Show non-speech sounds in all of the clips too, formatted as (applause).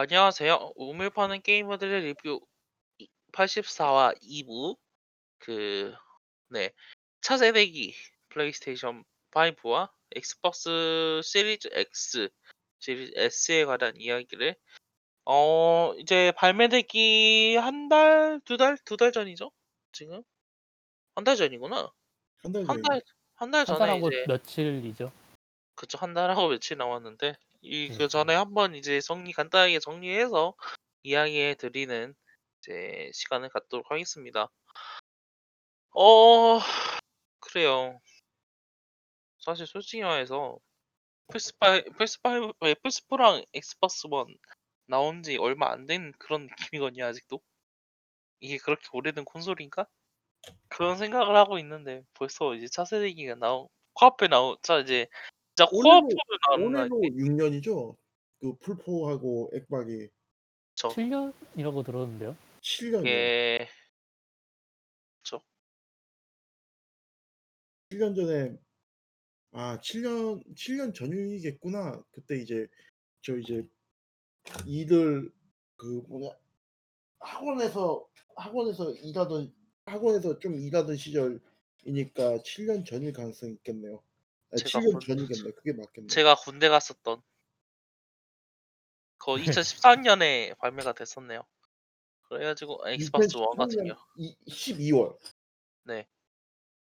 안녕하세요. 우물 파는 게이머들의 리뷰 84화 2부 그 네. 차세대기 플레이스테이션 5와 엑스박스 시리즈 X, 시리즈 S에 관한 이야기를 어 이제 발매되기 한 달, 두 달, 두 달 전이죠? 지금? 한 달 전이구나. 한 달한 전에 달, 한달한 전에 달하고 이제 며칠이죠. 그쵸 한 달하고 며칠 남았는데 이 네. 그 전에 한번 이제 정리 간단하게 정리해서 이야기해 드리는 이제 시간을 갖도록 하겠습니다. 어 그래요. 사실 솔직히 말해서 플스5 플스5 아니 플스4랑 엑스박스 1 나온 지 얼마 안 된 그런 느낌이거든요 아직도. 이게 그렇게 오래된 콘솔인가? 그런 생각을 하고 있는데 벌써 이제 차세대기가 나오 코앞에 나오 자 이제 진짜 올해로 코앞으로 나오나 올해로 6년이죠? 그 풀4하고 엑박이 그쵸. 7년이라고 들었는데요. 7년이요. 예. 그쵸. 7년 전에 아 7년 7년 전이겠구나. 그때 이제 저 이제 일을 그 뭐냐 학원에서 학원에서 일하던 학원에서 좀 일하던 시절이니까 7년 전일 가능성이 있겠네요. 아 제가 7년 군 전이겠네. 그게 맞겠네. 제가 군대 갔었던 그 2014년에 (laughs) 발매가 됐었네요. 그래 가지고 엑스박스 1 같은 2013년 경우 이 12월. 네.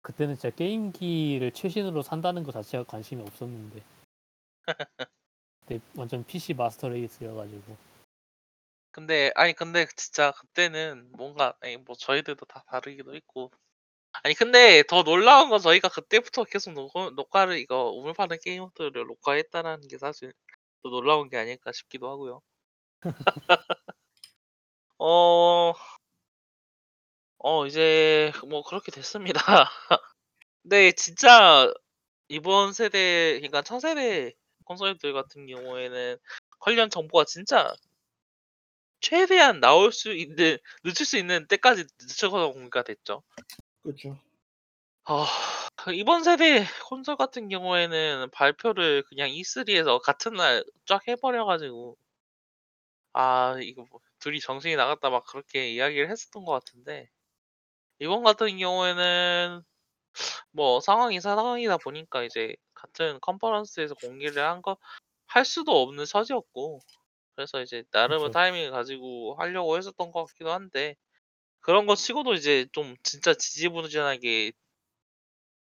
그때는 진짜 게임기를 최신으로 산다는 것 자체가 관심이 없었는데. (laughs) 그때 완전 PC 마스터 레이스여 가지고. 근데 아니 근데 진짜 그때는 뭔가 아니 뭐 저희들도 다 다르기도 했고 아니 근데 더 놀라운 건 저희가 그때부터 계속 녹 녹화를 이거 우물 파는 게이머들을 녹화했다라는 게 사실 더 놀라운 게 아닐까 싶기도 하고요. (laughs) 어. 어 이제 뭐 그렇게 됐습니다. (laughs) 근데 진짜 이번 세대 그러니까 차세대 콘솔들 같은 경우에는 관련 정보가 진짜 최대한 나올 수 있는 늦출 수 있는 때까지 늦춰서 공개가 됐죠. 그렇죠. 아 이번 세대 콘솔 같은 경우에는 발표를 그냥 E3에서 같은 날 쫙 해 버려 가지고 아 이거 뭐 둘이 정신이 나갔다 막 그렇게 이야기를 했었던 것 같은데 이번 같은 경우에는 뭐 상황이 상황이다 보니까 이제 같은 컨퍼런스에서 공개를 한 거 할 수도 없는 처지였고 그래서 이제 나름의 그쵸. 타이밍을 가지고 하려고 했었던 것 같기도 한데 그런 거 치고도 이제 좀 진짜 지지부진하게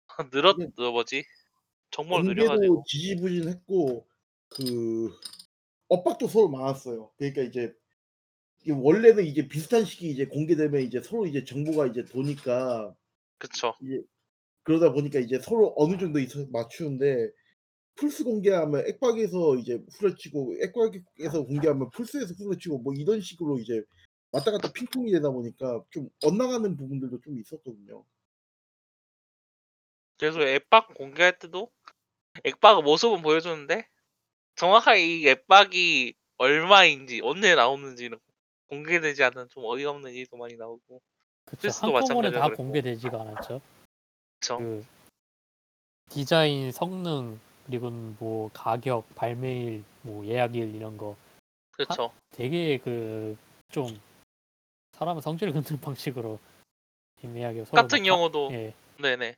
(laughs) 늘었 이게 그 뭐지 정보를 늘려 공개도 가지고 지지부진했고 그 엇박도 서로 많았어요. 그러니까 이제 이게 원래는 이제 비슷한 시기에 이제 공개되면 이제 서로 이제 정보가 이제 도니까 그쵸. 이제 그러다 보니까 이제 서로 어느 정도 있어서 맞추는데 플스 공개하면 엑박에서 이제 후려치고 엑박에서 공개하면 플스에서 후려치고 뭐 이런 식으로 이제 왔다 갔다 핑퐁이 되다 보니까 좀 엇나가는 부분들도 좀 있었거든요. 그래서 앱박 공개할 때도 앱박 모습은 보여주는데 정확하게 이 앱박이 얼마인지 언제 나오는지는 공개되지 않는 좀 어이가 없는 일도 많이 나오고 그쵸. 한꺼번에 다 그랬고. 공개되지가 않았죠. 그쵸. 그 디자인, 성능, 그리고 뭐 가격, 발매일, 뭐 예약일 이런 거 그쵸. 되게 그 좀 사람의 성질을 긋는 (laughs) 방식으로 애매하게 서로 같은 막 가- 경우도 예, 네네.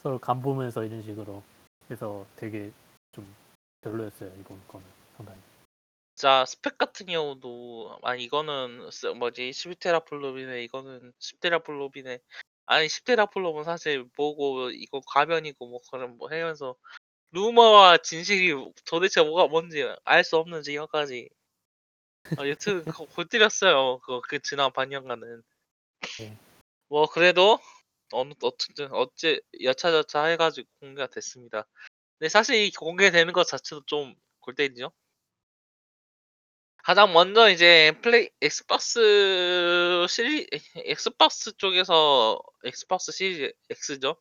서로 간 보면서 이런 식으로 해서 되게 좀 별로였어요 이번 거는 상당히. 자 스펙 같은 경우도 아니 이거는 쓰- 뭐지 12테라 플롭이네 이거는 10테라 플롭이네 아니 10 teraflop은 사실 뭐고 이거 가변이고 뭐 그런 뭐 하면서 루머와 진실이 도대체 뭐가 뭔지 알 수 없는 지경까지 어, 여튼 그거 골 때렸어요 그거 그 지난 반년간은 네. 뭐 그래도 어느 어쨌든 어째 여차저차 해가지고 공개가 됐습니다 근데 사실 이 공개되는 것 자체도 좀 골 때리죠 가장 먼저 이제 플레이 엑스박스 시리 엑스박스 쪽에서 엑스박스 시리즈 X죠.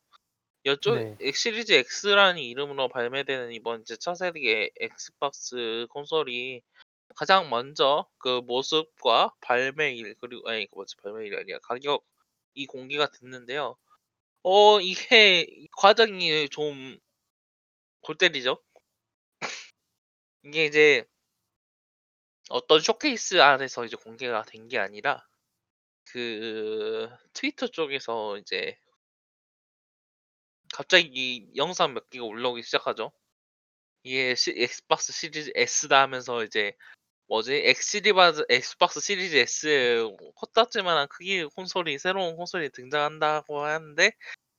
이쪽 네. 엑- 시리즈 X라는 이름으로 발매되는 이번 이제 차세대 엑스박스 콘솔이 가장 먼저 그 모습과 발매일 그리고 아니 그 뭐지 발매일이 아니라 가격이 공개가 됐는데요. 어 이게 이 과정이 좀 골 때리죠. 이게 이제 어떤 쇼케이스 안에서 이제 공개가 된 게 아니라 그 트위터 쪽에서 이제 갑자기 영상 몇 개가 올라오기 시작하죠. 이게 시 엑스박스 시리즈 S다 하면서 이제 뭐지? 엑스리바즈 엑스박스 시리즈 S 코딱지만한 크기의 콘솔이 새로운 콘솔이 등장한다고 하는데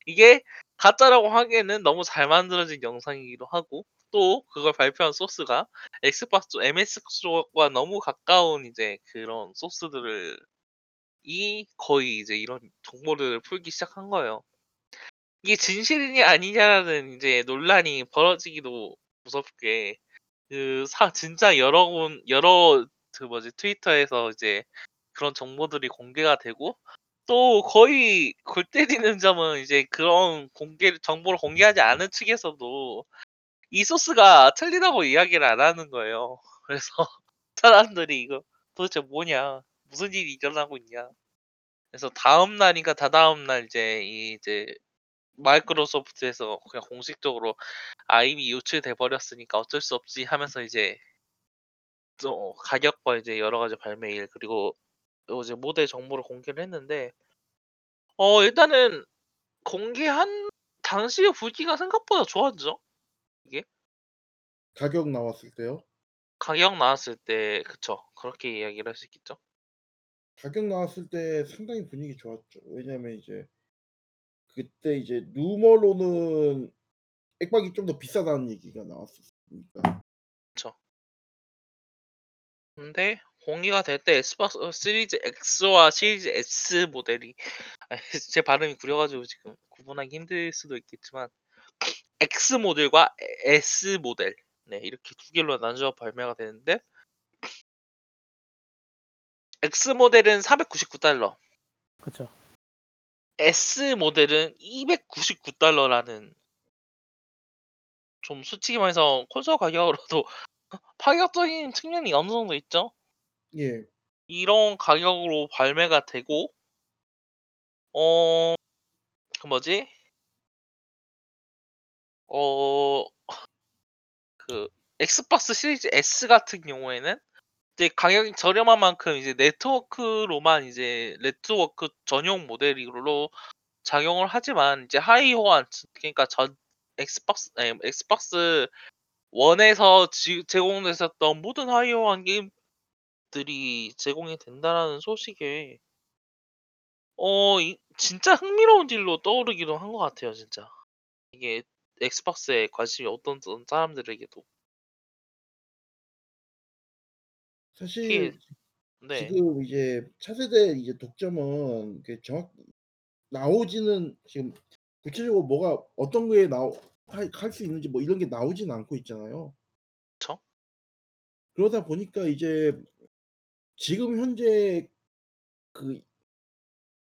이게 가짜라고 하기에는 너무 잘 만들어진 영상이기도 하고 또 그걸 발표한 소스가 엑스박스 MS 쪽과 너무 가까운 이제 그런 소스들을 이 거의 이제 이런 정보를 풀기 시작한 거예요. 이게 진실이냐 아니냐라는 이제 논란이 벌어지기도 무섭게 그 사 진짜 여러 군 여러 그 뭐지 트위터에서 이제 그런 정보들이 공개가 되고 또 거의 골 때리는 점은 이제 그런 공개 정보를 공개하지 않은 측에서도 이 소스가 틀리다고 이야기를 안 하는 거예요. (laughs) 그래서 사람들이 이거 도대체 뭐냐? 무슨 일이 일어나고 있냐? 그래서 다음 날인가 다다음 날 이제 이 이제 마이크로소프트에서 그냥 공식적으로 아 이미 유출돼 버렸으니까 어쩔 수 없지 하면서 이제 또 가격과 이제 여러 가지 발매일 그리고 요 이제 모델 정보를 공개를 했는데 어 일단은 공개한 당시의 불기가 생각보다 좋았죠. 이게. 가격 나왔을 때요? 가격 나왔을 때 그쵸. 그렇게 이야기를 할 수 있겠죠. 가격 나왔을 때 상당히 분위기 좋았죠. 왜냐하면 이제 그때 이제 루머로는 액박이 좀 더 비싸다는 얘기가 나왔었으니까. 그쵸. 근데 공개가 될 때 엑스박스 시리즈 X와 시리즈 S 모델이 아 (laughs) 제 발음이 구려 가지고 지금 구분하기 힘들 수도 있겠지만 X 모델과 S 모델 네 이렇게 두 개로 나눠져 발매가 되는데 X 모델은 499 달러. 그쵸. S 모델은 299 달러라는 좀 솔직히 말해서 콘솔 가격으로도 (laughs) 파격적인 측면이 어느 정도 있죠. 예. 이런 가격으로 발매가 되고 어 그 뭐지? 어 (laughs) 그 엑스박스 시리즈 S 같은 경우에는 이제 가격이 저렴한 만큼 이제 네트워크로만 이제 네트워크 전용 모델로 작용을 하지만 이제 하위 호환 그러니까 전 엑스박스 아니 엑스박스 1에서 지 제공됐었던 모든 하위 호환 게임들이 제공이 된다라는 소식에 어 이 진짜 흥미로운 일로 떠오르기도 한 것 같아요 진짜. 이게 엑스박스에 관심이 없던 사람들에게도. 사실 특히 네. 지금 이제 차세대 이제 독점은 그 정확 나오지는 지금 구체적으로 뭐가 어떤 거에 나오 할할수 있는지 뭐 이런 게 나오지는 않고 있잖아요. 그쵸. 그러다 보니까 이제 지금 현재 그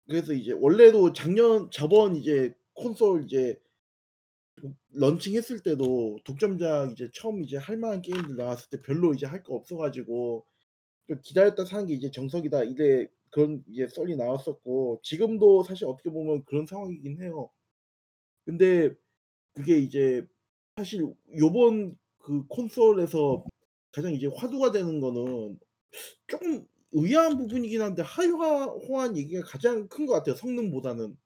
그래서 이제 원래도 작년 저번 이제 콘솔 이제 독 런칭했을 때도 독점작 이제 처음 이제 할 만한 게임들 나왔을 때 별로 이제 할 거 없어 가지고 좀 기다렸다 사는 게 이제 정석이다. 이래 그런 이제 썰이 나왔었고 지금도 사실 어떻게 보면 그런 상황이긴 해요. 근데 그게 이제 사실 요번 그 콘솔에서 가장 이제 화두가 되는 거는 쪼금 의아한 부분이긴 한데 하이화 호환 얘기가 가장 큰 것 같아요 성능보다는.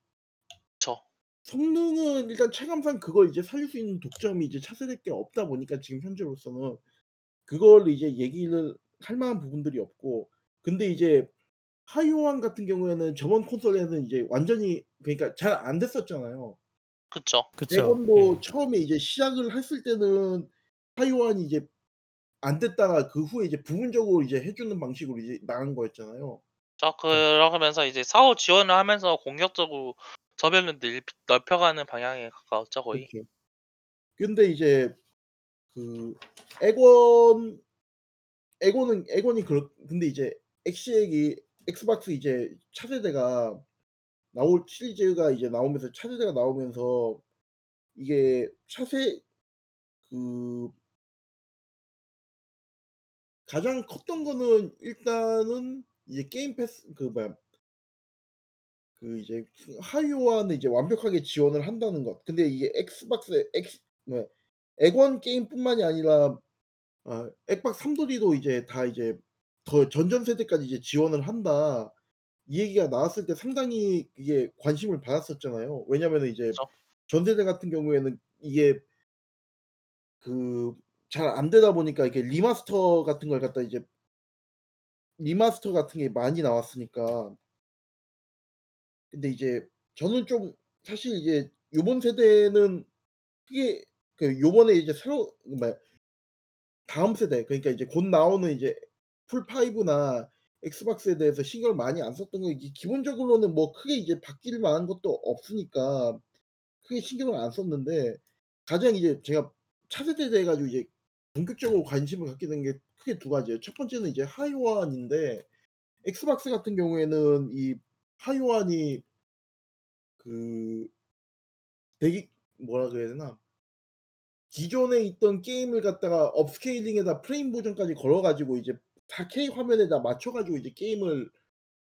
그쵸. 성능은 일단 체감상 그걸 이제 살릴 수 있는 독점이 이제 차세대 게 없다 보니까 지금 현재로서는 그걸 이제 얘기를 할 만한 부분들이 없고 근데 이제 하이 호환 같은 경우에는 저번 콘솔에는 이제 완전히 그러니까 잘 안 됐었잖아요. 그쵸. 그쵸. 대건도 예. 처음에 이제 시작을 했을 때는 하위 호환이 이제 안 됐다가 그 후에 이제 부분적으로 이제 해 주는 방식으로 이제 나간 거였잖아요. 저 그러면서 이제 사후 지원을 하면서 공격적으로 저변을 늘 넓혀가는 방향에 가까웠죠 거의. 그렇죠. 근데 이제 그 엑원 엑원은 엑원이 그렇 근데 이제 엑시엑이 엑스박스 이제 차세대가 나올 시리즈가 이제 나오면서 차세대가 나오면서 이게 차세 그 가장 컸던 거는 일단은 이제 게임 패스 그 뭐야 그 이제 하위 호환을 이제 완벽하게 지원을 한다는 것. 근데 이게 엑스박스 엑스 뭐야 엑원 게임뿐만이 아니라 아 액박 삼돌이도 이제 다 이제 더 전전 세대까지 이제 지원을 한다. 이 얘기가 나왔을 때 상당히 이게 관심을 받았었잖아요. 왜냐면은 이제 그쵸. 전 세대 같은 경우에는 이게 그 잘 안 되다 보니까 이렇게 리마스터 같은 걸 갖다 이제 리마스터 같은 게 많이 나왔으니까. 근데 이제 저는 좀 사실 이제 요번 세대는 크게 그 요번에 이제 새로 그 뭐야 다음 세대 그러니까 이제 곧 나오는 이제 플스5나 엑스박스에 대해서 신경을 많이 안 썼던 거 이게 기본적으로는 뭐 크게 이제 바뀔 만한 것도 없으니까 크게 신경을 안 썼는데 가장 이제 제가 차세대에 대해 가지고 이제 본격적으로 관심을 갖게 된 게 크게 두 가지예요. 첫 번째는 이제 하위 호환인데 엑스박스 같은 경우에는 이 하위 호환이 그 되게 뭐라 그래야 되나? 기존에 있던 게임을 갖다가 업스케일링에다 프레임 보정까지 걸어 가지고 이제 4K 화면에다 맞춰 가지고 이제 게임을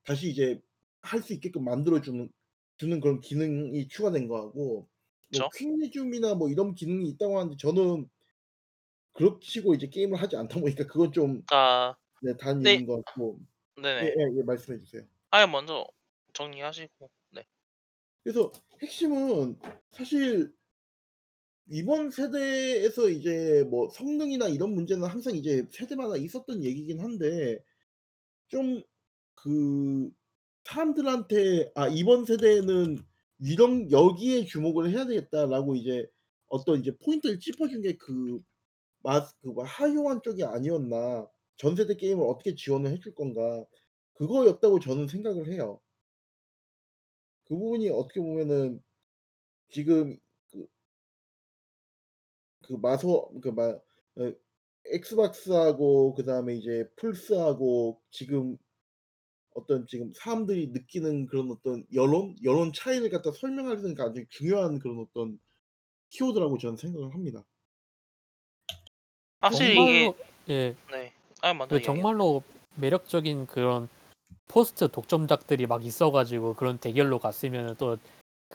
다시 이제 할 수 있게끔 만들어 주는 주는 그런 기능이 추가된 거하고 뭐 그쵸. 퀵 레줌이나 뭐 이런 기능이 있다고 하는데 저는 그렇시고 이제 게임을 하지 않다 보니까 그건 좀 아네 다른 네. 것 같고 네네. 예 예 예 말씀해 주세요. 아예 먼저 정리하시고. 네. 그래서 핵심은 사실 이번 세대에서 이제 뭐 성능이나 이런 문제는 항상 이제 세대마다 있었던 얘기긴 한데 좀 그 사람들한테 '아 이번 세대에는 이런 여기에 주목을 해야 되겠다.'라고 이제 어떤 이제 포인트를 짚어 준 게그 마스 그뭐 하이오안 쪽이 아니었나. 전 세대 게임을 어떻게 지원을 해줄 건가. 그거였다고 저는 생각을 해요. 그 부분이 어떻게 보면은 지금 그그 마소 그마어 엑스박스하고 그 다음에 이제 플스하고 지금 어떤 지금 사람들이 느끼는 그런 어떤 여론, 여론 차이를 갖다 설명하는 게 아주 중요한 그런 어떤 키워드라고 저는 생각을 합니다. 이게 정말로 예. 네. 아예 먼저 그. 정말로 매력적인 그런 포스트 독점작들이 막 있어 가지고 그런 대결로 갔으면은 또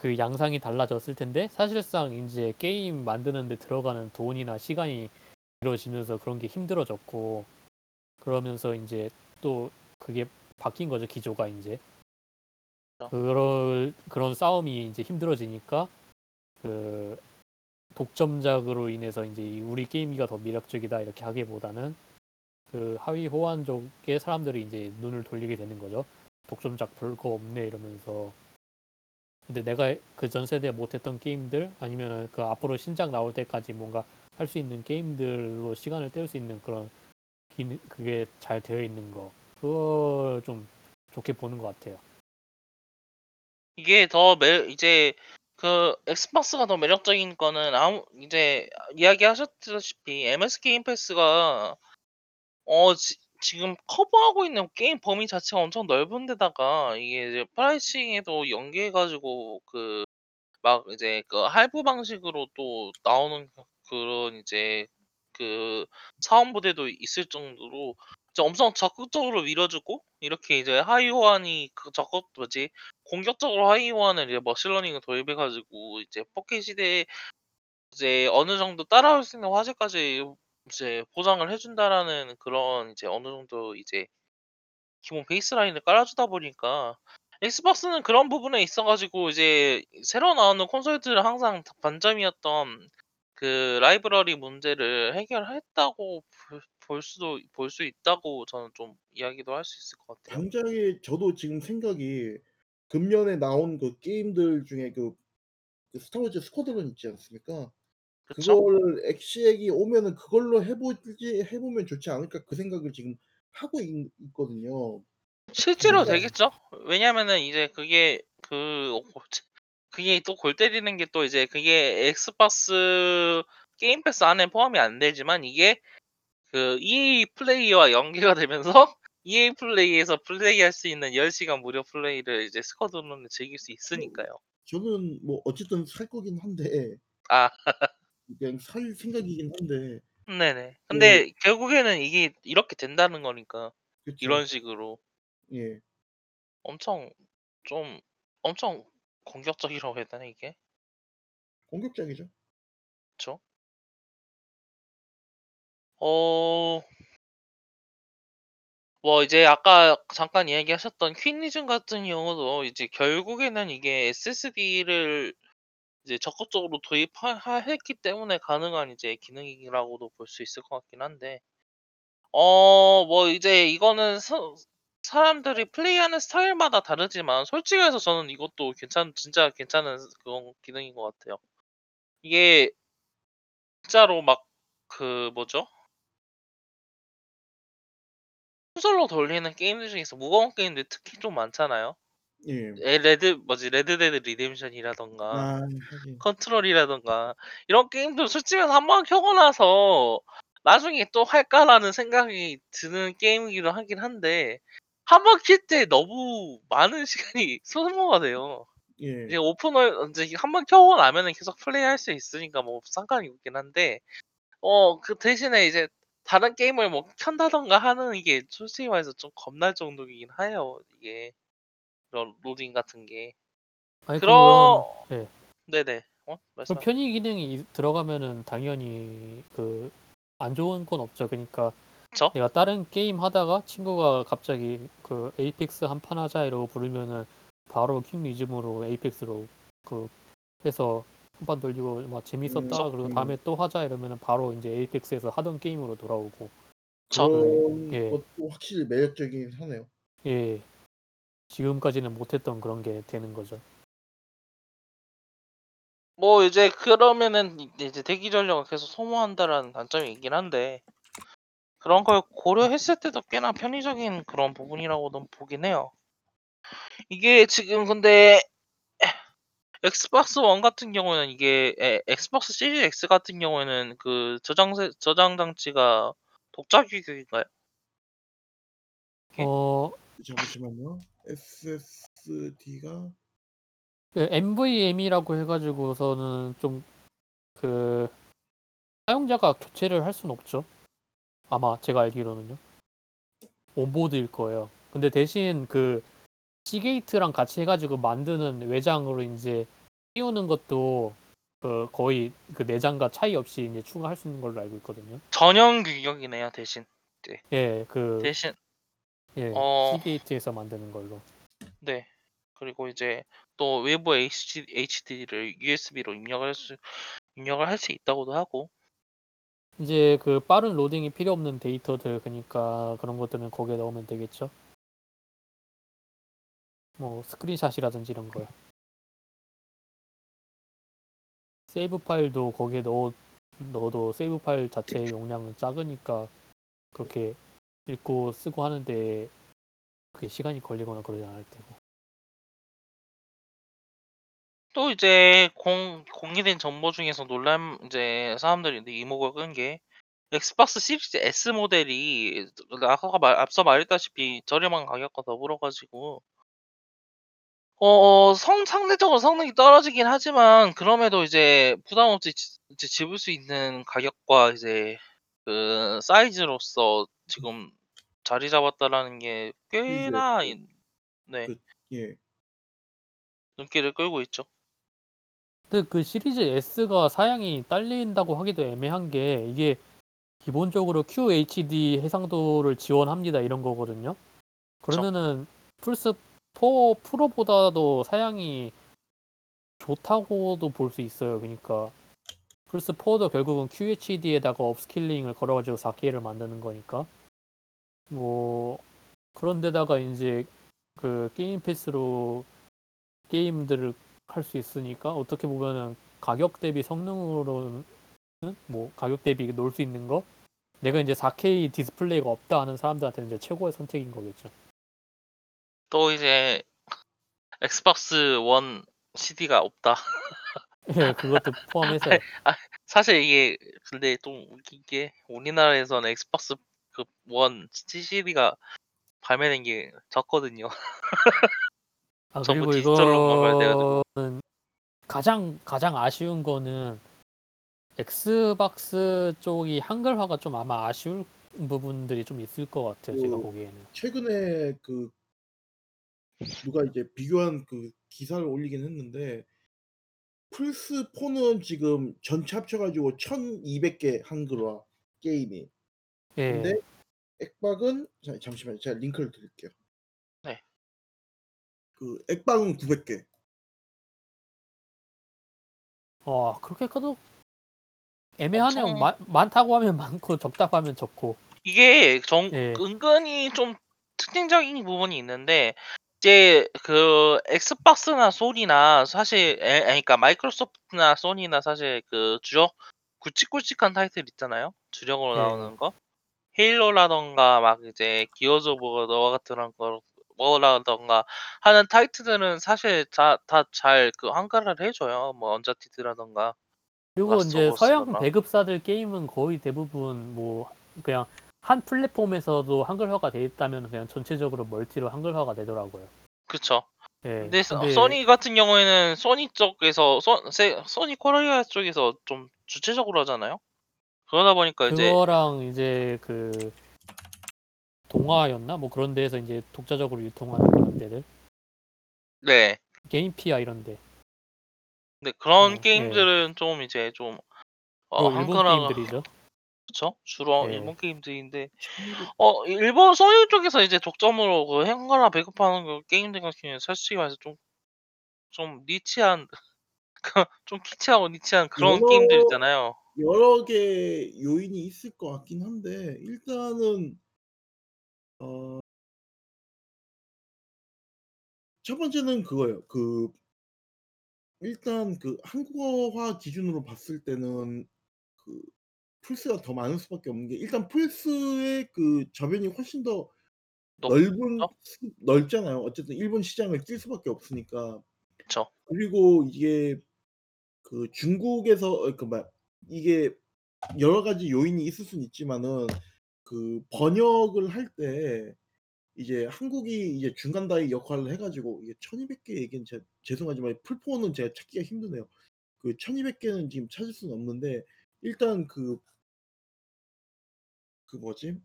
그 양상이 달라졌을 텐데 사실상 인제 게임 만드는 데 들어가는 돈이나 시간이 길어지면서 그런 게 힘들어졌고 그러면서 인제 또 그게 바뀐 거죠, 기조가 인제. 그쵸. 그럴 그런 싸움이 인제 힘들어지니까 그 독점작으로 인해서 인제 이 '우리 게임기가 더 매력적이다.' 이렇게 하기보다는 그 하위 호환 쪽에 사람들이 인제 눈을 돌리게 되는 거죠. '독점작 별거 없네.' 이러면서. 근데 내가 그 전 세대에 못 했던 게임들 아니면은 그 앞으로 신작 나올 때까지 뭔가 할 수 있는 게임들로 시간을 때울 수 있는 그런 기능 그게 잘 되어 있는 거 그걸 좀 좋게 보는 것 같아요. 이게 더 매 이제 그 엑스박스가 더 매력적인 거는 아무 이제 이야기하셨다시피 MS 게임 패스가 어 지 지금 커버하고 있는 게임 범위 자체가 엄청 넓은 데다가 이게 이제 pricing에도 연계해 가지고 그 막 이제 그 할부 방식으로 또 나오는 그 그런 이제 그 사원 부대도 있을 정도로 진짜 엄청 적극적으로 밀어주고 이렇게 이제 하위 호환이 그 적극 뭐지? 공격적으로 하위 호환을 이제 machine learning을 도입해 가지고 이제 4K 시대에 이제 어느 정도 따라올 수 있는 화질까지 이제 보장을 해 준다라는 그런 이제 어느 정도 이제 기본 baseline을 깔아주다 보니까 엑스박스는 그런 부분에 있어 가지고 이제 새로 나오는 콘솔들은 항상 다 난점이었던 그 라이브러리 문제를 해결했다고 볼 볼 수도 볼 수 있다고 저는 좀 이야기도 할 수 있을 것 같아요. 당장에 저도 지금 생각이 금년에 나온 그 게임들 중에 그 그 스타워즈 스쿼드론 있지 않습니까? 그쵸? 그거를 엑시엑이 오면은 '그걸로 해 보지 해 보면 좋지 않을까.' 그 생각을 지금 하고 있 있거든요. 실제로 뭔가 되겠죠. 왜냐면은 이제 그게 그 어 뭐지 그게 또 골 때리는 게 또 이제 그게 엑스박스 게임 패스 안에 포함이 안 되지만 이게 그 EA 플레이와 연계가 되면서 (laughs) EA 플레이에서 플레이할 수 있는 10 시간 무료 플레이를 이제 스쿼드론을 즐길 수뭐 있으니까요. 저는 뭐 어쨌든 살 거긴 한데 아 그냥 살 생각이긴 한데 네네. 그 근데 결국에는 이게 이렇게 된다는 거니까 그쵸. 이런 식으로 예. 엄청 좀 엄청 공격적이라고 해야 되나 이게? 공격적이죠. 그쵸? 어 뭐 이제 아까 잠깐 이야기하셨던 퀸리즘 같은 경우도 이제 결국에는 이게 SSD를 이제 적극적으로 도입하 하 했기 때문에 가능한 이제 기능이라고도 볼 수 있을 것 같긴 한데 어 뭐 이제 이거는 서 사람들이 플레이하는 스타일마다 다르지만 솔직히 해서 저는 이것도 괜찮 진짜 괜찮은 그런 기능인 것 같아요. 이게 진짜로 막 그 뭐죠? 콘솔로 돌리는 게임들 중에서 무거운 게임들 특히 좀 많잖아요. 예. 에 레드 뭐지 레드데드 리뎀션이라든가 아 하긴. 컨트롤이라든가 이런 게임들 솔직히 말해서 한번 깨고 나서 나중에 또 할까라는 생각이 드는 게임이기도 하긴 한데 한번 켤 때 너무 많은 시간이 (laughs) 소모가 돼요. 예. 이제 오픈월 이제 한번 켜고 나면은 계속 플레이할 수 있으니까 뭐 상관이 없긴 한데 어 그 대신에 이제 다른 게임을 뭐 켠다든가 하는 이게 솔직히 말해서 좀 겁날 정도이긴 해요, 이게. 그런 로딩 같은 게. 아니 그럼 그럼 예. 네네. 어? 그 말씀 편의 기능이 이- 들어가면은 당연히 그 안 좋은 건 없죠. 그러니까 그쵸? 내가 다른 게임 하다가 친구가 갑자기 그 에이펙스 한 판 하자 이러고 부르면은 바로 킹 리즘으로 에이펙스로 그 해서 한 판 돌리고 막 재밌었다 음, 그리고 음. 다음에 또 하자 이러면은 바로 이제 에이펙스에서 하던 게임으로 돌아오고? 그런 예. 것도 확실히 매력적이긴 하네요. 예 지금까지는 못했던 그런 게 되는 거죠. 뭐 이제 그러면은 이 이제 대기 전력을 계속 소모한다라는 단점이 있긴 한데 그런 걸 고려했을 때도 꽤나 편의적인 그런 부분이라고는 보긴 해요. 이게 지금 근데 엑스박스 원 같은 경우에는 이게 에 엑스박스 시리즈 X 같은 경우에는 그 저장세 저장 장치가 독자 규격인가요? 예? 어 잠시만요. SSD가 그 NVMe라고 해가지고서는 좀 그 사용자가 교체를 할 수는 없죠. 아마 제가 알기로는요. 온보드일 거예요. 근데 대신 그 시게이트랑 같이 해가지고 만드는 외장으로 이제 띄우는 것도 그 거의 그 내장과 차이 없이 이제 추가할 수 있는 걸로 알고 있거든요. 전용 규격이네요, 대신. 예, 그 대신 예, 어. 시게이트에서 만드는 걸로. 네. 그리고 이제 또 외부 HD HDD를 USB로 입력을 할 수 입력을 할 수 있다고도 하고. 이제 그 빠른 로딩이 필요 없는 데이터들 그러니까 그런 것들은 거기에 넣으면 되겠죠. 뭐 스크린샷이라든지 이런 거요. 세이브 파일도 거기에 넣어 넣어도 세이브 파일 자체의 용량은 작으니까 그렇게 읽고 쓰고 하는데 그게 시간이 걸리거나 그러지 않을 테고. 또 이제 공 공개된 정보 중에서 논란 이제 사람들이 이제 이목을 끈 게 엑스박스 시리즈 S 모델이 아까 말 앞서 말했다시피 저렴한 가격과 더불어 가지고 어 성 상대적으로 성능이 떨어지긴 하지만 그럼에도 이제 부담 없이 지 이제 집을 수 있는 가격과 이제 그 사이즈로서 지금 자리 잡았다라는 게 꽤나 이 네. 그 예. 눈길을 끌고 있죠. 근데 그 시리즈 S가 사양이 딸린다고 하기도 애매한 게 이게 기본적으로 QHD 해상도를 지원합니다 이런 거거든요. 그러면은 플스 4 프로보다도 사양이 좋다고도 볼 수 있어요. 그러니까 플스 4도 결국은 QHD에다가 upscaling을 걸어가지고 4K를 만드는 거니까 뭐 그런데다가 이제 그 게임 패스로 게임들을 할 수 있으니까 어떻게 보면은 가격 대비 성능으로는 뭐 가격 대비 놀 수 있는 거 내가 이제 4K 디스플레이가 없다 하는 사람들한테는 이제 최고의 선택인 거겠죠. 또 이제 엑스박스 원 CD가 없다. (laughs) 예, 그것도 포함해서 (laughs) 사실 이게 근데 좀 웃긴 게 우리나라에서는 엑스박스 그 원 CD가 발매된 게 적거든요. 아 (laughs) 전부 그리고. 이거는 가장 가장 아쉬운 거는 엑스박스 쪽이 한글화가 좀 아마 아쉬울 부분들이 좀 있을 것 같아요. 제가 그- 보기에는. 최근에 그 누가 이제 비교한 그 기사를 올리긴 했는데 플스 4는 지금 전체 합쳐가지고 1,200개 한글화 게임이. 예. 근데 액박은 자, 잠시만요. 제가 링크를 드릴게요. 네. 그 액박은 900개. 와 그렇게 커도 애매하네요. 엄청- 많- 많다고 하면 많고 적다고 하면 적고. 이게 정 예. 은근히 좀 특징적인 부분이 있는데 이제 그 엑스박스나 소니나 사실 에, 아니, 그러니까 마이크로소프트나 소니나 사실 그 주력 굵직굵직한 타이틀 있잖아요. 주력으로 네. 나오는 거. 헤일로라던가 막 이제 기어즈 오브 워 같은 거 뭐라던가 하는 타이틀들은 사실 다 다 잘 그 한글화를 해줘요. 뭐 언차티드라던가. 그리고 이제 서양. 배급사들 게임은 거의 대부분 뭐 그냥 한 플랫폼에서도 한글화가 돼 있다면 그냥 전체적으로 멀티로 한글화가 되더라고요. 그쵸. 예. 근데, 소- 근데 소니 같은 경우에는 소니 쪽에서 소, 세- 소니 코리아 쪽에서 좀 주체적으로 하잖아요. 그러다 보니까 이제 그거랑 이제 그 동화였나 뭐 그런 데에서 이제 독자적으로 유통하는 그런 데들 네. 게임피아 이런 데 근데 그런 어, 예. 게임들은 좀 이제 좀 어, 또 일본 한글화가 게임들이죠. 그쵸? 주로 예. 일본 게임들인데 1200어 일본 소니 쪽에서 이제 독점으로 그 한글화 배급하는 그 게임들 같은 경우는 솔직히 말해서 좀 좀 니치한 (laughs) 좀 키치하고 니치한 그런 여러- 게임들 있잖아요. 여러 개 요인이 있을 것 같긴 한데 일단은 어, 첫 번째는 그거예요. 그 일단 그 한국어화 기준으로 봤을 때는 그 플스가 더 많을 수밖에 없는 게 일단 플스의 그 저변이 훨씬 더 높- 넓은 높죠? 수- 넓잖아요. 어쨌든 일본 시장을 뛸 수밖에 없으니까. 그쵸. 그리고 이게 그 중국에서 어, 그막 이게 여러 가지 요인이 있을 수는 있지만은 그 번역을 할 때 이제 한국이 이제 중간다리 역할을 해가지고 이게 1200개 얘기는 제, 죄송하지만 풀포는 제가 찾기가 힘드네요. 그 1200개는 지금 찾을 수는 없는데 일단 그 그 뭐지?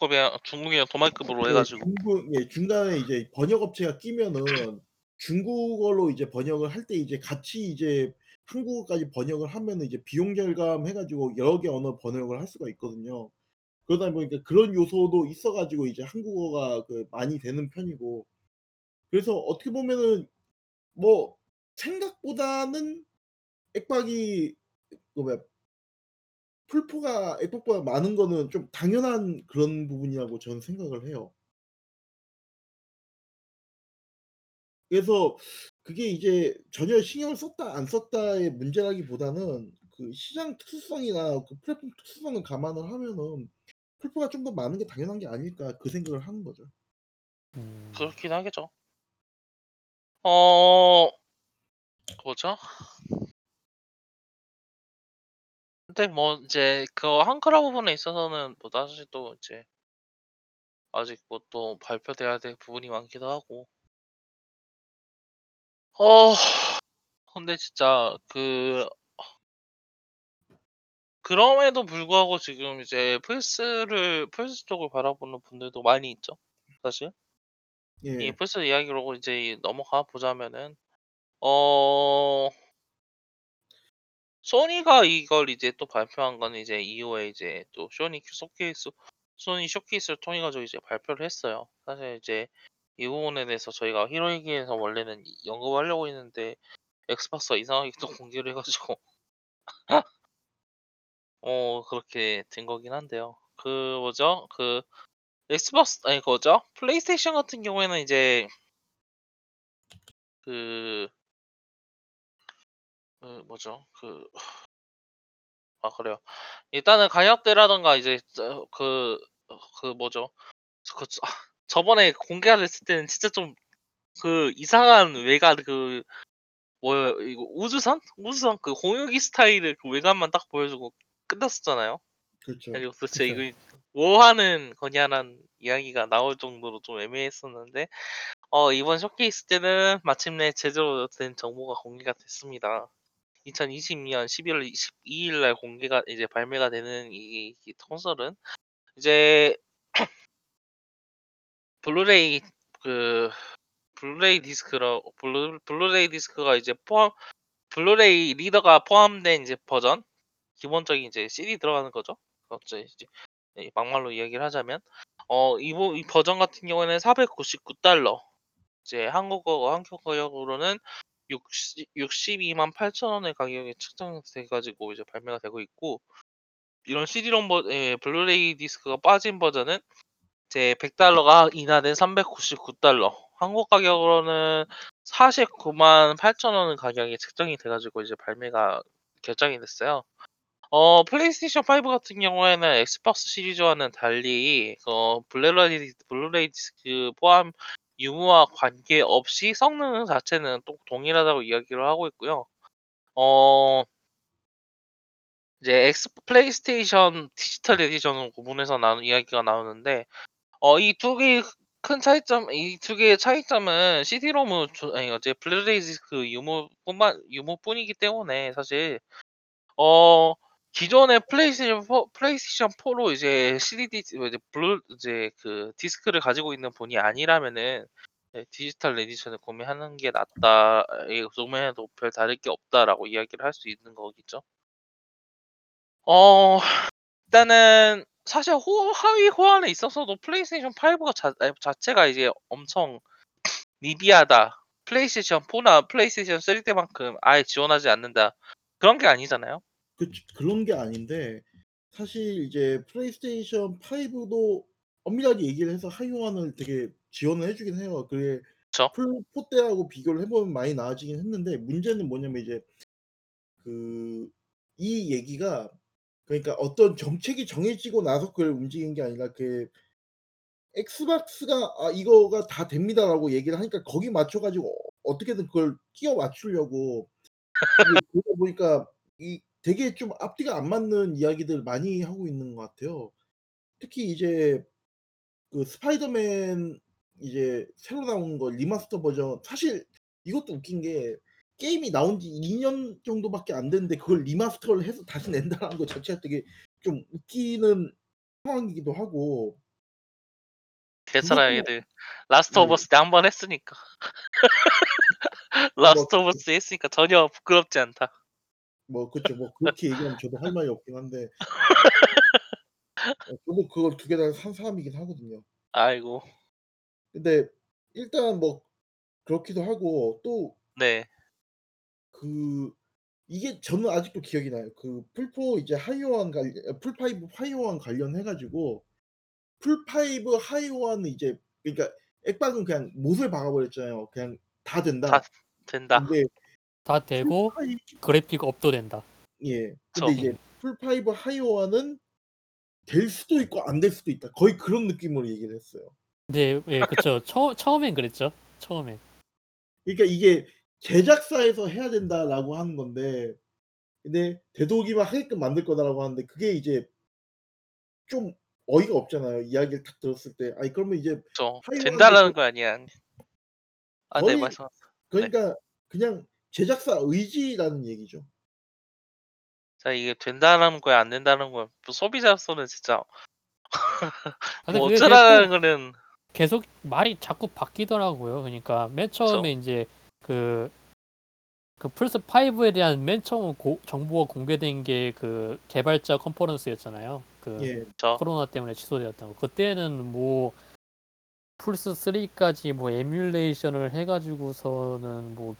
그게 중국이랑 도마급으로 네, 해가지고 중국 예, 중간에 이제 번역 업체가 끼면은 중국어로 이제 번역을 할 때 이제 같이 이제 한국어까지 번역을 하면은 이제 비용 절감 해가지고 여러 개 언어 번역을 할 수가 있거든요. 그러다 보니까 그런 요소도 있어가지고 이제 한국어가 그 많이 되는 편이고 그래서 어떻게 보면은 뭐 생각보다는 액박이 그 뭐야 풀포가 액박보다 많은 거는 좀 당연한 그런 부분이라고 저는 생각을 해요. 그래서 그게 이제 전혀 신경을 썼다 안 썼다의 문제라기보다는 그 시장 특수성이나 그 플랫폼 특수성을 감안을 하면은 풀포가 좀 더 많은 게 당연한 게 아닐까 그 생각을 하는 거죠. 음, 그렇긴 하겠죠. 어 뭐죠? 근데 뭐 이제 그 한글화 부분에 있어서는 뭐 사실 또 이제 아직 뭐 또 발표돼야 될 부분이 많기도 하고. 어 근데 진짜 그 그럼에도 불구하고 지금 이제 플스를 플스 쪽을 바라보는 분들도 많이 있죠. 사실. 이 예. 플스 이야기로 이제 넘어가 보자면은 어 소니가 이걸 이제 또 발표한 건 이제 이후에 이제 또 소니 쇼케이스 소니 쇼케이스를 통해 가지고 이제 발표를 했어요. 사실 이제 이 부분에 대해서 저희가 히로이기에서 원래는 이- 언급하려고 했는데 엑스박스가 이상하게 또 (laughs) 공개를 해가지고 (laughs) 어 그렇게 된 거긴 한데요. 그 뭐죠? 그 엑스박스 아니 그거죠? 플레이스테이션 같은 경우에는 이제 그, 그 뭐죠? 그 아 그래요. 일단은 가격대라던가 이제 저 그 그 뭐죠? 그 아 저번에 공개를 했을 때는 진짜 좀 그 이상한 외관 그 뭐예요? 이거 우주선? 우주선 그 공유기 스타일의 그 외관만 딱 보여주고 끝났었잖아요. 그렇죠. 그리고 도대체 그쵸. 이거 뭐 하는 거냐라는 이야기가 나올 정도로 좀 애매했었는데 어 이번 쇼케이스 때는 마침내 제대로 된 정보가 공개가 됐습니다. 2022년 11월 22일 날 공개가 이제 발매가 되는 이, 이 콘솔은 이제 블루레이 그 블루레이 디스크라 블루 블루레이 디스크가 이제 포함 블루레이 리더가 포함된 이제 버전? 기본적인 이제 CD 들어가는 거죠. 어째 이제 예, 막말로 이야기를 하자면. 어, 이, 버전 같은 경우에는 499달러. 이제 한국어 한국 가격으로는 60, 62만 8천 원의 가격에 책정돼 가지고 이제 발매가 되고 있고 이런 CD롬 버 예, 블루레이 디스크가 빠진 버전은 이제 100달러가 인하된 399달러 한국 가격으로는 49만 8천 원 가격이 책정이 돼 가지고 이제 발매가 결정이 됐어요. 어 플레이스테이션 5 같은 경우에는 엑스박스 시리즈와는 달리 어 블루레이 블루레이 디스크 포함 유무와 관계없이 성능 자체는 또 동일하다고 이야기를 하고 있고요. 어 이제 엑스 플레이스테이션 디지털 에디션 부분에서 나눈 이야기가 나오는데 어 이 두 개의 큰 차이점 이 두 개의 차이점은 CD-ROM 조 아니 어제 블루레이 디스크 유무뿐만 유무뿐이기 때문에 사실 어 기존의 플레이스테이션 4 플레이스테이션 4로 이제 CD 디스 이제 블루 이제 그 디스크를 가지고 있는 분이 아니라면은 네, 디지털 에디션을 구매하는 게 낫다. 이 구매해도 별 다를 게 없다라고 이야기를 할 수 있는 거겠죠. 어 일단은 사실 호 하위 호환에 있어서도 플레이스테이션 5가 자아 자체가 이제 엄청 미비하다. 플레이스테이션 4나 플레이스테이션 3 때만큼 아예 지원하지 않는다. 그런 게 아니잖아요. 그 그런 게 아닌데 사실 이제 플레이스테이션 5도 엄밀하게 얘기를 해서 하위 호환을 되게 지원을 해 주긴 해요. 그게 4 때하고 비교를 해 보면 많이 나아지긴 했는데 문제는 뭐냐면 이제 그 이 얘기가 그러니까 어떤 정책이 정해지고 나서 그걸 움직인 게 아니라 그 엑스박스가 "아 이거가 다 됩니다."라고 얘기를 하니까 거기 맞춰 가지고 어떻게든 그걸 끼워 맞추려고 그러다 보니까 이 되게 좀 앞뒤가 안 맞는 이야기들 많이 하고 있는 것 같아요. 특히 이제 그 스파이더맨 이제 새로 나온 거 리마스터 버전 사실 이것도 웃긴 게 게임이 나온 지 2년 정도밖에 안 됐는데 그걸 리마스터를 해서 다시 낸다라는 거 자체가 되게 좀 웃기는 상황이기도 하고 괜찮아요 그것도 얘들. 라스트 오브 네. 어스 때 한 번 했으니까. 뭐 라스트 오브 어스 했으니까 전혀 부끄럽지 않다. 뭐 그쵸. 뭐 그렇게 얘기하면 저도 할 말이 없긴 한데 (laughs) 어 저도 그걸 두 개 다 산 사람이긴 하거든요. 아이고. 근데 일단 뭐 그렇기도 하고 또 네. 그 이게 저는 아직도 기억이 나요. 그 플4 이제 하위 호환 관련 어 플5 하위 호환 관련해 가지고 플5 하위 호환은 이제 그러니까 액박은 그냥 못을 박아 버렸잖아요. 그냥 다 된다. 다 된다. 근데 다 되고 플5 그래픽 업도 된다. 예. 근데 이제 플5 하위 호환은 될 수도 있고 안 될 수도 있다. 거의 그런 느낌으로 얘기를 했어요. 근데 예. 처 처음엔 그랬죠. 처음엔. 그러니까 이게 " 제작사에서 해야 된다."라고 하는 건데 근데 "되도록이면 하게끔 만들 거다."라고 하는데 그게 이제 좀 어이가 없잖아요. 이야기를 딱 들었을 때. 아니 그러면 이제 된다라는 그거 아니야. 아네 거의 말씀하세요. 네. 그러니까 그냥 제작사 의지라는 얘기죠. 자 이게 된다라는 거야 안 된다는 거야 뭐 소비자로서는 진짜 아 근데 뭐 어쩌라는 계속 거는 계속 말이 자꾸 바뀌더라고요. 그러니까 맨 처음에 인제 그 그 플스 5에 대한 맨 처음 고 정보가 공개된 게 그 개발자 컨퍼런스였잖아요. 그 예. 저 코로나 때문에 취소되었던 거. 그때는 뭐 플스 3까지 뭐 에뮬레이션을 해 가지고서는 뭐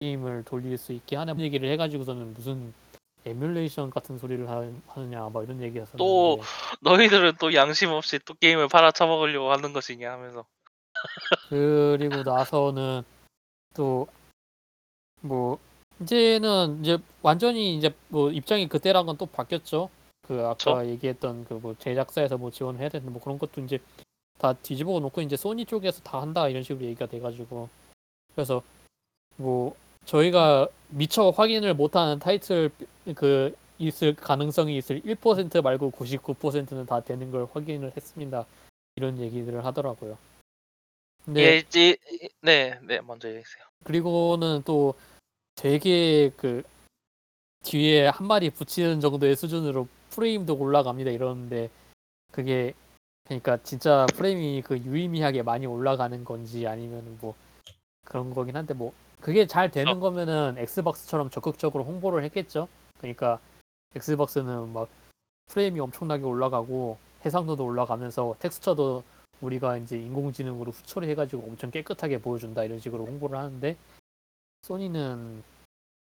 게임을 돌릴 수 있게 하는 얘기를 해 가지고서는 무슨 에뮬레이션 같은 소리를 하 하느냐 막 이런 얘기였었는데 또 너희들은 또 양심 없이 또 게임을 팔아쳐먹으려고 하는 것이냐 하면서 그리고 나서는 또 뭐 이제는 이제 완전히 이제 뭐 입장이 그때랑 은 또 바뀌었죠. 그 아까 얘기했던 그 뭐 제작사에서 뭐 지원을 해야 되는 뭐 그런 것도 인제 다 뒤집어 놓고 인제 소니 쪽에서 다 한다 이런 식으로 얘기가 돼 가지고 그래서 뭐 저희가 미처 확인을 못하는 타이틀 그 있을 가능성이 있을 1% 말고 99%는 다 되는 걸 확인을 했습니다. 이런 얘기들을 하더라고요. 예, 이제 네, 네 먼저 얘기하세요. 그리고는 또 되게 그 뒤에 한 마디 붙이는 정도의 수준으로 프레임도 올라갑니다 이러는데 그게 그러니까 진짜 프레임이 그 유의미하게 많이 올라가는 건지 아니면 뭐 그런 거긴 한데 뭐 그게 잘 되는 어. 거면은 엑스박스처럼 적극적으로 홍보를 했겠죠. 그러니까 엑스박스는 막 프레임이 엄청나게 올라가고 해상도도 올라가면서 텍스처도 우리가 이제 인공지능으로 후처리 해가지고 엄청 깨끗하게 보여준다 이런 식으로 홍보를 하는데 소니는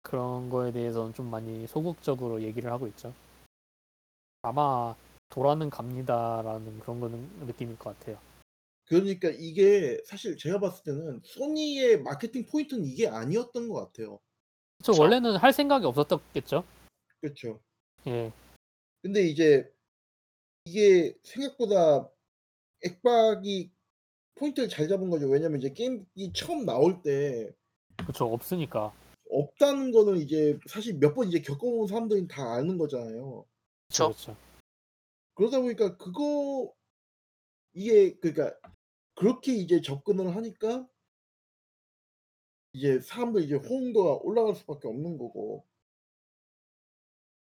그런 거에 대해서는 좀 많이 소극적으로 얘기를 하고 있죠. 아마 돌아는 갑니다라는 그런 거는 느낌일 것 같아요. 그러니까 이게 사실 제가 봤을 때는 소니의 마케팅 포인트는 이게 아니었던 것 같아요. 저. 원래는 할 생각이 없었겠죠. 그렇죠. 예, 근데 이제 이게 생각보다 액박이 포인트를 잘 잡은 거죠. 왜냐면 이제 게임이 처음 나올 때 그렇죠. 없으니까. 없다는 거는 이제 사실 몇 번 이제 겪어본 사람들은 다 아는 거잖아요. 그쵸. 그렇죠. 그러다 보니까 그거 이게 그러니까 그렇게 이제 접근을 하니까 이제 사람들 이제 호응도가 올라갈 수밖에 없는 거고.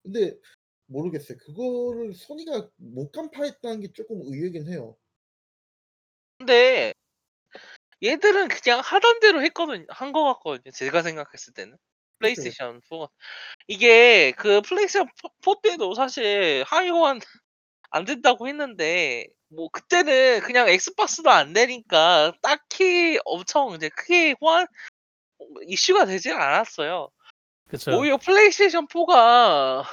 근데 모르겠어요. 그거를 소니가 못 간파했다는 게 조금 의외긴 해요. 근데 얘들은 그냥 하던 대로 했거든 한 거 같거든요. 제가 생각했을 때는. 플레이스테이션 4. 이게 그 플레이스테이션 4 때도 사실 하위 호환 (laughs) 안 된다고 했는데 뭐 그때는 그냥 엑스박스도 안 되니까 딱히 엄청 이제 크게 호환 이슈가 되진 않았어요. 그렇죠. 오히려 플레이스테이션 4가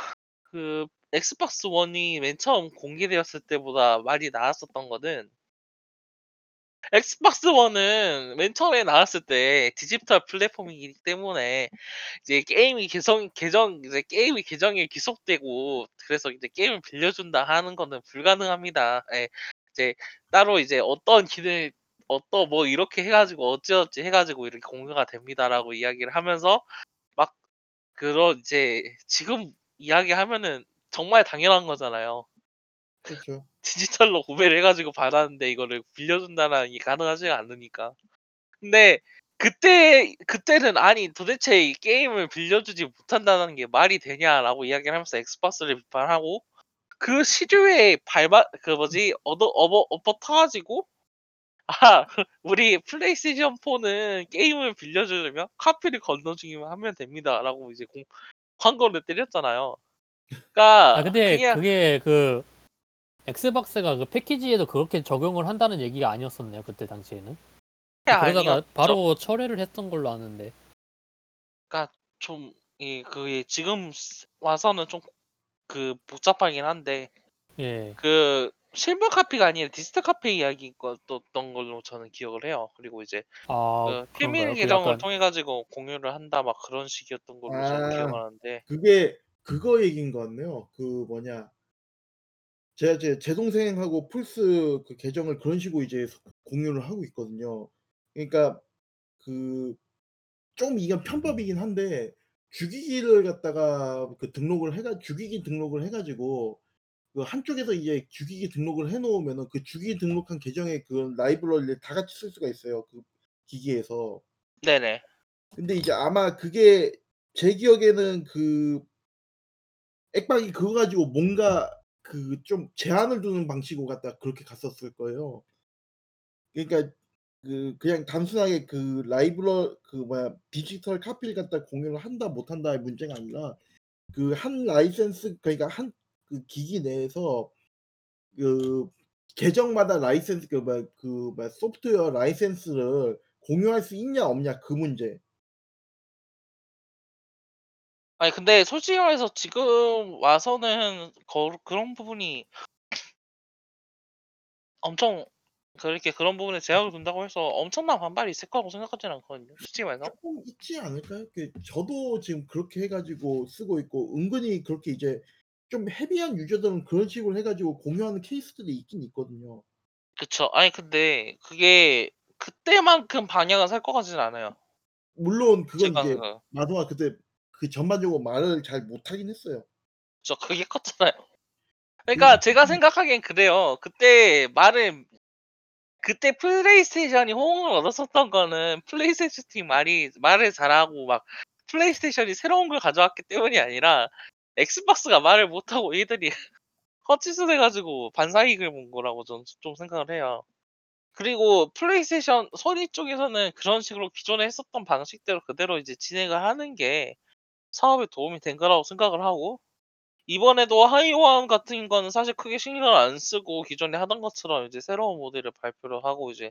그 엑스박스 1이 맨 처음 공개되었을 때보다 많이 나았었던 거는 엑스박스 1은 맨 처음에 나왔을 때 디지털 플랫폼이기 때문에 이제 게임이 개성 계정 이제 게임이 계정에 귀속되고 그래서 이제 게임을 빌려준다 하는 거는 불가능합니다. 예. 이제 따로 이제 어떤 기능 어떤 뭐 이렇게 해가지고 어찌어찌 해가지고 이렇게 공유가 됩니다라고 이야기를 하면서 막 그런 이제 지금 이야기하면은 정말 당연한 거잖아요. 그렇죠. 디지털로 구매를 해가지고 받았는데 이거를 빌려준다는 게 가능하지가 않으니까. 근데 그때 그때는 아니 도대체 이 게임을 빌려주지 못한다는 게 말이 되냐라고 이야기를 하면서 엑스박스를 비판하고 그 시류에 밟아 그 뭐지 얻어 업어 엎어 터가지고 아 (laughs) 우리 플레이스테이션 4는 게임을 빌려주려면 카피를 건네주기만 하면 됩니다라고 이제 공, 광고를 때렸잖아요. 그러니까 아 근데 그냥 그게 그 엑스박스가 그 패키지에도 그렇게 적용을 한다는 얘기가 아니었었네요 그때 당시에는. 그러다가 아니었죠. 바로 철회를 했던 걸로 아는데. 좀, 이, 그게 지금 스- 와서는 좀 그 복잡하긴 한데, 예. 그 실물 카피가 아니라 디지털 카피 이야기였던 걸로 저는 기억을 해요. 그리고 이제 아 그? 필밀 그 계정을 약간 통해 가지고 공유를 한다 막 그런 식이었던 걸로 저는 아. 기억을 하는데, 그게 그거 얘기인 것 같네요. 그 뭐냐. 제가 제, 제 동생하고 플스 그 계정을 그런 식으로 이제 공유를 하고 있거든요. 그러니까 그좀 이건 편법이긴 한데 주기기를 갖다가 그 등록을 해가 주기기 등록을 해가지고 그 한쪽에서 이제 주기기 등록을 해놓으면은 그 주기기 등록한 계정의 그 라이브러리를 다 같이 쓸 수가 있어요. 그 기기에서. 네네. 근데 이제 아마 그게 제 기억에는 그 액박이 그거 가지고 뭔가 그 좀 제한을 두는 방식으로 갖다 그렇게 갔었을 거예요. 그러니까 그 그냥 단순하게 그 라이브러 그 뭐야 디지털 카피를 갖다 공유를 한다 못 한다의 문제가 아니라 그 한 라이센스 그러니까 한 그 기기 내에서 그 계정마다 라이센스 그 뭐야 그 뭐야 소프트웨어 라이센스를 공유할 수 있냐 없냐 그 문제. 아니 근데 솔직히 말해서 지금 와서는 거, 그런 부분이 엄청 그렇게 그런 부분에 제약을 둔다고 해서 엄청난 반발이 있을 거라고 생각하지는 않거든요. 솔직히 말해서. 조금 있지 않을까요? 그 저도 지금 그렇게 해 가지고 쓰고 있고 은근히 그렇게 이제 좀 헤비한 유저들은 그런 식으로 해 가지고 공유하는 케이스들이 있긴 있거든요. 그쵸. 아니 근데 그게 그때만큼 반향을 살 것 같지는 않아요. 물론 그건 제가 이제 생각. 마소가 그때 그 전반적으로 말을 잘 못하긴 했어요. 저 그게 컸잖아요. 그러니까 그 제가 생각하기엔 그래요. 그때 말을 그때 플레이스테이션이 호응을 얻었었던 거는 플레이스테이션 팀 말이 말을 잘하고 막 플레이스테이션이 새로운 걸 가져왔기 때문이 아니라 엑스박스가 말을 못하고 얘들이 (laughs) 헛짓을 해가지고 반사이익을 본 거라고 저는 좀 생각을 해요. 그리고 플레이스테이션 소니 쪽에서는 그런 식으로 기존에 했었던 방식대로 그대로 이제 진행을 하는 게 사업에 도움이 된 거라고 생각을 하고 이번에도 하이원 같은 거는 사실 크게 신경을 안 쓰고 기존에 하던 것처럼 이제 새로운 모델을 발표를 하고 이제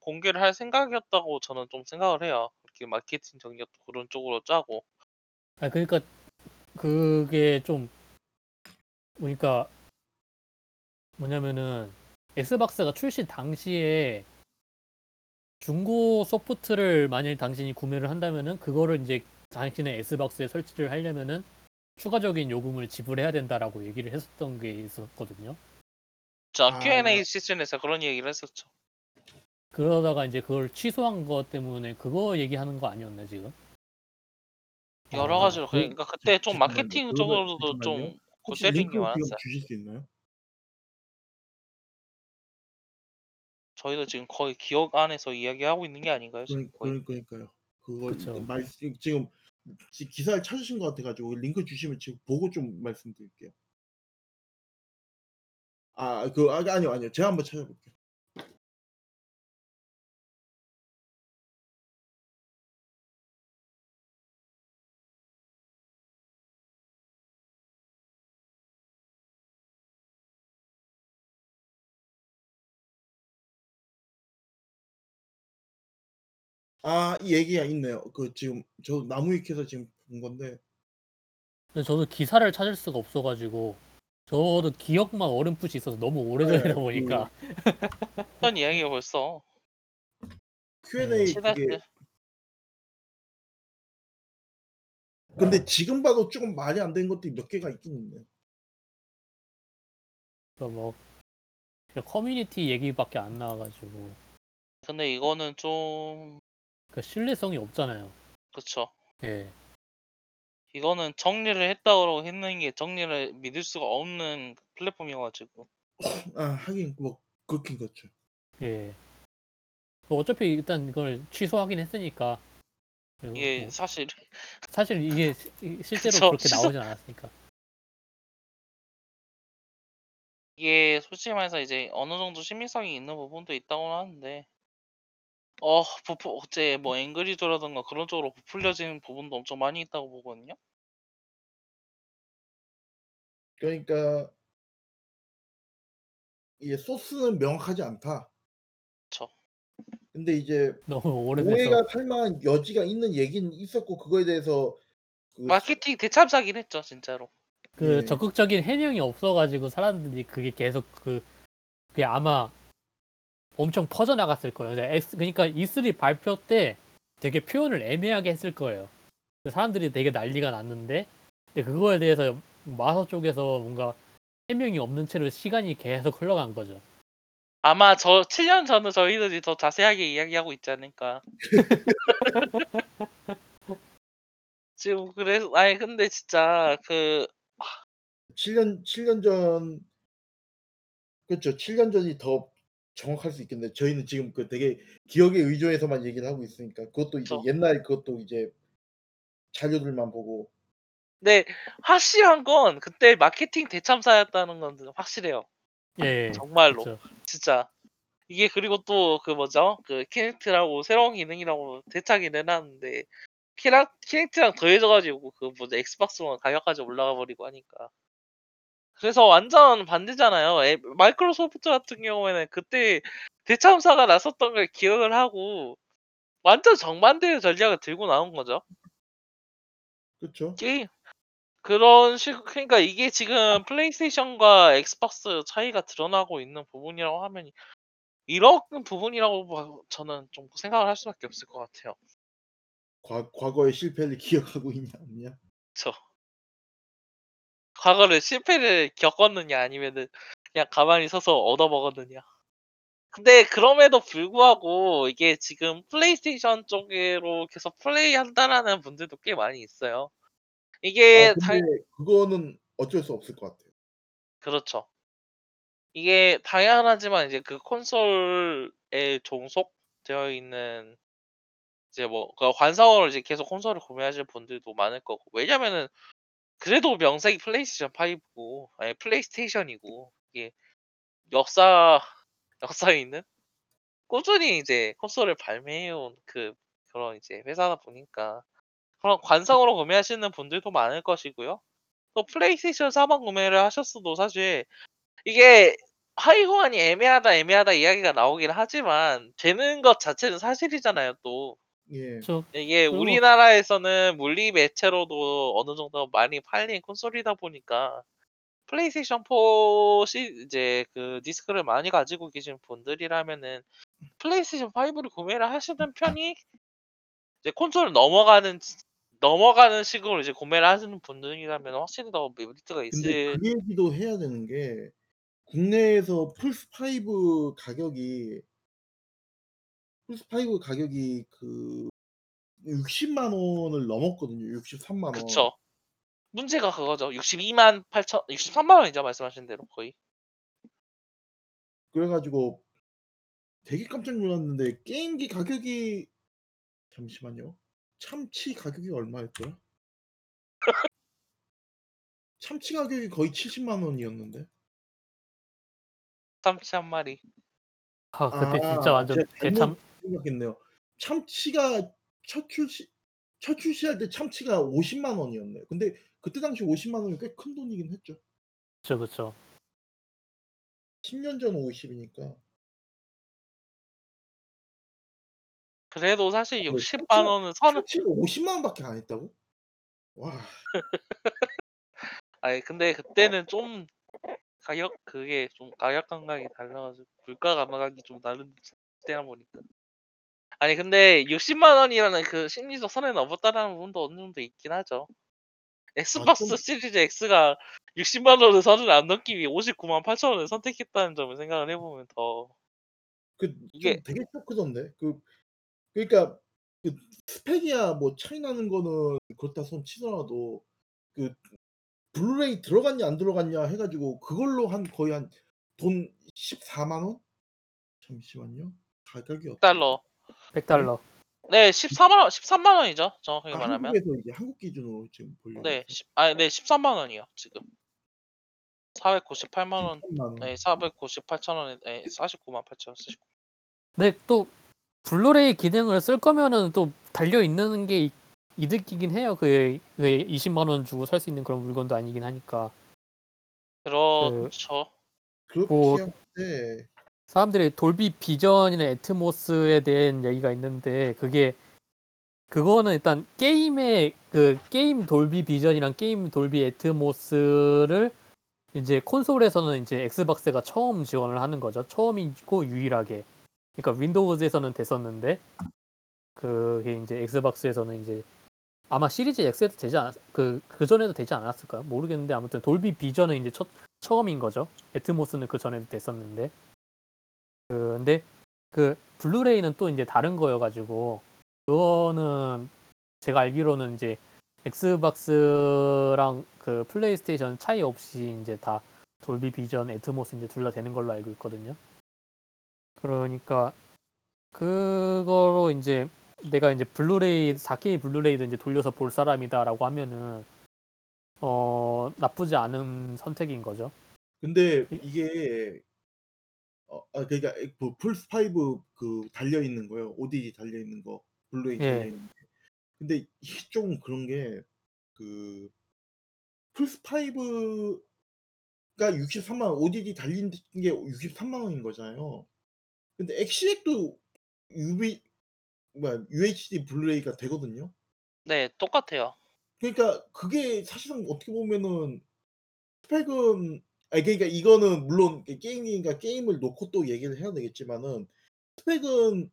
공개를 할 생각이었다고 저는 좀 생각을 해요. 이렇게 마케팅 전략도 그런 쪽으로 짜고. 아 그러니까 그게 좀 그러니까 뭐냐면은 엑스박스가 출시 당시에 중고 소프트를 만약에 당신이 구매를 한다면은 그거를 이제 당신의 엑스박스에 설치를 하려면은 추가적인 요금을 지불해야 된다라고 얘기를 했었던 게 있었거든요. 저 아. Q&A 시즌에서 그런 얘기를 했었죠. 그러다가 이제 그걸 취소한 것 때문에 그거 얘기하는 거 아니었나 지금? 여러 아, 가지로 그- 그러니까 그때 좀. 마케팅 쪽으로도. 좀 골때린 링크 게 많았어요. 주실 수 있나요? 저희도 지금 거의 기억 안에서 이야기하고 있는 게 아닌가요? 지금 거의? 그러, 그러니까요. 그거 그쵸. 말 지금 지- 기사를 찾으신 것 같아가지고 링크 주시면 지금 보고 좀 말씀드릴게요. 아, 그 아, 아니요 아니요 제가 한번 찾아볼게요. 아, 이 얘기가 있네요. 그 지금 저 나무위키에서 지금 본 건데. 근데 저도 기사를 찾을 수가 없어 가지고 저도 기억만 어렴풋이 있어서 너무 오래전이다 네, 보니까. (laughs) 어떤 이야기가 벌써. Q&A 시다 그게 근데 지금 봐도 조금 말이 안 되는 것들이 몇 개가 있긴 있네요. 그러니까 뭐 그냥 커뮤니티 얘기밖에 안 나와가지고. 근데 이거는 좀 그 신뢰성이 없잖아요. 그쵸. 예. 이거는 정리를 했다고 했는 게 정리를 믿을 수가 없는 플랫폼이어가지고 아, 하긴 뭐 그렇긴 그렇죠. 예. 뭐 어차피 일단 이걸 취소하긴 했으니까. 이게 뭐 사실 사실 이게 (laughs) 실제로 그쵸, 그렇게 취소- 나오진 않았으니까. 이게 솔직히 말해서 이제 어느 정도 신빙성이 있는 부분도 있다고 하는데 어 부풀 어째 뭐 앵그리조라던가 그런 쪽으로 부풀려진 부분도 엄청 많이 있다고 보거든요. 그러니까 이게 소스는 명확하지 않다. 그쵸. 근데 이제 너무 오래돼서 오해가 살만한 여지가 있는 얘기는 있었고 그거에 대해서 그 마케팅 대참사긴 했죠 진짜로. 그 예. 적극적인 해명이 없어가지고 사람들이 그게 계속 그 그게 아마 엄청 퍼져 나갔을 거예요. 그러니까 E3 발표 때 되게 표현을 애매하게 했을 거예요. 그 사람들이 되게 난리가 났는데 근데 그거에 대해서 마서 쪽에서 뭔가 해명이 없는 채로 시간이 계속 흘러간 거죠. 아마 저 7년 전에 저희들이 더 자세하게 이야기하고 있지 않을까. (laughs) 지금 그래서 아니 근데 진짜 그 7년 7년 전 그렇죠. 7년 전이 더 정확할 수 있겠네요. 저희는 지금 그 되게 기억에 의존해서만 얘기를 하고 있으니까 그것도 이제 그쵸. 옛날 그것도 이제 자료들만 보고 네, 확실한 건 그때 마케팅 대참사였다는 건 확실해요. 예. 정말로. 그쵸. 진짜. 이게 그리고 또 그 뭐죠? 그 키넥트라고 새로운 기능이라고 대차게 내놨는데 키라, 키넥트랑 더해져가지고 그 뭐죠? 엑스박스 원 가격까지 올라가 버리고 하니까. 그래서 완전 반대잖아요. 애- 마이크로소프트 같은 경우에는 그때 대참사가 났었던 걸 기억을 하고 완전 정반대의 전략을 들고 나온 거죠. 그렇죠. 게임 그런 식 그러니까 이게 지금 플레이스테이션과 엑스박스 차이가 드러나고 있는 부분이라고 하면 이런 부분이라고 봐- 저는 좀 생각을 할 수밖에 없을 것 같아요. 과, 과거의 실패를 (laughs) 기억하고 있냐 없냐. 저 과거를 실패를 겪었느냐 아니면은 그냥 가만히 서서 얻어먹었느냐. 근데 그럼에도 불구하고 이게 지금 플레이스테이션 쪽으로 계속 플레이한다라는 분들도 꽤 많이 있어요. 이게 아, 당- 그거는 어쩔 수 없을 것 같아요. 그렇죠. 이게 당연하지만 이제 그 콘솔에 종속되어 있는 이제 뭐그 관성으로 이제 계속 콘솔을 구매하실 분들도 많을 거고 왜냐면은 그래도 명색이 플레이스테이션 5고 아니 플레이스테이션이고 이게 역사 (laughs) 역사에 있는 꾸준히 이제 콘솔을 발매해온 그 그런 이제 회사다 보니까 그런 관성으로 구매하시는 분들도 많을 것이고요. 또 플레이스테이션 4만 구매를 하셨어도 사실 이게 하위 호환이 애매하다 애매하다 이야기가 나오긴 하지만 되는 것 자체는 사실이잖아요 또 예. 저 이게 그리고- 우리나라에서는 물리 매체로도 어느 정도 많이 팔린 콘솔이다 보니까 플레이스테이션 4 시, 이제 그 디스크를 많이 가지고 계신 분들이라면은 플레이스테이션 5를 구매를 하시는 편이 이제 콘솔을 넘어가는 넘어가는 식으로 이제 구매를 하시는 분들이라면 확실히 더 메리트가 근데 있을 그 얘기도 해야 되는 게 국내에서 플스 5 가격이 플스 5 가격이 그 60만 원을 넘었거든요. 63만 원. 그쵸. 문제가 그거죠. 62만 8천, 63만 원이죠 말씀하신 대로 거의. 그래가지고 되게 깜짝 놀랐는데 게임기 가격이 잠시만요. 참치 가격이 얼마였더라? 참치 가격이 거의 70만 원이었는데. 참치 한 마리. 아, 그때 아, 진짜 완전 제가 대참 생각했네요. 참치가 첫 출시 첫 출시할 때 참치가 50만 원이었네. 근데 그때 당시 50만 원이 꽤 큰 돈이긴 했죠. 그쵸 그쵸. 10년 전 50이니까. 그래도 사실 네, 60만 참치가- 원은 선을 참치가 50만 원밖에 안 했다고? 와. (laughs) 아니 근데 그때는 좀 가격 그게 좀 가격 감각이 달라가지고 물가 감각이 좀 다른 때다 보니까. 아니 근데 60만 원이라는 그 심리적 선을 넘었다라는 부분도 어느 정도 있긴 하죠. 엑스박스 아, 좀- 시리즈 X가 60만 원을 선을 안 넘기 위해 59만 8천 원을 선택했다는 점을 생각을 해보면 더 그 좀 이게- 되게 쇼크던데. 그 그러니까 그 스펙이야 뭐 차이 나는 거는 그렇다 손 치더라도 그 블루레이 들어갔냐 안 들어갔냐 해가지고 그걸로 한 거의 한 돈 14만 원? 잠시만요. 가격이 어떻게? 달러. 100달러. 네, 14만 원, 13만 원이죠. 정확하게 아, 말하면. 한국에서 이제 한국 기준으로 지금 보려고. 네, 10, 아, 네, 13만 원이요 지금. 498만 원, 13만 원. 네, 498천 원에, 네, 49만 8천 원 쓰시고. 근데 또 블루레이 기능을 쓸 거면은 또 달려 있는 게 이- 이득이긴 해요. 그, 그 20만 원 주고 살 수 있는 그런 물건도 아니긴 하니까. 그렇죠. 그렇게 뭐- 한데 사람들이 돌비 비전이나 애트모스에 대한 얘기가 있는데 그게 그거는 일단 게임의 그 게임 돌비 비전이랑 게임 돌비 애트모스를 이제 콘솔에서는 이제 엑스박스가 처음 지원을 하는 거죠. 처음이고 유일하게. 그러니까 윈도우즈에서는 됐었는데 그게 이제 엑스박스에서는 이제 아마 시리즈 X에도 되지 않았 그 그 전에도 되지 않았을까요? 모르겠는데 아무튼 돌비 비전은 이제 첫 처음인 거죠. 애트모스는 그 전에도 됐었는데 그 근데 그 블루레이는 또 이제 다른 거여가지고 그거는 제가 알기로는 이제 엑스박스랑 그 플레이스테이션 차이 없이 이제 다 Dolby Vision, Atmos 이제 둘 다 되는 걸로 알고 있거든요. 그러니까 그거로 이제 내가 이제 블루레이 4K 블루레이도 이제 돌려서 볼 사람이다라고 하면은 어 나쁘지 않은 선택인 거죠. 근데 이게 어, 아 그러니까 그 플스 5 그 달려 있는 거요. ODD 달려 있는 거, 블루레이 예. 달려 있는 게. 근데 이게 좀 그런 게 그 플스 5가 63만 원, ODD 달린 게 63만 원인 거잖아요. 근데 엑시엑도 UV 뭐야 UHD 블루레이가 되거든요. 네, 똑같아요. 그러니까 그게 사실상 어떻게 보면은 스펙은 아니 그러니까 이거는 물론 게임이니까 게임을 놓고 또 얘기를 해야 되겠지만은 스펙은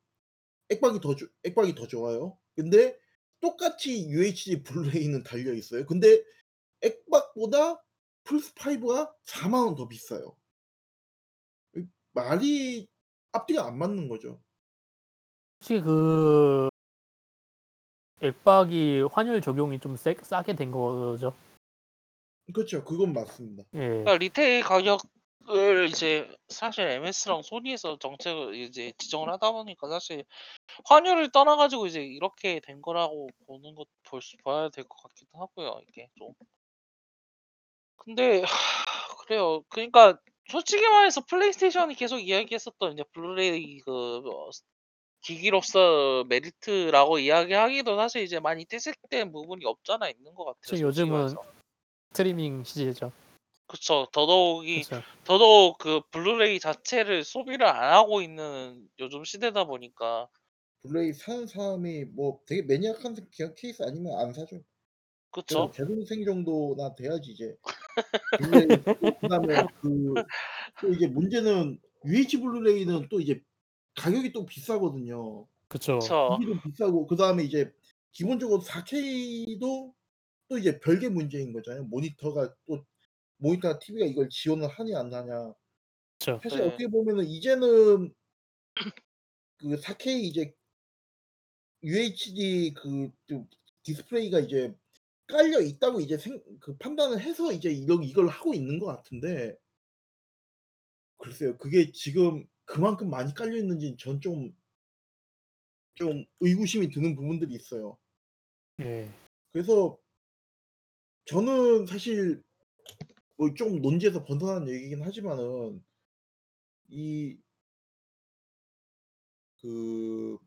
액박이 더 좋- 액박이 더 좋아요. 근데 똑같이 UHD 블루레이는 달려 있어요. 근데 액박보다 플스 5가 4만 원 더 비싸요. 이 말이 앞뒤가 안 맞는 거죠. 혹시 그 액박이 환율 적용이 좀 세, 싸게 된 거죠? 그렇죠. 그건 맞습니다. 예. 그러니까 retail 가격을 이제 사실 MS랑 소니에서 정책을 이제 지정을 하다 보니까 사실 환율을 떠나가지고 이제 이렇게 된 거라고 보는 것 볼 수 봐야 될 것 같기도 하고요. 이게 좀. 근데 하, 그래요. 그러니까 솔직히 말해서 플레이스테이션이 계속 이야기했었던 이제 블루레이 그 어, 기기로서 메리트라고 이야기하기도 사실 이제 많이 퇴색된 부분이 없잖아 있는 것 같아요. 솔직히 요즘은 말해서. 스트리밍 시대죠. 그쵸. 더더욱이 그쵸. 더더욱 그 블루레이 자체를 소비를 안 하고 있는 요즘 시대다 보니까 블루레이 사는 사람이 뭐 되게 maniac한 게 케이스 아니면 안 사죠. 그쵸. 제 동생 정도나 돼야지 이제. (laughs) 그다음에 그 또 이제 문제는 UHD 블루레이는 또 이제 가격이 또 비싸거든요. 그쵸. 그쵸. 비싸고 그다음에 이제 기본적으로 4K도 또 이제 별개 문제인 거잖아요. 모니터가 또 모니터나 TV가 이걸 지원을 하냐 안 하냐. 그쵸. 사실 네. 어떻게 보면은 이제는 (clears throat) 그 4K 이제 UHD 그좀 디스플레이가 이제 깔려 있다고 이제 생 그 판단을 해서 이제 이런 이걸 하고 있는 것 같은데 글쎄요. 그게 지금 그만큼 많이 깔려 있는지는 전좀 좀 의구심이 드는 부분들이 있어요. 예. 그래서 저는 사실 뭐 좀 논지에서 벗어나는 얘기긴 하지만은 이 그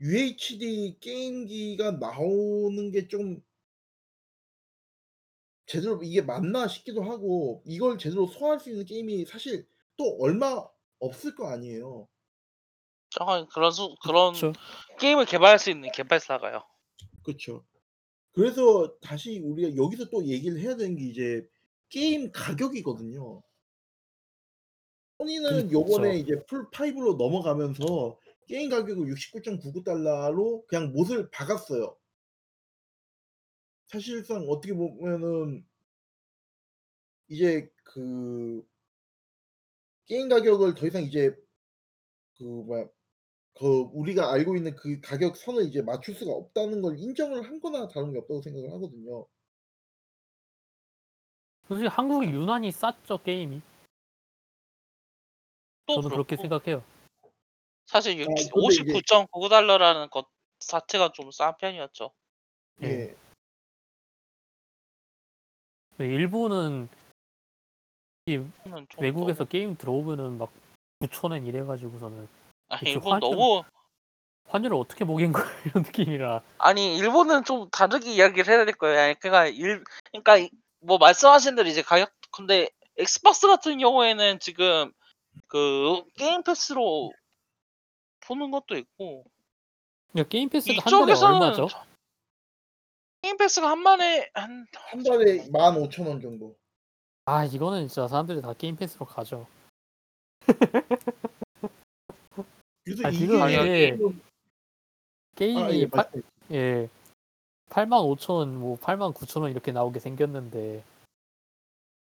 UHD 게임기가 나오는 게 좀 제대로 이게 맞나 싶기도 하고 이걸 제대로 소화할 수 있는 게임이 사실 또 얼마 없을 거 아니에요. 정확히 그런 수 그런 그쵸. 게임을 개발할 수 있는 개발사가요. 그쵸. 그래서 다시 우리가 여기서 또 얘기를 해야 되는 게 이제 게임 가격이거든요. 소니는 요번에 그쵸. 이제 플스 5로 넘어가면서 게임 가격을 69.99 달러로 그냥 못을 박았어요. 사실상 어떻게 보면은 이제 그 게임 가격을 더 이상 이제 그 뭐야 그 우리가 알고 있는 그 가격 선을 이제 맞출 수가 없다는 걸 인정을 한 거나 다른 게 없다고 생각을 하거든요. 솔직히 한국이 유난히 쌌죠 게임이. 또 저도 그렇게 그렇고 생각해요. 사실 아육 근데 이제 59.99 달러라는 것 자체가 좀 싼 편이었죠. 예. 예. 일본은 이는좀 외국에서 너무 게임 들어오면은 막 9,000원 이래 가지고서는 아 대체 일본 환율 너무 환율을 어떻게 먹인 거야 (laughs) 이런 느낌이라. 아니 일본은 좀 다르게 이야기를 해야 될 거예요. 아니 그러니까 일 그러니까 이 뭐 말씀하신 대로 이제 가격 근데 엑스박스 같은 경우에는 지금 그 Game Pass로 보는 것도 있고 야 Game Pass가 한 이쪽에서는 얼마죠? 저 게임 패스가 한 번에 한 한 달에 15,000원 정도. 아 이거는 진짜 사람들이 다 게임 패스로 가죠. (laughs) 그래서 아 이게 지금 근데 지금 아 게임이 예팔 말씀해 주세요. 예. 85,000원 뭐 89,000원 이렇게 나오게 생겼는데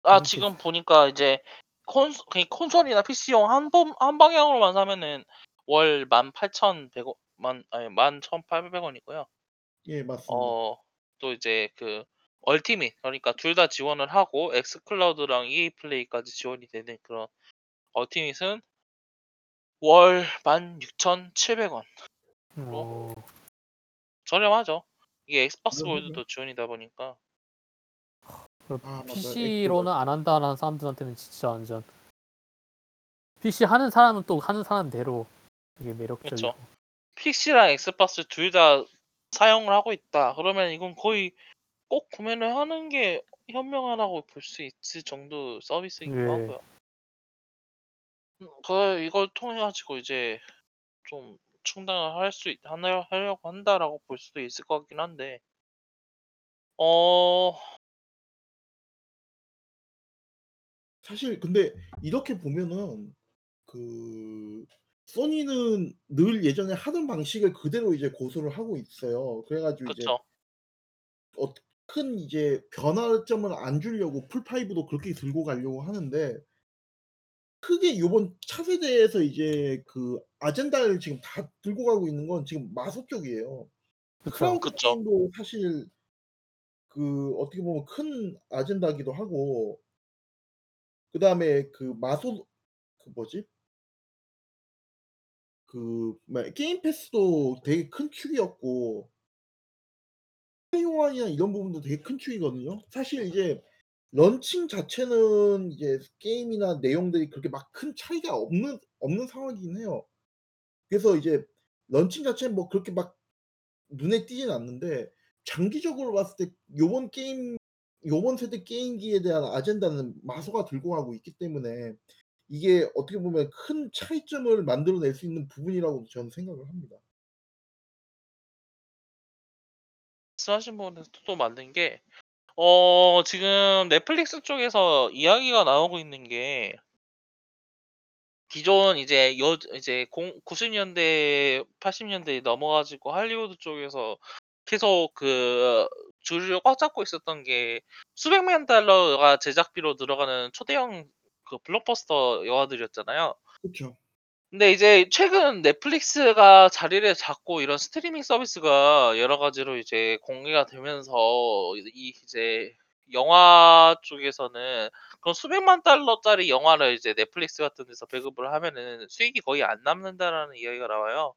아 지금 보니까 이제 콘소 그 콘솔이나 PC용 한번 한 방향으로만 사면은 월 18,100원 만 아니 11,800 원이고요. 예 맞습니다. 어 또 이제 그 Ultimate 그러니까 둘 다 지원을 하고 xCloud랑 EA Play까지 지원이 되는 그런 Ultimate은 월 16,700 원으로 어. 저렴하죠. 이게 엑스박스. Gold도 지원이다 보니까. 그 아. PC로는 안 한다라는 사람들한테는 진짜 완전 PC 하는 사람은 또 하는 사람대로 되게 매력적이고. 그쵸. PC랑 엑스박스 둘 다 사용을 하고 있다. 그러면 이건 거의 꼭 구매를 하는 게 현명하다고 볼 수 있을 정도 서비스이기도 예. 하고요. 음 그 이걸 통해 가지고 이제 좀 충당을 할 수 있 하려 하려고 한다라고 볼 수도 있을 것 같긴 한데 어 사실 근데 이렇게 보면은 그 소니는 늘 예전에 하던 방식을 그대로 이제 고수를 하고 있어요. 그래 가지고 이제 그쵸. 어 큰 이제 변화점을 안 주려고 플스 5도 그렇게 들고 가려고 하는데 크게 요번 차세대에서 이제 그 아젠다를 지금 다 들고 가고 있는 건 지금 마소 쪽이에요. 그쵸. 클라우드 그쵸. 게임도 사실 그 어떻게 보면 큰 아젠다기도 하고 그 다음에 그 마소 그 뭐지? 그 뭐야 Game Pass도 되게 큰 축이었고 회원이나 이런 부분도 되게 큰 축이거든요. 사실 이제 런칭 자체는 이제 게임이나 내용들이 그렇게 막 큰 차이가 없는 없는 상황이긴 해요. 그래서 이제 런칭 자체는 뭐 그렇게 막 눈에 띄진 않는데 장기적으로 봤을 때 요번 게임 요번 세대 게임기에 대한 아젠다는 마소가 들고 가고 있기 때문에 이게 어떻게 보면 큰 차이점을 만들어낼 수 있는 부분이라고 저는 생각을 합니다. 말씀하신 부분에서 또 맞는 게 어 지금 넷플릭스 쪽에서 이야기가 나오고 있는 게 기존 이제 요 이제 공 90 년대 80 년대에 넘어 가지고 할리우드 쪽에서 계속 그 주류를 꽉 잡고 있었던 게 수백만 달러가 제작비로 들어가는 초대형 그 블록버스터 영화들이었잖아요. 그쵸. 근데 이제 최근 넷플릭스가 자리를 잡고 이런 스트리밍 서비스가 여러 가지로 이제 공개가 되면서 이 이제 영화 쪽에서는 그런 수백만 달러짜리 영화를 이제 넷플릭스 같은 데서 배급을 하면은 수익이 거의 안 남는다라는 이야기가 나와요.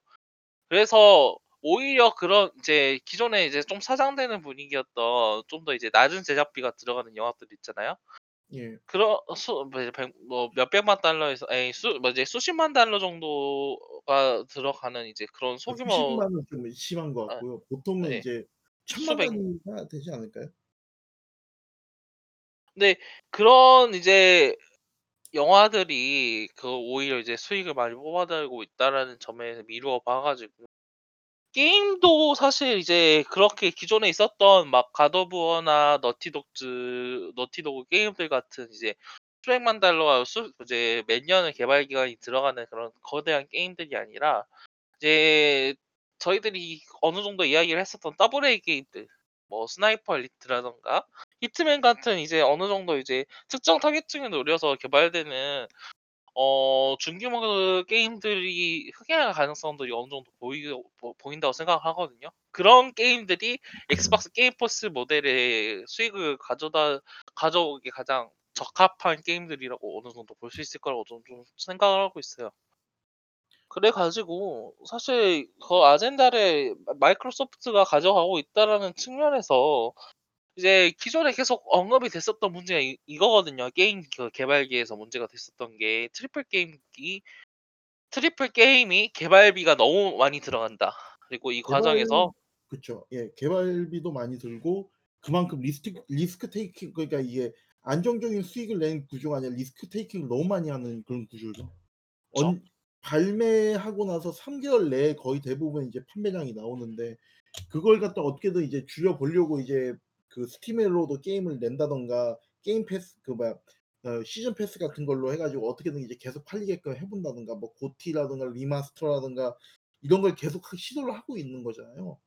그래서 오히려 그런 이제 기존에 이제 좀 사장되는 분위기였던 좀 더 이제 낮은 제작비가 들어가는 영화들 있잖아요. 예. 그런 수뭐뭐 몇백만 달러에서 에이 수뭐 이제 수십만 달러 정도가 들어가는 이제 그런 그 소규모 수십만은 좀 심한 것아 같고요. 보통은 네. 이제 천만 수백 단위가 되지 않을까요? 근데 그런 이제 영화들이 그 오히려 이제 수익을 많이 뽑아들고 있다라는 점에서 미루어 봐 가지고 게임도 사실 이제 그렇게 기존에 있었던 막 War나 Naughty Dog's Naughty Dog 게임들 같은 이제 수백만 달러가 수 이제 몇 년의 개발 기간이 들어가는 그런 거대한 게임들이 아니라 이제 저희들이 어느 정도 이야기를 했었던 double A 게임들 뭐 Sniper Elite라든가 Hitman 같은 이제 어느 정도 이제 특정 타겟층을 노려서 개발되는 어 중규모 게임들이 흥행할 가능성들이 어느 정도 보이 보 보인다고 생각을 하거든요. 그런 게임들이 Xbox Game Pass 모델의 수익을 가져다 가져오기 가장 적합한 게임들이라고 어느 정도 볼 수 있을 거라고 저는 좀 생각을 하고 있어요. 그래 가지고 사실 그 아젠다를 마 Microsoft가 가져가고 있다라는 측면에서 이제 기존에 계속 언급이 됐었던 문제가 이 이거거든요. 게임 그 개발계에서 문제가 됐었던 게 triple A 게임기 triple A 게임이 개발비가 너무 많이 들어간다. 그리고 이 개발 과정에서 그쵸. 예. 개발비도 많이 들고 그만큼 리스트 risk taking 그러니까 이게 안정적인 수익을 내는 구조가 아니라 risk taking을 너무 많이 하는 그런 구조죠. 언 발매하고 나서 3 개월 내에 거의 대부분 이제 판매량이 나오는데 그걸 갖다가 어떻게든 이제 줄여 보려고 이제 그 Steam으로도 게임을 낸다든가 Game Pass 그 뭐야 어 season pass 같은 걸로 해 가지고 어떻게든 이제 계속 팔리게끔 해 본다든가 뭐 GOTY라든가 remaster라든가 이런 걸 계속 하 시도를 하고 있는 거잖아요.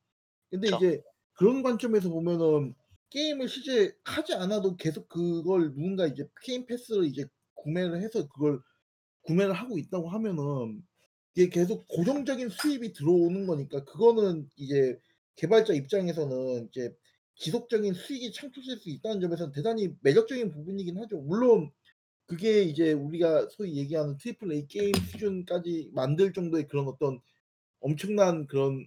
근데 그쵸. 이제 그런 관점에서 보면은 게임을 실제 하지 않아도 계속 그걸 누군가 이제 Game Pass를 이제 구매를 해서 그걸 구매를 하고 있다고 하면은 이게 계속 고정적인 수입이 들어오는 거니까 그거는 이제 개발자 입장에서는 이제 지속적인 수익이 창출될 수 있다는 점에서는 대단히 매력적인 부분이긴 하죠. 물론 그게 이제 우리가 소위 얘기하는 triple A 게임 수준까지 만들 정도의 그런 어떤 엄청난 그런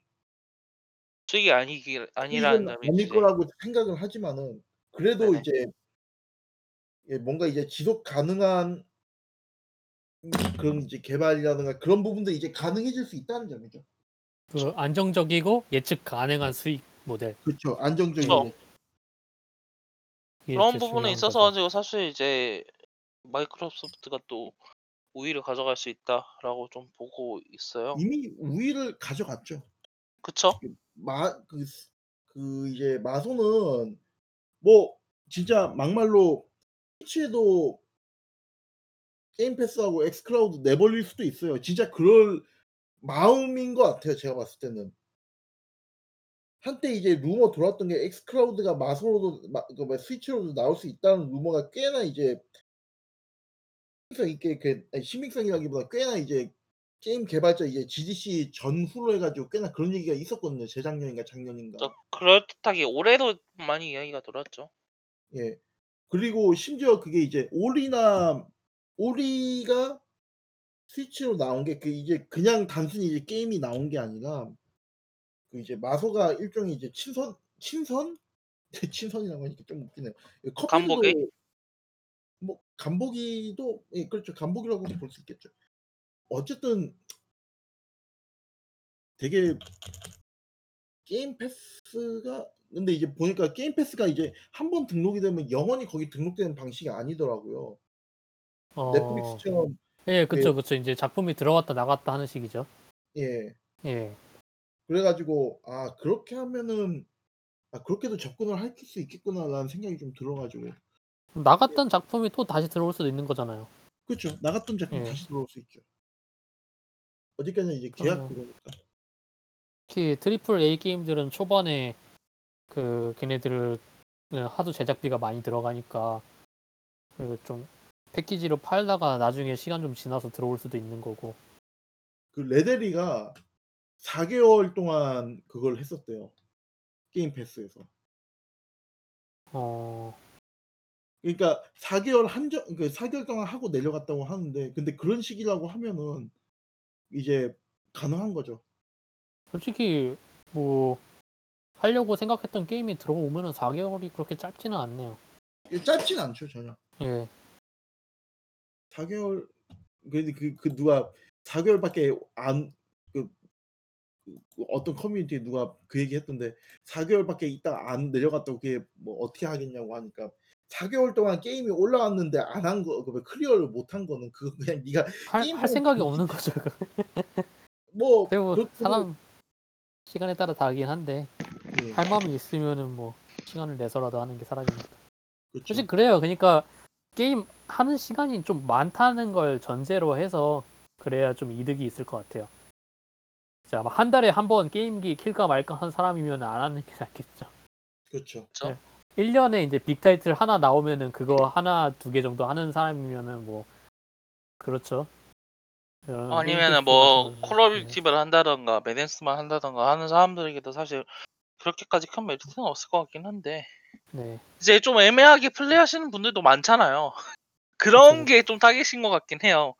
수익이 아니길 아니라는 아닐 거라고 생각을 하지만은 그래도 네네. 이제 예 뭔가 이제 지속 가능한 음 그런 이제 개발이라든가 그런 부분들이 이제 가능해질 수 있다는 점이죠. 그 안정적이고 예측 가능한 수익 모델. 그쵸. 안정적인 그쵸. 이게 그런 제일 부분에 중요한 있어서 거죠. 가지고 사실 이제 Microsoft가 또 우위를 가져갈 수 있다라고 좀 보고 있어요. 이미 우위를 가져갔죠. 그쵸. 그마그스그 이제 마소는 뭐 진짜 막말로 Switch에도 Game Pass하고 xCloud 내버릴 수도 있어요. 진짜 그럴 마음인 것 같아요 제가 봤을 때는. 한때 이제 루머 돌았던 게 xCloud가 마소로도 마 그 뭐야 Switch로도 나올 수 있다는 루머가 꽤나 이제 신빙성 있게 그 아니 신빙성이라기보다 꽤나 이제 게임 개발자 이제 GDC 전후로 해 가지고 꽤나 그런 얘기가 있었거든요. 재작년인가 작년인가. 저 그럴듯하게 올해도 많이 이야기가 돌았죠. 예. 그리고 심지어 그게 이제 올이나 올이가 스위치로 나온 게 그 이제 그냥 단순히 이제 게임이 나온 게 아니라 그 이제 마소가 일종의 이제 친선 친선? (laughs) 친선이라고 하니까 좀 웃기네요. 그 간보기? 커피도 뭐 간보기도 예 그렇죠. 간보기라고도 볼수 있겠죠. 어쨌든 되게 게임 패스가 근데 이제 보니까 게임 패스가 이제 한 번 등록이 되면 영원히 거기 등록되는 방식이 아니더라고요. 어. Netflix처럼 예, 그쵸, 그쵸. 이제 작품이 들어갔다 나갔다 하는 식이죠. 예. 예. 그래 가지고 '아 그렇게 하면은 아 그렇게도 접근을 할 수 있겠구나.'라는 생각이 좀 들어 가지고 나갔던 작품이 또 다시 들어올 수도 있는 거잖아요. 그쵸. 나갔던 작품 예. 다시 들어올 수 있죠. 어디까지나 이제 계약 어. 그거니까. 특히 triple A 게임들은 초반에 그 걔네들을 그 하도 제작비가 많이 들어가니까 그 좀 패키지로 팔다가 나중에 시간 좀 지나서 들어올 수도 있는 거고. 그 레데리가 4 개월 동안 그걸 했었대요. 게임 패스에서. 어. 그러니까 4 개월 한정 그 4 개월 동안 하고 내려갔다고 하는데 근데 그런 식이라고 하면은 이제 가능한 거죠. 솔직히 뭐 하려고 생각했던 게임이 들어오면은 4개월이 그렇게 짧지는 않네요. 이게 짧진 않죠, 전혀. 예. 4 개월 근데 그그 누가 4 개월밖에 안그그 어떤 커뮤니티에 누가 그 얘기 했던데 4 개월밖에 있다가 안 내려갔다고 그게 뭐 어떻게 하겠냐고 하니까 4 개월 동안 게임이 올라왔는데 안 한 거 그 클리어를 못 한 거는 그거 그냥 네가 할, 게임 할 생각이 없는 거죠. (laughs) 뭐 그리고 사람 시간에 따라 다르긴 한데 예. 할 마음이 있으면은 뭐 시간을 내서라도 하는 게 사람이니까. 그렇죠. 솔직히 그래요. 그러니까 게임 하는 시간이 좀 많다는 걸 전제로 해서 그래야 좀 이득이 있을 것 같아요. 자, 막한 달에 한 번 게임기 킬까 말까 한 사람이면 안 하는 게 낫겠죠. 그렇죠. 그쵸? 1년에 이제 빅 타이틀 하나 나오면은 그거 하나 두 개 정도 하는 사람이면은 뭐 그렇죠. 아니면은 뭐 패스 같은 콜 오브 거는, Duty를 한다던가 Madden만 한다던가 하는 사람들에게도 사실 그렇게까지 큰 메리트는 없을 것 같긴 한데 네. 네. 이제 좀 애매하게 플레이하시는 분들도 많잖아요. (laughs) 그런. 게 좀 타겟인 것 같긴 해요.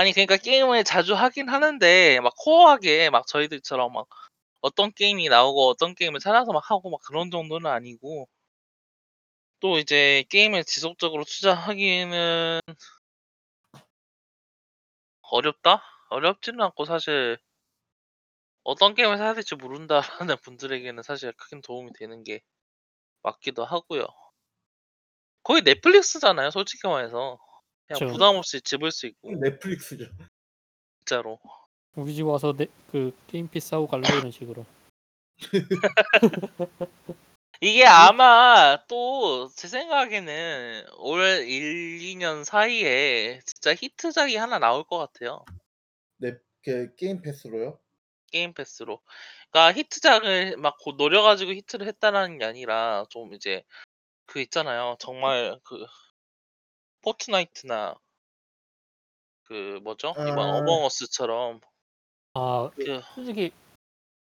아니 그러니까 게임을 자주 하긴 하는데 막 core하게 막 저희들처럼 막 어떤 게임이 나오고 어떤 게임을 찾아서 막 하고 막 그런 정도는 아니고 또 이제 게임을 지속적으로 투자하기는 어렵다? 어렵지는 않고 사실 어떤 게임을 사야 될지 모른다라는 (laughs) 분들에게는 사실 큰 도움이 되는 게 맞기도 하고요. 거의 Netflix잖아요, 솔직히 말해서. 그냥 그쵸. 부담 없이 집을 수 있고 Netflix죠. 진짜로. 우리 집 와서 내, 그 Game Pass 하고 갈래 이런 식으로. (laughs) 이게 아마 또 제 생각에는 올 1, 2년 사이에 진짜 히트작이 하나 나올 것 같아요. 넷그 Game Pass로요? Game Pass로. 그러니까 히트작을 막 고 노려가지고 히트를 했다라는 게 아니라 좀 이제 그 있잖아요. 정말 그 Fortnite나 그 뭐죠? 이번 아. Among Us처럼 아 그 솔직히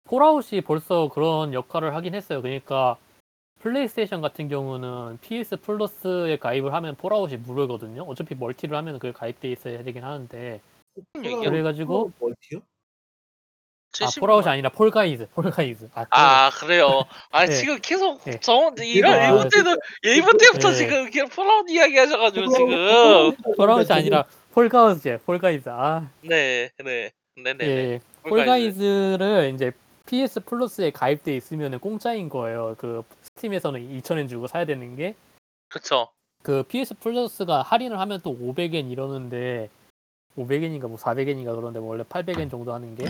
폴아웃이 벌써 그런 역할을 하긴 했어요. 그러니까 플레이스테이션 같은 경우는 PS 플러스에 가입을 하면 폴아웃이 무료거든요. 어차피 멀티를 하면 그게 가입돼 있어야 되긴 하는데? 그래가지고 멀티요? 아 70만 폴아웃이 아니라 폴가이즈, 폴가이즈. 아, 아 그래요. 아 네. 지금 계속 네. 저 이런 아, 일본 때도 일본 때부터 네. 지금 그냥 폴아웃 이야기 하셔가지고 지금 폴아웃이 아니라 Fall Guys, Fall Guys. 아, 네, 네, 네, 네, 예. Fall Guys를 이제 PS Plus에 가입돼 있으면 공짜인 거예요. 그 Steam에서는 2,000엔 주고 사야 되는 게. 그쵸. 그 PS Plus가 할인을 하면 또 500엔 이러는데 500엔인가 뭐 400엔인가 그러는데 원래 800엔 정도 하는 게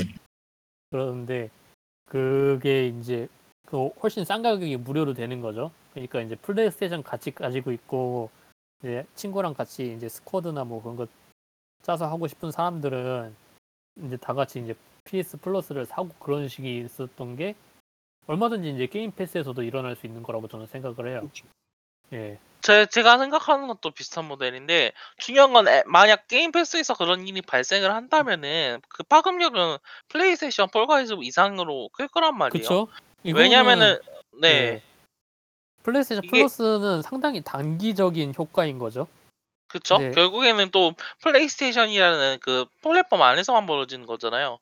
그러는데 그게 이제 그 훨씬 싼 가격이 무료로 되는 거죠. 그러니까 이제 플레이스테이션 같이 가지고 있고 이제 친구랑 같이 이제 squad나 뭐 그런 거 짜서 하고 싶은 사람들은 이제 다 같이 이제 PS Plus를 사고 그런 식이 있었던 게 얼마든지 이제 Game Pass에서도 일어날 수 있는 거라고 저는 생각을 해요. 그렇죠. 예. 제, 제가 생각하는 것도 비슷한 모델인데 중요한 건 애- 만약 Game Pass에서 그런 일이 발생을 한다면은 그 파급력은 PlayStation Fall Guys 이상으로 클 거란 말이에요. 그쵸? 왜냐면은 네, 예. 플레이스테이션 이게- Plus는 상당히 단기적인 효과인 거죠. 그쵸? 네. 결국에는 또 PlayStation이라는 그 플랫폼 안에서만 벌어지는 거잖아요.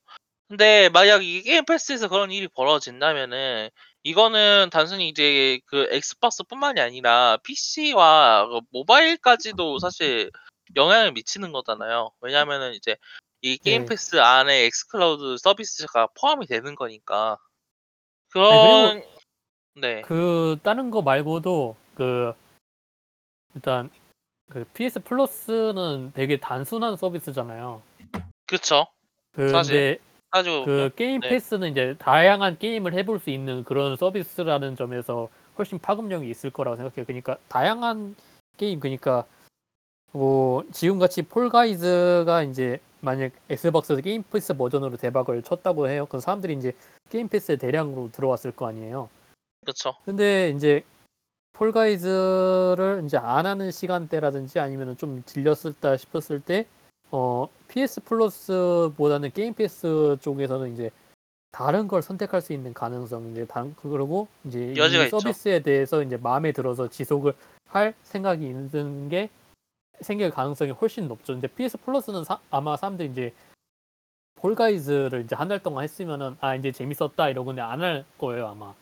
근데 만약 이 Game Pass에서 그런 일이 벌어진다면은 이거는 단순히 이제 그 Xbox뿐만이 아니라 PC와 모바일까지도 사실 영향을 미치는 거잖아요. 왜냐면은 이제 이 게임 네. 패스 안에 xCloud 서비스가 포함이 되는 거니까. 그런 네. 그 다른 거 말고도 그 일단 그 PS Plus는 되게 단순한 서비스잖아요. 그쵸. 근데 사실 아주 그 게임 네. Pass는 이제 다양한 게임을 해볼 수 있는 그런 서비스라는 점에서 훨씬 파급력이 있을 거라고 생각해요. 그러니까 다양한 게임, 그러니까 뭐 지금같이 Fall Guys가 이제 만약 Xbox Game Pass 버전으로 대박을 쳤다고 해요. 그럼 사람들이 이제 Game Pass에 대량으로 들어왔을 거 아니에요. 그쵸. 근데 이제 Fall Guys를 이제 안 하는 시간대라든지 아니면 좀 질렸다 싶었을 때 어, PS 플러스보다는 게임 패스 쪽에서는 이제 다른 걸 선택할 수 있는 가능성 이제 단 그리고 이제 이. 서비스에 대해서 이제 마음에 들어서 지속을 할 생각이 있는 게 생길 가능성이 훨씬 높죠. 근데 PS Plus는 사- 아마 사람들이 이제 Fall Guys를 이제 한 달 동안 했으면은 아 이제 재밌었다 이러고는 안할 거예요 아마.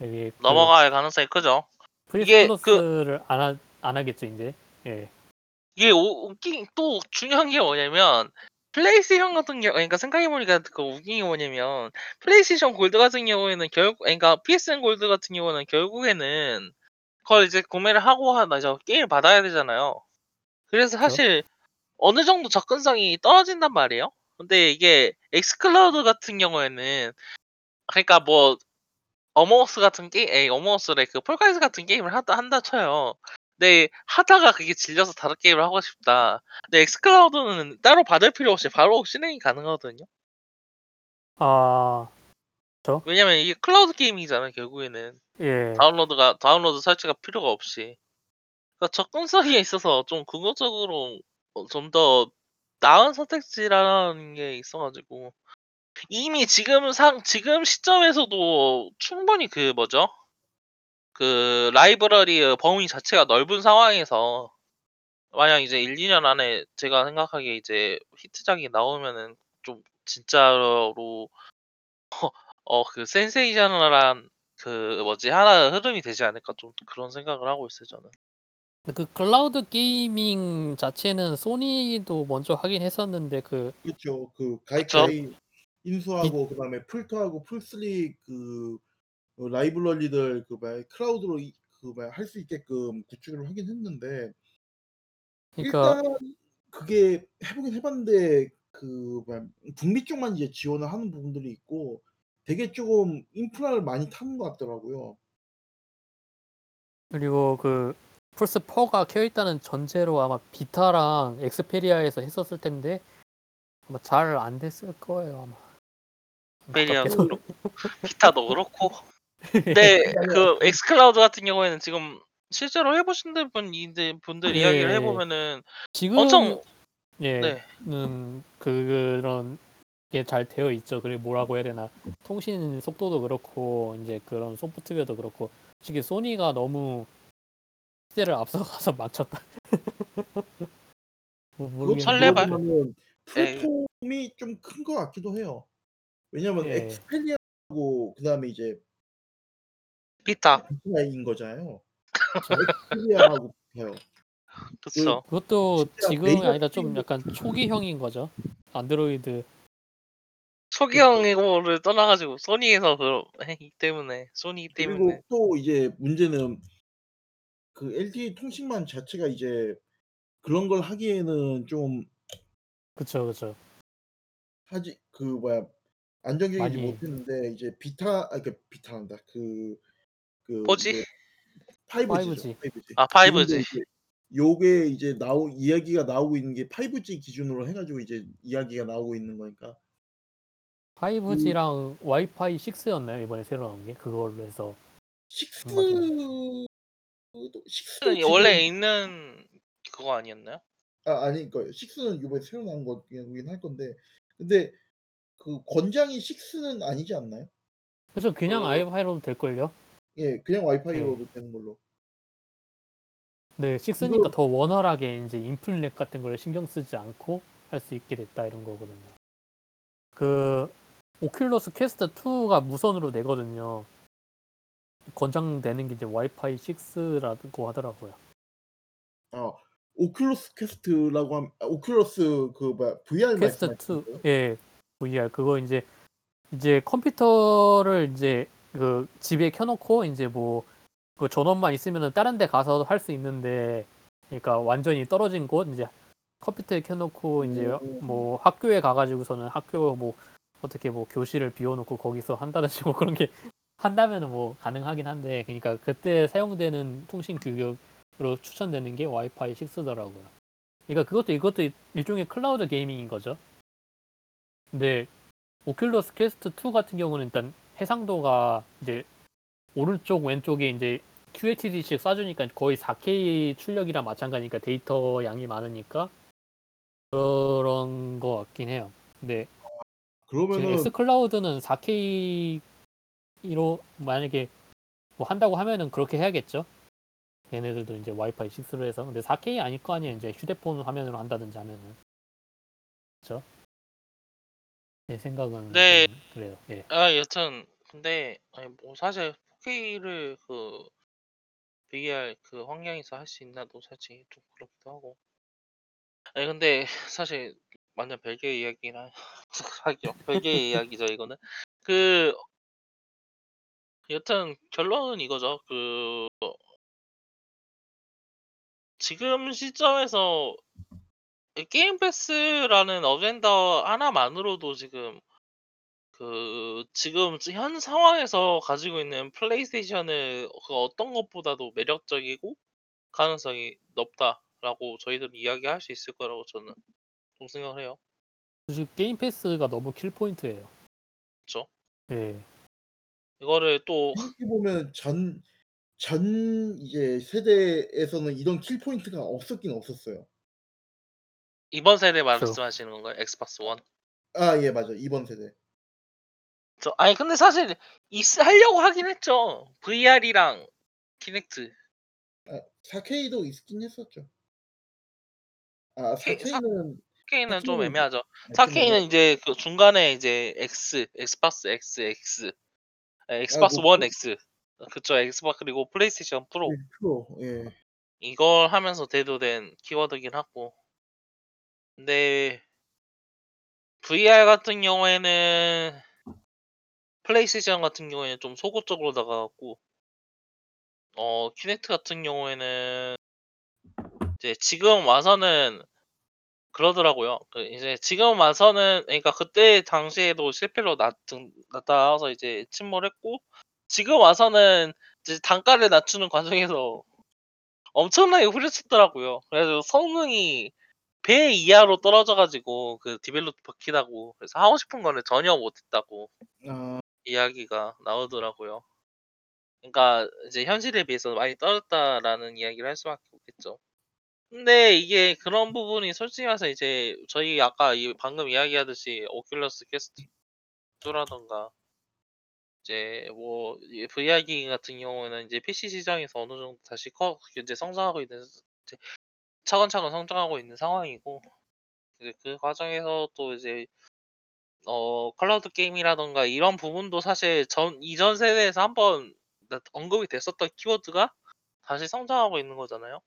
이게 그 넘어갈 가능성이 크죠. PS 이게 그- Plus를 안, 하, 안 하겠죠 이제. 예. 이게 오- 웃긴 또 중요한 게 뭐냐면 플레이스테이션 같은 경우 그러니까 생각해보니까 그 웃긴 게 뭐냐면 PlayStation Gold 같은 경우에는 결국 그러니까 PSN Gold 같은 경우는 결국에는 그걸 이제 구매를 하고 하나 저 게임을 받아야 되잖아요. 그래서. 사실 어느 정도 접근성이 떨어진단 말이에요. 근데 이게 xCloud 같은 경우에는 그러니까 뭐 Among Us 같은 게임, 에이, Among Us래 그 Fall Guys 같은 게임을 하다 한다 쳐요. 근데 하다가 그게 질려서 다른 게임을 하고 싶다. 근데 xCloud는 따로 받을 필요 없이 바로 실행이 가능하거든요. 아, 왜냐면 이게 클라우드 게임이잖아요, 결국에는. 예. 다운로드가, 다운로드 설치가 필요가 없이. 그러니까 접근성에 있어서 좀 궁극적으로 좀 더 나은 선택지라는 게 있어가지고. 이미 지금 상, 지금 시점에서도 충분히 그 뭐죠? 그 라이브러리의 범위 자체가 넓은 상황에서 만약 이제 1, 2년 안에 제가 생각하기에 이제 히트작이 나오면은 좀 진짜로 (laughs) 어그 센세이셔널한 그 뭐지 하나의 흐름이 되지 않을까 좀 그런 생각을 하고 있어요 저는. 그 클라우드 게이밍 자체는 소니도 먼저 하긴 했었는데 그 그렇죠. 그. 가이카이 인수하고 그다음에 풀트하고 풀3 그 어, 라이브러리들 그말 클라우드로 그말 할수 있게끔 구축을 하긴 했는데 그러니까 일단 그게 해보긴 해봤는데 그말 북미 쪽만 이제 지원을 하는 부분들이 있고 되게 조금 인프라를 많이 타는 것 같더라고요. 그리고 그 플스 4가 켜 있다는 전제로 아마 비타랑 Xperia에서 했었을 텐데 아마 잘 안 됐을 거예요 아마. 페리아도 안타깝게도. 그렇고 비타도 그렇고. 근데 그 xCloud 같은 경우에는 지금 실제로 해보신 분 이들 분들 예. 이야기를 해보면은 지금 엄청 예, 네는 그런 게 잘 되어 있죠. 그리고 뭐라고 해야 되나 통신 속도도 그렇고 이제 그런 소프트웨어도 그렇고 솔직히 소니가 너무 시대를 앞서가서 (laughs) 맞췄다. 뭐. 설레발? 네. 플랫폼이 좀 큰 것 같기도 해요. 왜냐면 예. Xperia하고 그다음에 이제 비타 비타인 거잖아요. 엑스페리아하고 비타요. 그쵸. 그것도 진짜 지금이 메이저 아니라 좀 게임도 약간 초기형인 거죠. 안드로이드 초기형이고를 떠나가지고 소니에서 그기 (laughs) 때문에 소니 그리고 때문에 또 이제 문제는 그 LTE 통신망 자체가 이제 그런 걸 하기에는 좀 그쵸 그쵸. 하지 그 뭐야 안정적이지 많이 못했는데 이제 비타 아그 비타한다 그 그 뭐지? 5G죠. 5G. 5G. 아 5G. 지금도 이제 요게 이제 나오 이야기가 나오고 있는 게 5G 기준으로 해가지고 이제 이야기가 나오고 있는 거니까 5G랑 와이파이 6였나요 이번에 새로 나온 게 그걸로 해서 6도 6도 원래 있는 그거 아니었나요? 아 아니 그 6는 이번에 새로 나온 거긴 할 건데 근데 그 권장이 6는 아니지 않나요? 그래서 그냥 어. 와이파이로도 될 걸요. 예, 그냥 와이파이로도 되는 걸로. 네, 6니까 더 원활하게 이제 input lag 같은 걸 신경 쓰지 않고 할 수 있게 됐다 이런 거거든요. 그 Oculus Quest 2가 무선으로 내거든요. 권장되는 게 이제 와이파이 6라고 하더라고요. 아 Oculus Quest라고 하면 아, Oculus 그 뭐야 VR Quest 말씀하시는 2, 거예요? 예, VR 그거 이제 이제 컴퓨터를 이제 그 집에 켜놓고 이제 뭐 그 전원만 있으면은 다른 데 가서 할 수 있는데 그러니까 완전히 떨어진 곳 이제 컴퓨터에 켜놓고 이제 음. 뭐 학교에 가가지고서는 학교 뭐 어떻게 뭐 교실을 비워놓고 거기서 한다든지 뭐 그런 게 (laughs) 한다면은 뭐 가능하긴 한데 그러니까 그때 사용되는 통신 규격으로 추천되는 게 와이파이 6더라고요. 그러니까 그것도 이것도 일종의 cloud gaming인 거죠. 근데 Oculus Quest 2 같은 경우는 일단 해상도가 이제 오른쪽 왼쪽에 이제 QHD씩 쏴주니까 거의 4K 출력이랑 마찬가지니까 데이터 양이 많으니까 그런 거 같긴 해요. 근데 그러면은 xCloud는 4K로 만약에 뭐 한다고 하면은 그렇게 해야겠죠. 얘네들도 이제 와이파이 6로 해서 근데 4K 아닐 거 아니에요. 이제 휴대폰 화면으로 한다든지 하면은 그렇죠. 제 생각은 네. 좀 그래요. 예. 아 여튼 근데 아니 뭐 사실 4K를 그 VR 그 환경에서 할 수 있나도 사실 좀 그렇기도 하고. 아니 근데 (laughs) 사실 완전 별개의 이야기나 하기요. (laughs) 별개의 이야기죠 이거는. 그 여튼 결론은 이거죠. 그 지금 시점에서 이 Game Pass라는 어젠다 하나만으로도 지금 그 지금 현 상황에서 가지고 있는 PlayStation을 그 어떤 것보다도 매력적이고 가능성이 높다라고 저희들은 이야기할 수 있을 거라고 저는 좀 생각을 해요. 사실 Game Pass가 너무 kill point예요. 그쵸? 예. 이거를 또 생각해 보면 전, 전 이제 세대에서는 이런 kill point가 없었긴 없었어요. 이번 세대. 말씀하시는 건가요? Xbox One? 아, 예, 맞아. 이번 세대. 저 아니 근데 사실 있 하려고 하긴 했죠. VR이랑 Kinect. 아, 4K도 있긴 했었죠. 아, K- 사- 4K는 4K는 좀 4K 는 애매하죠. 좀 4K는 이제 그 중간에 이제 X, Xbox X, X, 에, Xbox 뭐 One 그- X. 그쵸, Xbox 그리고 PlayStation Pro. Pro, 예. 이걸 하면서 대두된 키워드긴 하고. 근데 VR 같은 경우에는 플레이스테이션 같은 경우에는 좀 소극적으로 다가갔고, 어 Kinect 같은 경우에는 이제 지금 와서는 그러더라고요. 그 이제 지금 와서는 그러니까 그때 당시에도 실패로 났, 나타나서 이제 침몰했고 지금 와서는 이제 단가를 낮추는 (laughs) 과정에서 엄청나게 후려쳤더라고요. 그래서 성능이 배 이하로 떨어져가지고 그 디벨로퍼 키다고 그래서 하고 싶은 거를 전혀 못했다고 아, 이야기가 나오더라고요. 그러니까 이제 현실에 비해서 많이 떨어졌다라는 이야기를 할 수밖에 없겠죠. 근데 이게 그런 부분이 솔직히 말해서 이제 저희 아까 이 방금 이야기하듯이 Oculus Quest 2라던가 이제 뭐이 VR 기기 같은 경우에는 이제 PC 시장에서 어느 정도 다시 커 이제 성장하고 있는 이제 차근차근 성장하고 있는 상황이고 이제 그 과정에서 또 이제 어 클라우드 게임이라던가 이런 부분도 사실 전 이전 세대에서 한번 나- 언급이 됐었던 키워드가 다시 성장하고 있는 거잖아요.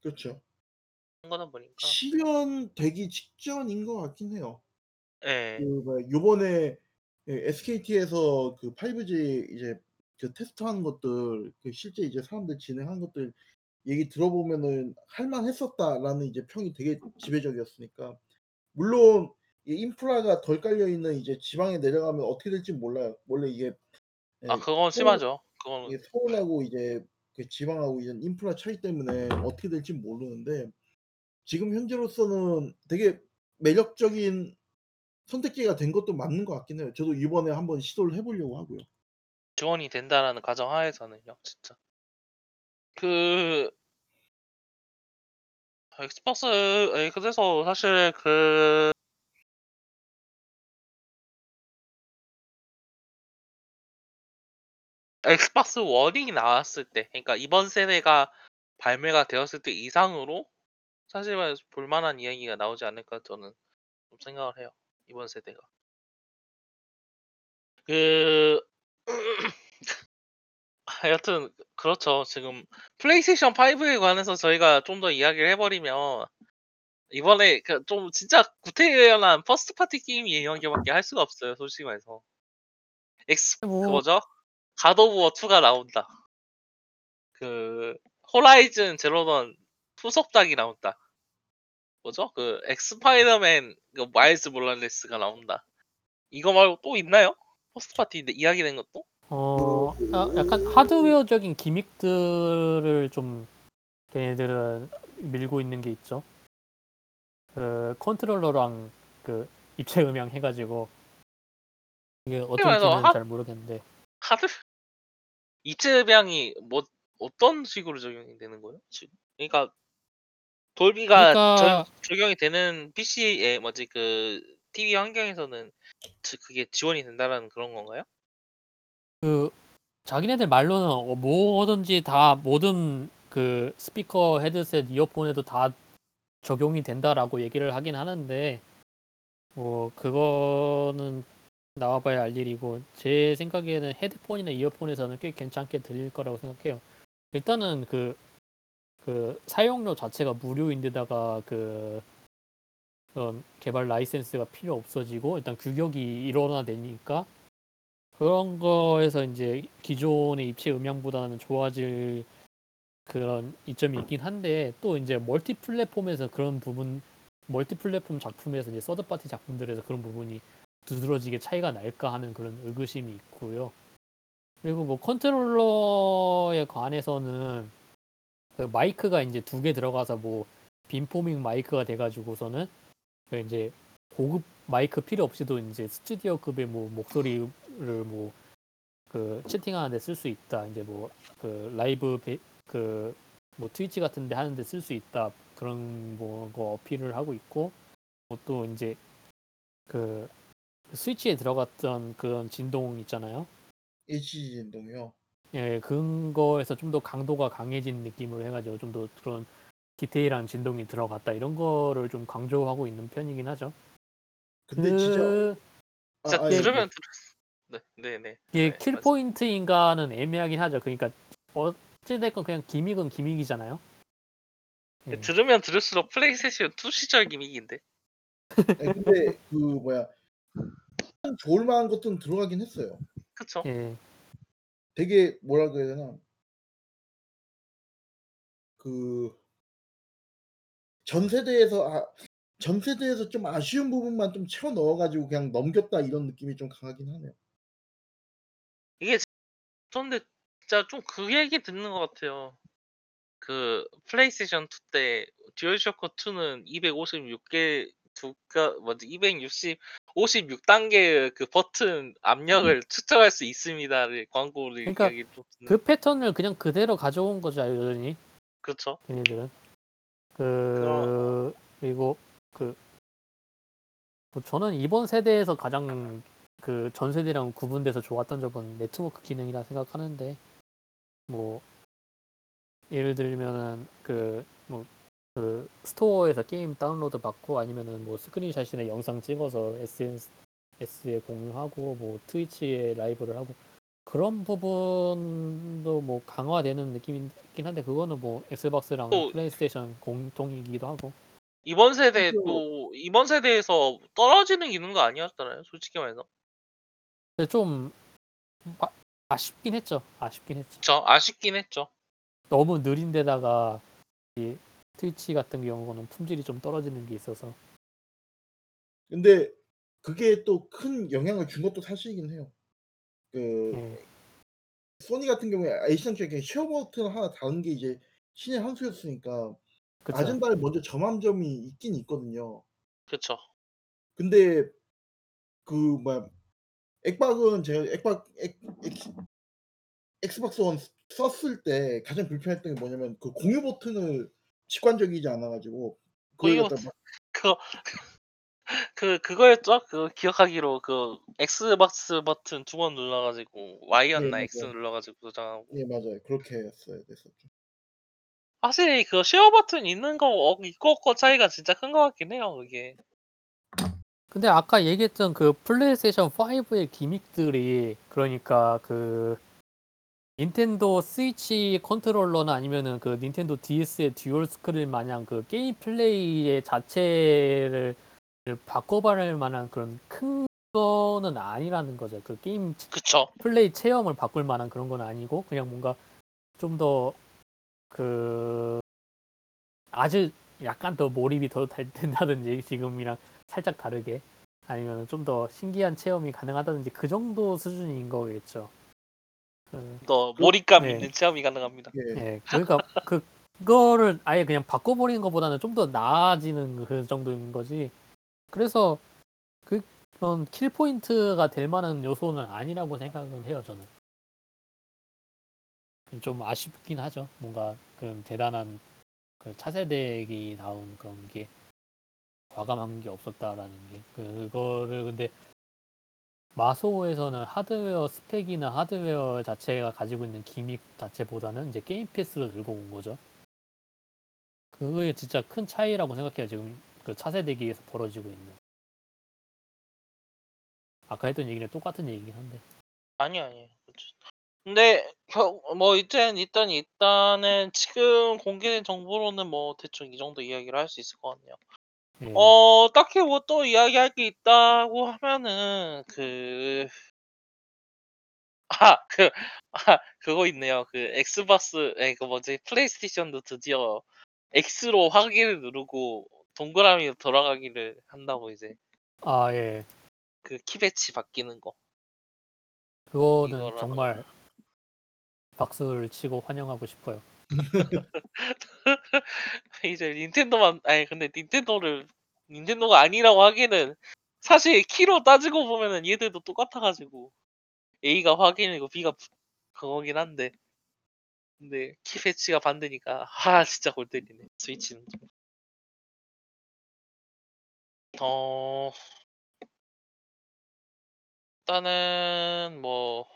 그렇죠. 거다 보니까. 실현되기 직전인 것 같긴 해요. 예. 그 뭐야 요번에 예, SKT에서 그 5G 이제 그 테스트하는 것들 그 실제 이제 사람들 진행한 것들 얘기 들어보면은 할 만했었다라는 이제 평이 되게 지배적이었으니까. 물론 이 인프라가 덜 깔려 있는 이제 지방에 내려가면 어떻게 될진 몰라요. 원래 이게 예, 아 그건 심하죠. 그거는 이게 서울하고 이제 그 지방하고 이제 인프라 차이 때문에 어떻게 될진 모르는데 지금 현재로서는 되게 매력적인 선택지가 된 것도 맞는 것 같긴 해요. 저도 이번에 한번 시도를 해 보려고 하고요. 지원이 된다라는 가정 하에서는요, 진짜. 그 Xbox 예, 그래서 사실 그 Xbox 1이 나왔을 때, 그러니까 이번 세대가 발매가 되었을 때 이상으로 사실 볼만한 이야기가 나오지 않을까 저는 좀 생각을 해요. 이번 세대가. 그하 (laughs) 여튼 그렇죠. 지금 플레이스테이션 5에 관해서 저희가 좀 더 이야기를 해버리면 이번에 그 좀 진짜 구태연한 first party 게임 이야기밖에 할 수가 없어요. 솔직히 말해서. 엑스 그뭐 뭐죠? God of War 2가 나온다. 그 Horizon Zero Dawn 후속작이 나온다. 뭐죠? 그 엑스파이더맨 그 Miles Morales가 나온다. 이거 말고 또 있나요? 포스트 파티인데 이야기된 것도? 어 아, 약간 하드웨어적인 기믹들을 좀 걔네들은 밀고 있는 게 있죠. 그 컨트롤러랑 그 입체 음향 해가지고 이게 어떨지는 하- 잘 모르겠는데 하드 이츠병이 뭐 어떤 식으로 적용이 되는 거예요? 지금? 그러니까 돌비가 그러니까- 적- 적용이 되는 PC에 뭐지 그 TV 환경에서는 지- 그게 지원이 된다라는 그런 건가요? 그 자기네들 말로는 어, 뭐든지 다 모든 그 스피커 헤드셋 이어폰에도 다 적용이 된다라고 얘기를 하긴 하는데 뭐 그거는 나와봐야 알 일이고 제 생각에는 헤드폰이나 이어폰에서는 꽤 괜찮게 들릴 거라고 생각해요. 일단은 그, 그 사용료 자체가 무료인데다가 그 그런 개발 라이센스가 필요 없어지고 일단 규격이 일원화되니까 그런 거에서 이제 기존의 입체 음향보다는 좋아질 그런 이점이 있긴 한데 또 이제 multi 플랫폼에서 그런 부분 multi 플랫폼 작품에서 이제 third party 작품들에서 그런 부분이 두드러지게 차이가 날까 하는 그런 의구심이 있고요. 그리고 뭐 컨트롤러에 관해서는 그 마이크가 이제 두 개 들어가서 뭐 빔포밍 마이크가 돼가지고서는 그 이제 고급 마이크 필요 없이도 이제 스튜디오급의 뭐 목소리 를 뭐 그 채팅하는데 쓸 수 있다. 이제 뭐 그 라이브 그 뭐 트위치 같은데 하는데 쓸 수 있다. 그런 뭐거 어필을 하고 있고 뭐 또 이제 그 스위치에 들어갔던 그런 진동 있잖아요. HD 진동이요. 예, 그거에서 좀 더 강도가 강해진 느낌으로 해가지고 좀 더 그런 디테일한 진동이 들어갔다 이런 거를 좀 강조하고 있는 편이긴 하죠. 근데 진짜 그 진짜 아, 예, 들으면 들... 네, 네, 네. 이게 네, kill 맞- point인가는 애매하긴 하죠. 그러니까 어찌됐건 그냥 gimmick은 gimmick이잖아요. 예. 들으면 들을수록 플레이스테이션 2 시절 gimmick인데. 예, 근데 그 뭐야 참 좋을 만한 것들은 들어가긴 했어요. 그쵸? 예. 되게 뭐라 그래야 되나 그 전 세대에서 아, 전 세대에서 좀 아쉬운 부분만 좀 채워 넣어가지고 그냥 넘겼다 이런 느낌이 좀 강하긴 하네요. 이게 근데 진짜 좀 그 얘기 듣는 것 같아요. 그 플레이스테이션 2 때 듀얼쇼커 2는 256개 두가 뭐지 260 56단계의 그 버튼 압력을 측정할 수 있습니다를 광고를 그러니까 그 패턴을 그냥 그대로 가져온 거죠, 여전히 그렇죠. 얘네들은. 그 그리고 그뭐 저는 이번 세대에서 가장 그 전 세대랑 구분돼서 좋았던 점은 네트워크 기능이라 생각하는데 뭐 예를 들면은 그 뭐 그 스토어에서 게임 다운로드 받고 아니면은 뭐 screenshot이나 영상 찍어서 SNS에 공유하고 뭐 Twitch에 라이브를 하고 그런 부분도 뭐 강화되는 느낌이 있긴 한데 그거는 뭐 Xbox랑 또- 플레이스테이션 공통이기도 하고 이번 세대 또 이번 세대에서 떨어지는 기능 거 아니었잖아요. 솔직히 말해서. 근데 좀 아, 아쉽긴 했죠 아쉽긴 했죠 저 아쉽긴 했죠. 너무 느린 데다가 이 Twitch 같은 경우는 품질이 좀 떨어지는 게 있어서 근데 그게 또 큰 영향을 준 것도 사실이긴 해요. 그 예, 소니 같은 경우에 에이션 쪽에 share 버튼 하나 달은 게 이제 신의 한 수였으니까 그쵸 아젠다에 먼저 점한 점이 있긴 있거든요. 그렇죠. 근데 그 뭐야 액박은 제가 액박 액, 액, 엑스박스 원 썼을 때 가장 불편했던 게 뭐냐면 그 공유 버튼을 직관적이지 않아 가지고 그걸 공유 버튼. 막 그거 (laughs) 그 그거였죠? 그 기억하기로 그 엑스박스 버튼 두 번 눌러가지고 Y였나 네, X. 눌러가지고 저장하고 예 맞아요. 그렇게 했어야 됐었죠. 확실히 그 share 버튼 있는 거 어, 없고 차이가 진짜 큰 것 같긴 해요 그게 근데 아까 얘기했던 그 플레이스테이션 5의 gimmick들이 그러니까 그 닌텐도 스위치 컨트롤러나 아니면은 그 닌텐도 DS의 dual screen 마냥 그 게임 플레이의 자체를 바꿔버릴 만한 그런 큰 거는 아니라는 거죠. 그 게임 그쵸. 플레이 체험을 바꿀 만한 그런 건 아니고 그냥 뭔가 좀 더 그 아주 약간 더 몰입이 더 될- 된다든지 지금이랑 살짝 다르게 아니면 좀 더 신기한 체험이 가능하다든지 그 정도 수준인 거겠죠. 그, 또 몰입감 네. 있는 체험이 가능합니다. 예. 예, 그러니까 그 그거를 아예 그냥 바꿔버리는 것보다는 좀 더 나아지는 그 정도인 거지. 그래서 그 그런 kill point가 될 만한 요소는 아니라고 생각은 해요 저는. 좀 아쉽긴 하죠. 뭔가 그런 대단한 그 차세대기 나온 그런 게 과감한 게 없었다라는 게 그거를 근데 마소에서는 하드웨어 스펙이나 하드웨어 자체가 가지고 있는 기믹 자체보다는 이제 게임 패스로 들고 온 거죠. 그게 진짜 큰 차이라고 생각해요. 지금 그 차세대기에서 벌어지고 있는. 아까 했던 얘기는 똑같은 얘기긴 한데. 아니 아니. 그쵸. 근데 겨- 뭐 이젠 일단 일단은 지금 공개된 정보로는 뭐 대충 이 정도 이야기를 할 수 있을 것 같네요. 예. 어 딱히 뭐 또 이야기할 게 있다고 하면은 그 아, 그, 아, 그거 있네요. 그 엑스박스, 에, 그 뭐지, 플레이스테이션도 드디어 X로 확인을 누르고 동그라미로 돌아가기를 한다고 이제 아 예. 그 키배치 바뀌는 거. 그거는 정말 박수를 치고 환영하고 싶어요. (laughs) 이제 닌텐도만, 아니 근데 닌텐도를 닌텐도가 아니라고 하기는 사실 키로 따지고 보면은 얘들도 똑같아 가지고 A가 확인이고 B가 부- 그거긴 한데 근데 키 배치가 반대니까 아 진짜 골 때리네 스위치는 좀. 어 일단은 뭐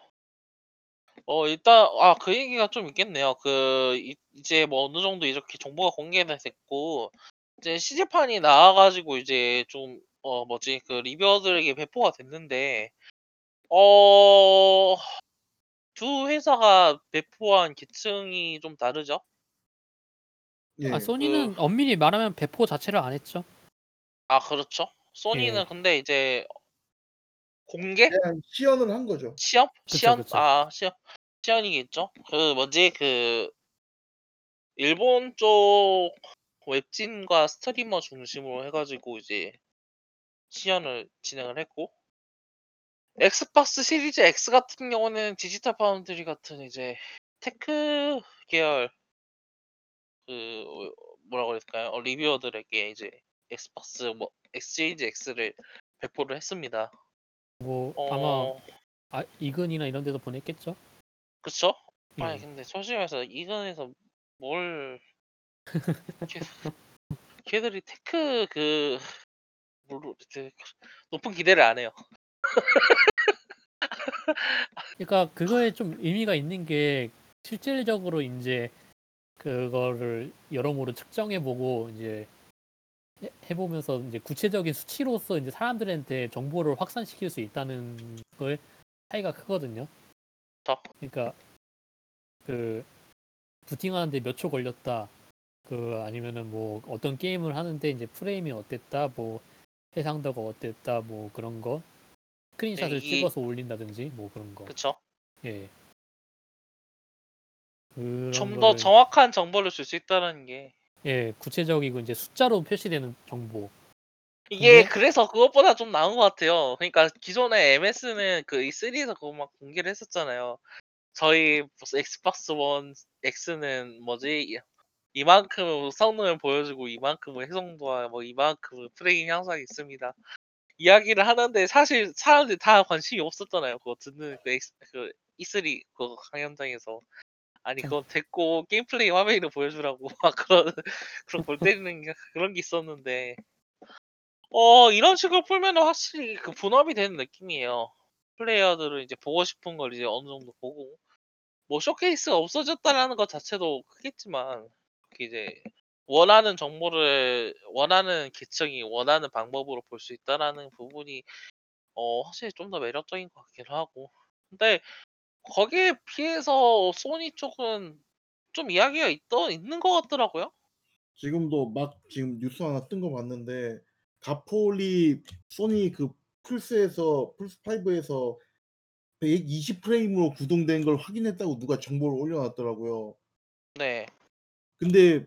어 일단 아 그 얘기가 좀 있겠네요. 그 이, 이제 뭐 어느 정도 이렇게 정보가 공개가 됐고 이제 CG판이 나와 가지고 이제 좀 어 뭐지 그 리뷰어들에게 배포가 됐는데 어 두 회사가 배포한 계층이 좀 다르죠? 예. 아 소니는 엄밀히 말하면 배포 자체를 안 했죠. 아 그렇죠. 소니는 예. 근데 이제 공개 그냥 시연을 한 거죠. 시험 그쵸, 시연 그쵸. 아 시연 시연이겠죠. 그 뭐지 그 일본 쪽 웹진과 스트리머 중심으로 해가지고 이제 시연을 진행을 했고 엑스박스 시리즈 X 같은 경우는 디지털 파운드리 같은 이제 tech 계열 그 뭐라고? 어, reviewer들에게 이제 엑스박스 뭐 X 시리즈 X를 배포를 했습니다. 뭐 어, 아마 아, IGN이나 이런 데도 보냈겠죠. 그쵸? 예. 아니 근데 솔직히 말해서 IGN에서 뭘 (laughs) 걔, 걔들이 tech 그그 높은 기대를 안 해요. (laughs) 그러니까 그거에 좀 의미가 있는 게 실질적으로 이제 그거를 여러모로 측정해 보고 이제 해- 해보면서 이제 구체적인 수치로서 이제 사람들한테 정보를 확산시킬 수 있다는 거에 차이가 크거든요. 저. 그러니까 그 부팅하는데 몇 초 걸렸다. 그 아니면은 뭐 어떤 게임을 하는데 이제 프레임이 어땠다, 뭐 해상도가 어땠다, 뭐 그런 거 screenshot을 네, 이- 찍어서 올린다든지 뭐 그런 거. 그쵸? 예. 좀 더 정확한 정보를 줄 수 있다는 게 예 구체적이고 이제 숫자로 표시되는 정보. 이게 근데- 그래서 그것보다 좀 나은 것 같아요. 그러니까 기존에 MS는 그 E3에서 그거 막 공개를 했었잖아요. 저희 무슨 엑스박스 원 X는 뭐지 이만큼 성능을 보여주고 이만큼 해상도와 뭐 이만큼 프레임 향상이 있습니다. 이야기를 하는데 사실 사람들이 다 관심이 없었잖아요. 그거 듣는 그, X, 그 E3 그 강연장에서 아니 그건 됐고 게임 플레이 화면으로 보여주라고. (laughs) 막 그런 그런 골 때리는 게- 그런 게 있었는데. 어 이런 식으로 풀면은 확실히 그 분업이 되는 느낌이에요. 플레이어들은 이제 보고 싶은 걸 이제 어느 정도 보고. 뭐 쇼케이스가 없어졌다라는 것 자체도 크겠지만 그게 이제 원하는 정보를 원하는 계층이 원하는 방법으로 볼 수 있다라는 부분이 어 확실히 좀 더 매력적인 것 같기도 하고. 근데 거기에 비해서 소니 쪽은 좀 이야기가 있더 있는 것 같더라고요. 지금도 막 지금 뉴스 하나 뜬 거 봤는데 가폴이 소니 그 플스에서 플스 5에서 120 프레임으로 구동된 걸 확인했다고 누가 정보를 올려놨더라고요. 네. 근데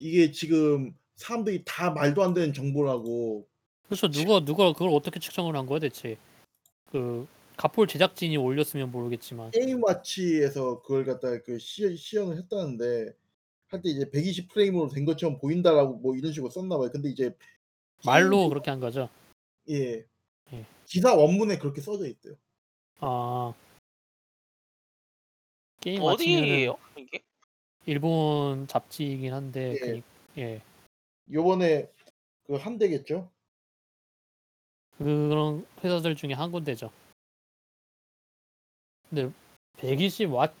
이게 지금 사람들이 다 말도 안 되는 정보라고 그렇죠. 누가 누가 그걸 어떻게 측정을 한 거야 대체? 그 가폴 제작진이 올렸으면 모르겠지만 게임와치에서 그걸 갖다가 그 시, 시연을 했다는데 할 때 이제 120 프레임으로 된 것처럼 보인다라고 뭐 이런 식으로 썼나 봐요. 근데 이제 말로 게임- 그렇게 한 거죠. 예 예. 기사 원문에 그렇게 써져 있대요. 아 게임 어디예요? 이게? 일본 잡지이긴 한데 예. 그, 예 요번에 그 한 대겠죠? 그런 회사들 중에 한 군데죠. 근데 120와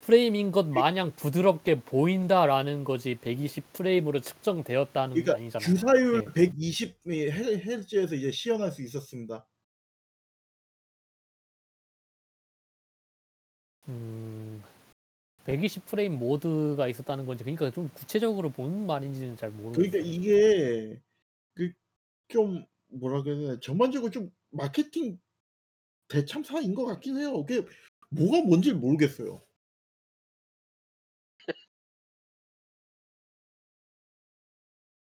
프레임인 것 마냥 부드럽게 보인다라는 거지 120 프레임으로 측정되었다는 게 그러니까 아니잖아요. 주사율 예. 120 헤르츠에서 이제 시연할 수 있었습니다. 음, 120 프레임 모드가 있었다는 건지 그러니까 좀 구체적으로 뭔 말인지는 잘 모르겠어요. 그러니까 이게 그 좀 뭐라 그래야 되나 전반적으로 좀 마케팅 대참사인 것 같긴 해요. 그게 뭐가 뭔지 모르겠어요.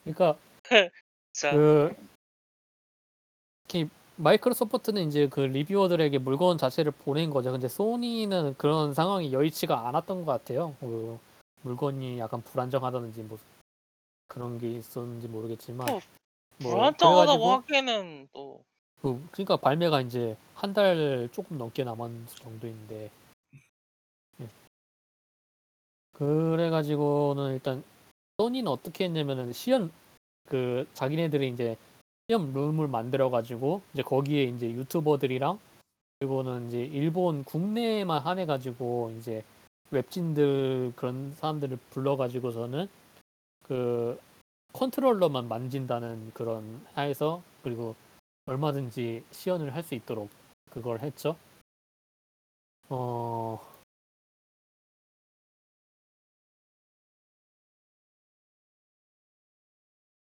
그러니까 (laughs) 자, 그 이렇게 마이크로소프트는 이제 그 리뷰어들에게 물건 자체를 보낸 거죠. 근데 소니는 그런 상황이 여의치가 않았던 것 같아요. 그 물건이 약간 불안정하다든지 뭐 그런 게 있었는지 모르겠지만 어, 뭐 불안정하다고 그래가지고 하기에는 또 그, 그러니까 발매가 이제 한 달 조금 넘게 남은 정도인데 예. 그래가지고는 일단 소니는 어떻게 했냐면은 시연 그 자기네들이 이제 시험 룸을 만들어가지고 이제 거기에 이제 유튜버들이랑 그리고는 이제 일본 국내에만 한해가지고 이제 웹진들 그런 사람들을 불러가지고서는 그 컨트롤러만 만진다는 그런 하에서 그리고 얼마든지 시연을 할 수 있도록 그걸 했죠. 어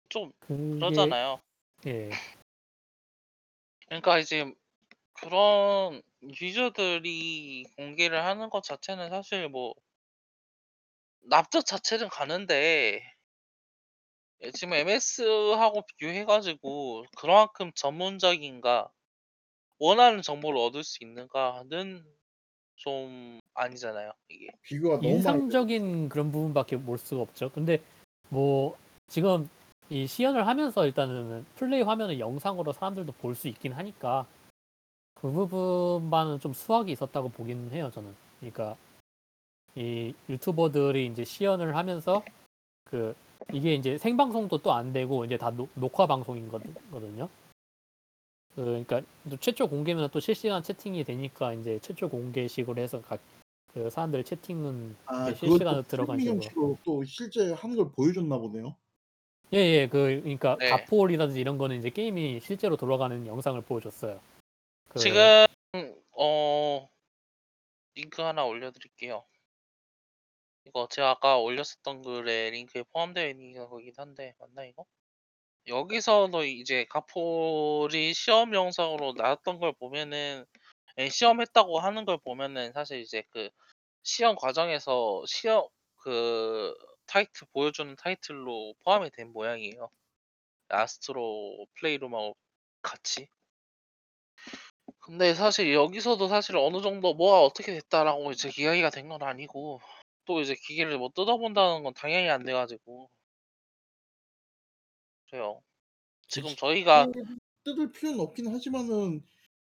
좀 그게 그러잖아요. 예 그러니까 이제 그런 유저들이 공개를 하는 것 자체는 사실 뭐 납득 자체는 가는데 예, 지금 MS하고 비교해가지고 그만큼 전문적인가 원하는 정보를 얻을 수 있는가는 좀 아니잖아요 이게 비교가 너무 인상적인 그런 부분밖에 볼 수가 없죠. 근데 뭐 지금 이 시연을 하면서 일단은 플레이 화면을 영상으로 사람들도 볼 수 있긴 하니까 그 부분만은 좀 수학이 있었다고 보긴 해요 저는. 그러니까 이 유튜버들이 이제 시연을 하면서 그 이게 이제 생방송도 또 안 되고 이제 다 녹- 녹화 방송인 거거든요. 그 그러니까 또 최초 공개면 또 실시간 채팅이 되니까 이제 최초 공개식으로 해서 각 그 사람들 채팅은 아, 실시간으로 또 들어간 식으로. 식으로 또 실제 하는 걸 보여줬나 보네요. 예 예 그 그러니까 네. 가폴이라든지 이런 거는 이제 게임이 실제로 돌아가는 영상을 보여줬어요. 그, 지금 어 링크 하나 올려드릴게요. 이거 제가 아까 올렸었던 글에 링크에 포함되어 있는 거긴 한데 맞나 이거? 여기서도 이제 가폴이 시험 영상으로 나왔던 걸 보면은 예, 시험했다고 하는 걸 보면은 사실 이제 그 시험 과정에서 시험 그 타이틀 보여주는 타이틀로 포함이 된 모양이에요. 아스트로 플레이룸하고 같이. 근데 사실 여기서도 사실 어느 정도 뭐가 어떻게 됐다라고 이제 이야기가 된 건 아니고 또 이제 기계를 뭐 뜯어본다는 건 당연히 안 돼가지고 그래요. 지금. 저희가 뜯을 필요는 없긴 하지만은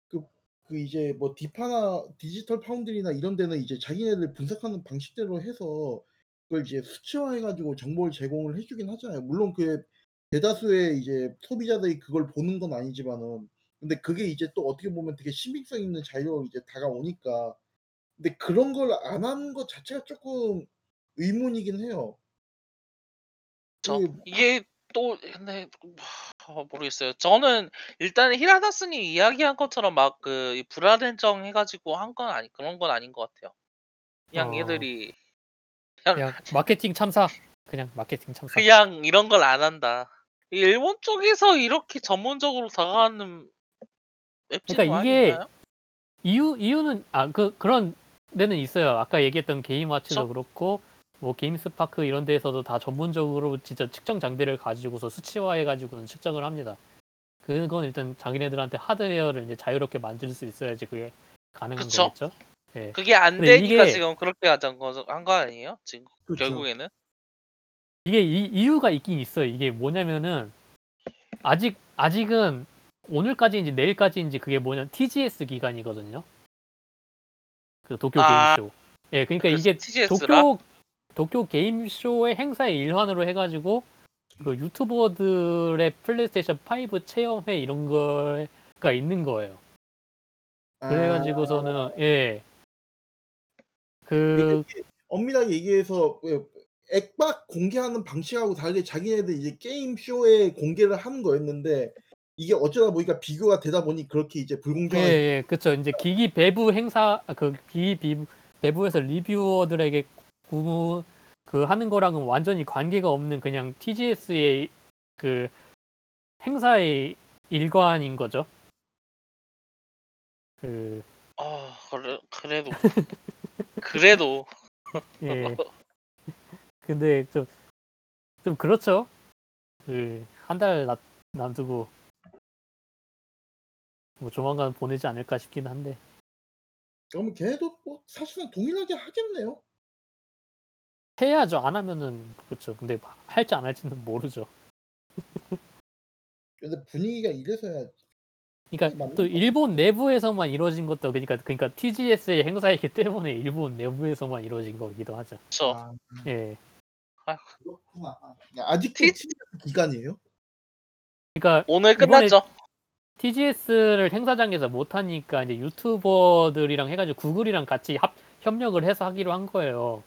그, 그 이제 뭐 디파나 디지털 파운드리나 이런 데는 이제 자기네들 분석하는 방식대로 해서 그걸 이제 수치화해가지고 정보를 제공을 해주긴 하잖아요. 물론 그 대다수의 이제 소비자들이 그걸 보는 건 아니지만은 근데 그게 이제 또 어떻게 보면 되게 신빙성 있는 자료로 이제 다가오니까 근데 그런 걸안 하는 것 자체가 조금 의문이긴 해요. 저그 이게 또 근데 하, 모르겠어요. 저는 일단 히라다스님 이야기한 것처럼 막그 불안정정 해 가지고 한 건 아니 그런 건 아닌 것 같아요. 그냥 어. 얘들이 그냥 마케팅 참사 그냥 마케팅 참사. 그냥 이런 걸 안 한다. 이 일본 쪽에서 이렇게 전문적으로 다가가는 웹진은 그러니까 이게 있나요? 이유 이유는 아 그 그런 데는 있어요. 아까 얘기했던 게임 와치도 그쵸? 그렇고 뭐 게임스파크 이런 데에서도 다 전문적으로 진짜 측정 장비를 가지고서 수치화해 가지고는 측정을 합니다. 그건 일단 자기네들한테 하드웨어를 이제 자유롭게 만들 수 있어야지 그게 가능한 그쵸. 거겠죠. 예. 그게 안 근데 되니까 이게- 지금 그렇게. 한거 아니에요? 지금 그렇죠. 결국에는 이게 이, 이유가 있긴 있어요. 이게 뭐냐면은 아직 아직은 오늘까지인지 내일까지인지 그게 뭐냐 TGS 기간이거든요. 그 도쿄 아, 게임쇼. 예, 그러니까 이게 TGS라 도쿄 도쿄 게임쇼의 행사의 일환으로 해가지고 그 유튜버들의 플레이스테이션 5 체험회 이런 거가 있는 거예요. 아, 그래가지고서는 예. 그 엄밀하게 얘기해서 그 액박 공개하는 방식하고 다르게 자기네들 이제 게임 쇼에 공개를 하는 거였는데 이게 어쩌다 보니까 비교가 되다 보니 그렇게 이제 예, 불공정한 예, 그쵸. 이제 기기 배부 행사, 아, 그 기기 비, 배부에서 리뷰어들에게 구, 그 하는 거랑은 완전히 관계가 없는 그냥 TGS의 그 행사의 일관인 거죠. 그, 아 그래 그래도 그래도 (laughs) 예. 근데 좀, 좀 그렇죠. 그, 한달 놔두고, 뭐 조만간 보내지 않을까 싶긴 한데. 그러면 걔네도 뭐 사실은 동일하게 하겠네요. 해야죠. 안 하면은, 그렇죠. 근데 할지 안 할지는 모르죠. (laughs) 근데 분위기가 이래서야 그러니까 또거 일본 내부에서만 이루어진 것도 그러니까 그러니까 TGS의 행사이기 때문에 일본 내부에서만 이루어진 거기도 하죠. 저 아, 예. 그렇구나. 아직도 티- TGS 기간이에요? 그러니까 오늘 이번에 끝났죠. TGS를 행사장에서 못 하니까 이제 유튜버들이랑 해가지고 구글이랑 같이 합 협력을 해서 하기로 한 거예요.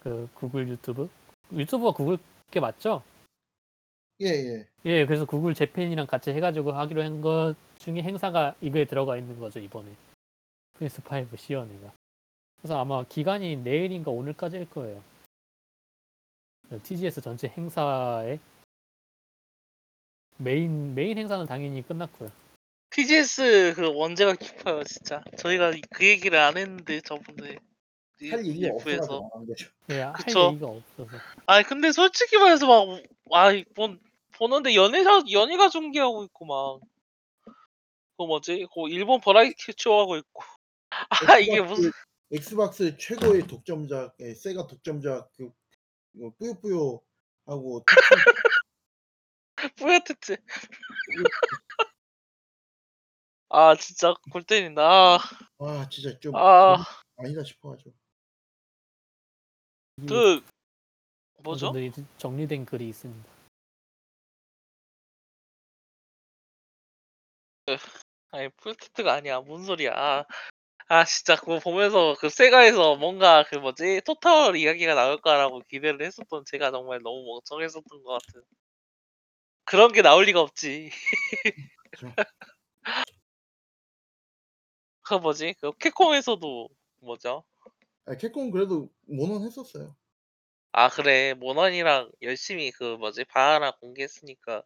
그 구글 유튜브 유튜버가 구글 게 맞죠? 예, 예. 예, 그래서 구글 재팬이랑 같이 해가지고 하기로 한 것 중에 행사가 이거에 들어가 있는 거죠 이번에 PS5 시연회가. 그래서 아마 기간이 내일인가 오늘까지일 거예요. TGS 전체 행사에 메인 메인 행사는 당연히 끝났고요. TGS 그 원죄가 깊어요 진짜. 저희가 그 얘기를 안 했는데 저번에 이- 할 리뷰에서. 없어서 안 거죠. 예, 할 그쵸. 얘기가 없어서. 아니 근데 솔직히 말해서 막 아, 본 보는데 연예사 연예가 중계하고 있고 막. 그 뭐지? 그 일본 버라이티 쇼 하고 있고. 아 이게 무슨 엑스박스 최고의 독점작, 예, 세가 독점작 그 이거 뿌요뿌요 하고 (laughs) 뿌야트트. (laughs) 아 진짜 골 때린다. 아, 아 진짜 좀 아, 아니다 싶어가지고 이게 그 뭐죠? 정리된 글이 있습니다. 아니 풀티트가 아니야. 뭔 소리야. 아, 아 진짜 그거 보면서 그 세가에서 뭔가 그 뭐지 토탈 이야기가 나올 까라고 기대를 했었던 제가 정말 너무 멍청했었던 것 같은. 그런 게 나올 리가 없지. 그쵸. (laughs) 그 뭐지? 그 캡콤에서도 뭐죠? 아, 캡콤 그래도 모논 했었어요. 아 그래 모넌이랑 열심히 그 뭐지 바하나 공개했으니까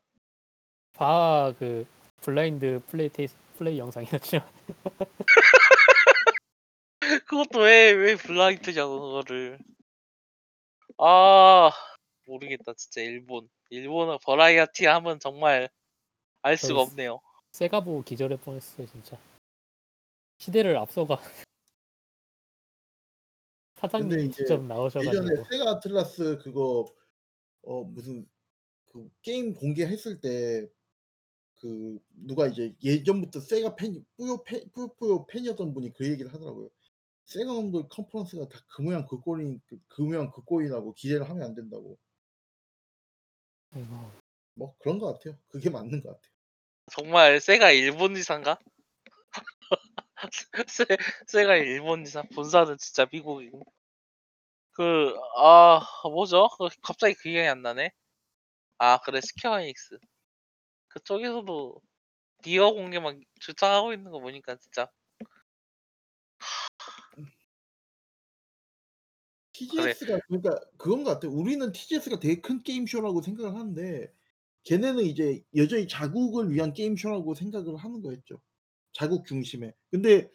바 그 블라인드 플레이 테이스 플레이 영상이었죠. (laughs) 그것도 왜 왜 블라이트냐고 그거를 아 모르겠다 진짜 일본 일본어 버라이어티 하면 정말 알 수가 없네요. 세가 보고 기절할 뻔했어요 진짜. 시대를 앞서가 (laughs) 근데 사장님 이제 직접 나오셔가지고 예전에 세가 아틀라스 그거 어 무슨 그 게임 공개했을 때 그 누가 이제 예전부터 세가 팬 뿌요 팬 뿌요뿌요 팬이었던 분이 그 얘기를 하더라고요. 세가 놈들 컨퍼런스가 다 그 모양 그 꼴인 그, 그 모양 그 꼴이라고 기대를 하면 안 된다고. 아이고, 뭐 그런 것 같아요. 그게 맞는 것 같아요. 정말 세가 일본 지사인가? (laughs) 세, 세가 일본 지사 본사는 진짜 미국이고 그아 뭐죠? 그 갑자기 그 기억이 안 나네. 아 그래 스퀘어 에닉스 그쪽에서도 디어 공개만 주장하고 있는 거 보니까 진짜 TGS가 그러니까 그건 것 같아요. 우리는 TGS가 되게 큰 게임 쇼라고 생각을 하는데 걔네는 이제 여전히 자국을 위한 게임쇼라고 생각을 하는 거였죠. 자국 중심에. 근데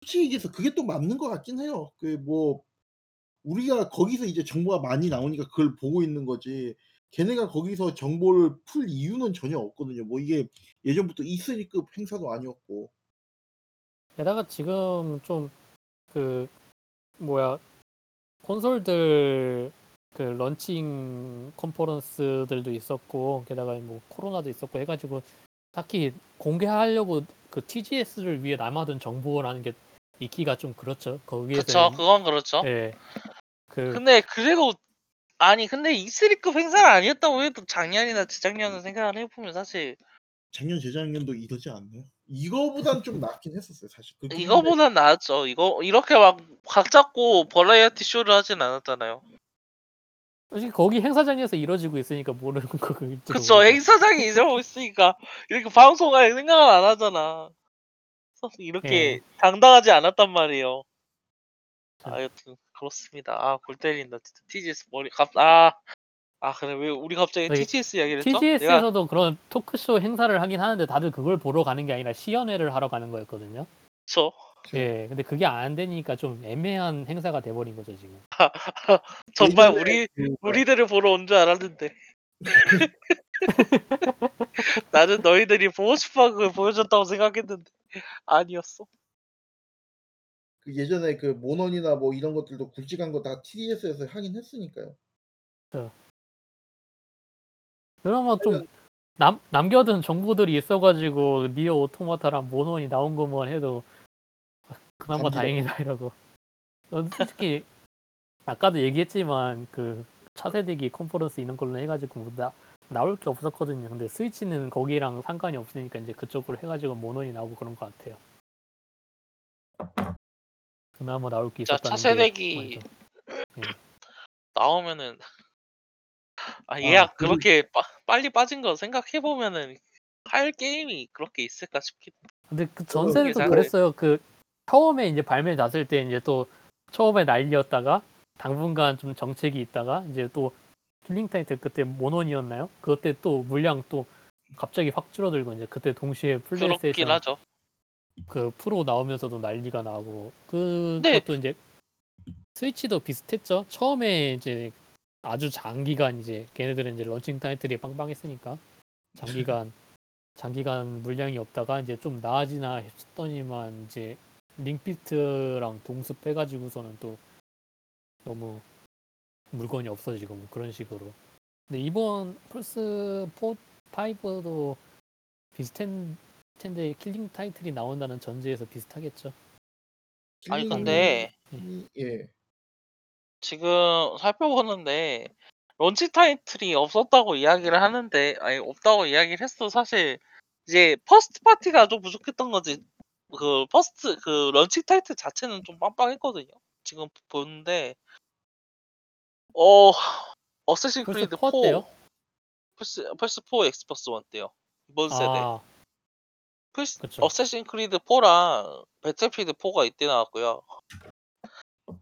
솔직히 얘기해서 그게 또 맞는 것 같긴 해요. 그 뭐 우리가 거기서 이제 정보가 많이 나오니까 그걸 보고 있는 거지. 걔네가 거기서 정보를 풀 이유는 전혀 없거든요. 뭐 이게 예전부터 E3급 행사도 아니었고. 게다가 지금 좀 그 뭐야 콘솔들 그 런칭 컨퍼런스들도 있었고 게다가 뭐 코로나도 있었고 해가지고 딱히 공개하려고 그 TGS를 위해 남겨둔 정보라는 게 있기가 좀 그렇죠. 거기에서 그쵸 그건 그렇죠. 예. 그 근데 그래도 아니 근데 E3급 행사가 아니었다고 해도 작년이나 재작년을 생각을 해보면 사실 작년 재작년도 이러지 않나요? 이거보단 좀 낫긴 했었어요, 사실. 그 이거보단 나았죠. 이거 이렇게 막 각 잡고 버라이어티 쇼를 하진 않았잖아요. 솔직히 거기 행사장에서 이루어지고 있으니까 모르는 거겠죠. 그쵸 행사장이 이러고 있으니까 이렇게 방송할 생각을 안 하잖아. 이렇게 예. 당당하지 않았단 말이에요. 참. 아, 여튼 그렇습니다. 아, 골 때린다. 진짜 TGS 머리 갑 아. 아, 그래. 왜 우리 갑자기 저기 TGS 이야기를 했죠? 내가 TGS에서도 그런 토크쇼 행사를 하긴 하는데 다들 그걸 보러 가는 게 아니라 시연회를 하러 가는 거였거든요. 저 예, 근데 그게 안 되니까 좀 애매한 행사가 돼버린 거죠 지금. (laughs) 정말 예전에 우리 그 우리들을 보러 온 줄 알았는데. (laughs) 나는 너희들이 보고 싶어 그걸 보여줬다고 생각했는데 아니었어. 그 예전에 그 모넌이나 뭐 이런 것들도 굵직한 거 다 TGS에서 하긴 했으니까요. 그러면 좀 남, 남겨둔 정보들이 있어가지고 니어 오토마타랑 모논이 나온 것만 해도 그나마. 다행이다 이러고. 전 솔직히 아까도 얘기했지만 그 차세대기 컨퍼런스 이런 걸로 해가지고 뭐 나, 나올 게 없었거든요. 근데 스위치는 거기랑 상관이 없으니까 이제 그쪽으로 해가지고 모넌이 나오고 그런 것 같아요. 그나마 나올 게 자, 있었다는 차세대기 게 나오면은 아 얘가 그- 그렇게 빠, 빨리 빠진 거 생각해 보면은 할 게임이 그렇게 있을까 싶긴. 근데 그 전세대도 잘- 그랬어요. 그 처음에 이제 발매 났을 때 이제 또 처음에 난리였다가 당분간 좀 정체기 있다가 이제 또 killing 타이틀 그때 모넌이었나요? 그때 또 물량 또 갑자기 확 줄어들고 이제 그때 동시에 플레이스테이션 하죠. 그 프로 나오면서도 난리가 나고 네. 그것도 이제 스위치도 비슷했죠. 처음에 이제 아주 장기간 이제 걔네들은 이제 런칭 타이틀이 빵빵했으니까 장기간 (laughs) 장기간 물량이 없다가 이제 좀 나아지나 했더니만 이제 링피트랑 동숲 때가지고서는 또 너무 물건이 없어지고 뭐 그런 식으로. 근데 이번 플스 4, 5도 비슷한 텐데 killing 타이틀이 나온다는 전제에서 비슷하겠죠. 아니 근데 예. 지금 살펴보는데 launch 타이틀이 없었다고 이야기를 하는데 아니 없다고 이야기를 했어 사실 이제 first party가 좀 부족했던 거지. 그 first 그 launch 타이틀 자체는 좀 빵빵했거든요. 지금 보는데. 어 어쌔신 크리드 4 4 때요? 플스 플스 4 엑스박스 원 때요. 이번 세대. 아, 플스 그쵸. 어쌔신 크리드 4랑 배틀필드 4가 이때 나왔고요.